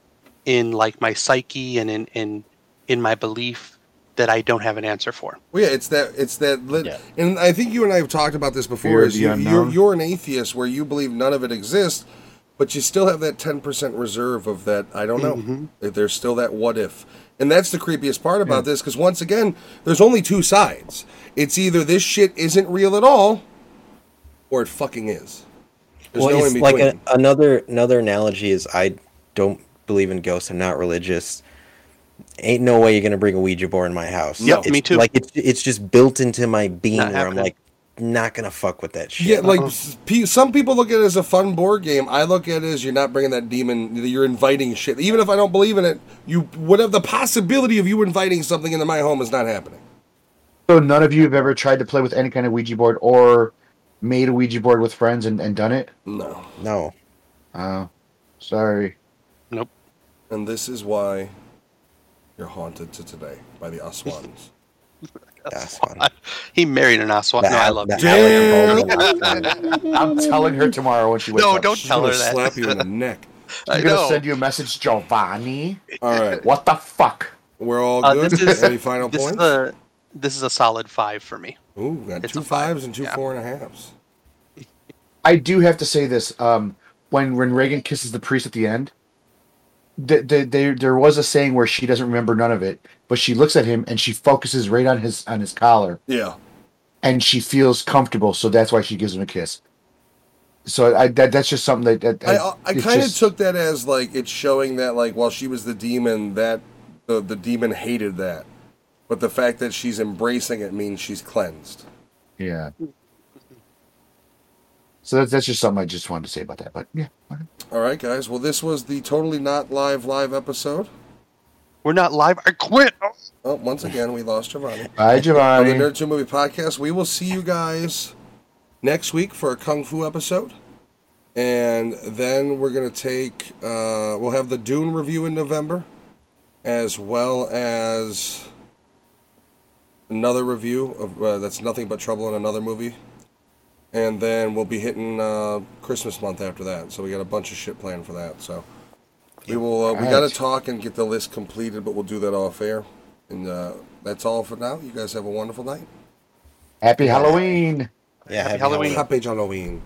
in like my psyche and in in in my belief that i don't have an answer for Well, yeah, it's that it's that, lit- Yeah. and I think you and I have talked about this before. Fear of Is the you, you're you're an atheist where you believe none of it exists, but you still have that ten percent reserve of that. I don't know. Mm-hmm. There's still that what if, and that's the creepiest part about this because once again, there's only two sides. It's either this shit isn't real at all, or it fucking is. There's well, no it's in like a, another another analogy is I don't believe in ghosts. I'm not religious. Ain't no way you're gonna bring a Ouija board in my house. Yep, It's me too. Like it's it's just built into my being Not where I'm like not gonna fuck with that shit. Yeah, like uh-huh. s- pe- some people look at it as a fun board game. I look at it as you're not bringing that demon. You're inviting shit. Even if I don't believe in it, you whatever the possibility of you inviting something into my home is not happening. So none of you have ever tried to play with any kind of Ouija board or made a Ouija board with friends and, and done it? No, no. Oh, sorry. nope and this is why you're haunted to today by the Aswangs. [LAUGHS] [LAUGHS] That's fun. he married an aswang no i love [LAUGHS] That- I'm telling her tomorrow when she wakes no up. No, don't She's tell her that slap you in the neck. [LAUGHS] I I'm gonna send you a message, Giovanni. All right, What the fuck? we're all Uh, good. this is- Any final this is points? this is a solid five for me. Ooh, got It's two a five, fives and two yeah. four and a halves. I do have to say this. Um, when when Regan kisses the priest at the end, the, the, there there was a saying where she doesn't remember none of it, but she looks at him and she focuses right on his on his collar, Yeah. and she feels comfortable, so that's why she gives him a kiss. So I that that's just something that, that I I, I kind of took that as like it's showing that like while she was the demon, that the the demon hated that, but the fact that she's embracing it means she's cleansed. yeah. So that's that's just something I just wanted to say about that. But yeah, okay. All right, guys. Well, this was the totally not live live episode. We're not live. I quit. Oh, once again, we lost Giovanni. [LAUGHS] bye, On the Nerd 2 Movie Podcast. We will see you guys next week for a Kung Fu episode. And then we're going to take, uh, we'll have the Dune review in November, as well as another review of uh, That's Nothing But Trouble in Another Movie. And then we'll be hitting uh, Christmas month after that. So we got a bunch of shit planned for that. So we will, uh, we got to talk and get the list completed, but we'll do that off air. And uh, that's all for now. You guys have a wonderful night. Happy Halloween. Yeah, Happy happy Halloween. Halloween. Happy Halloween.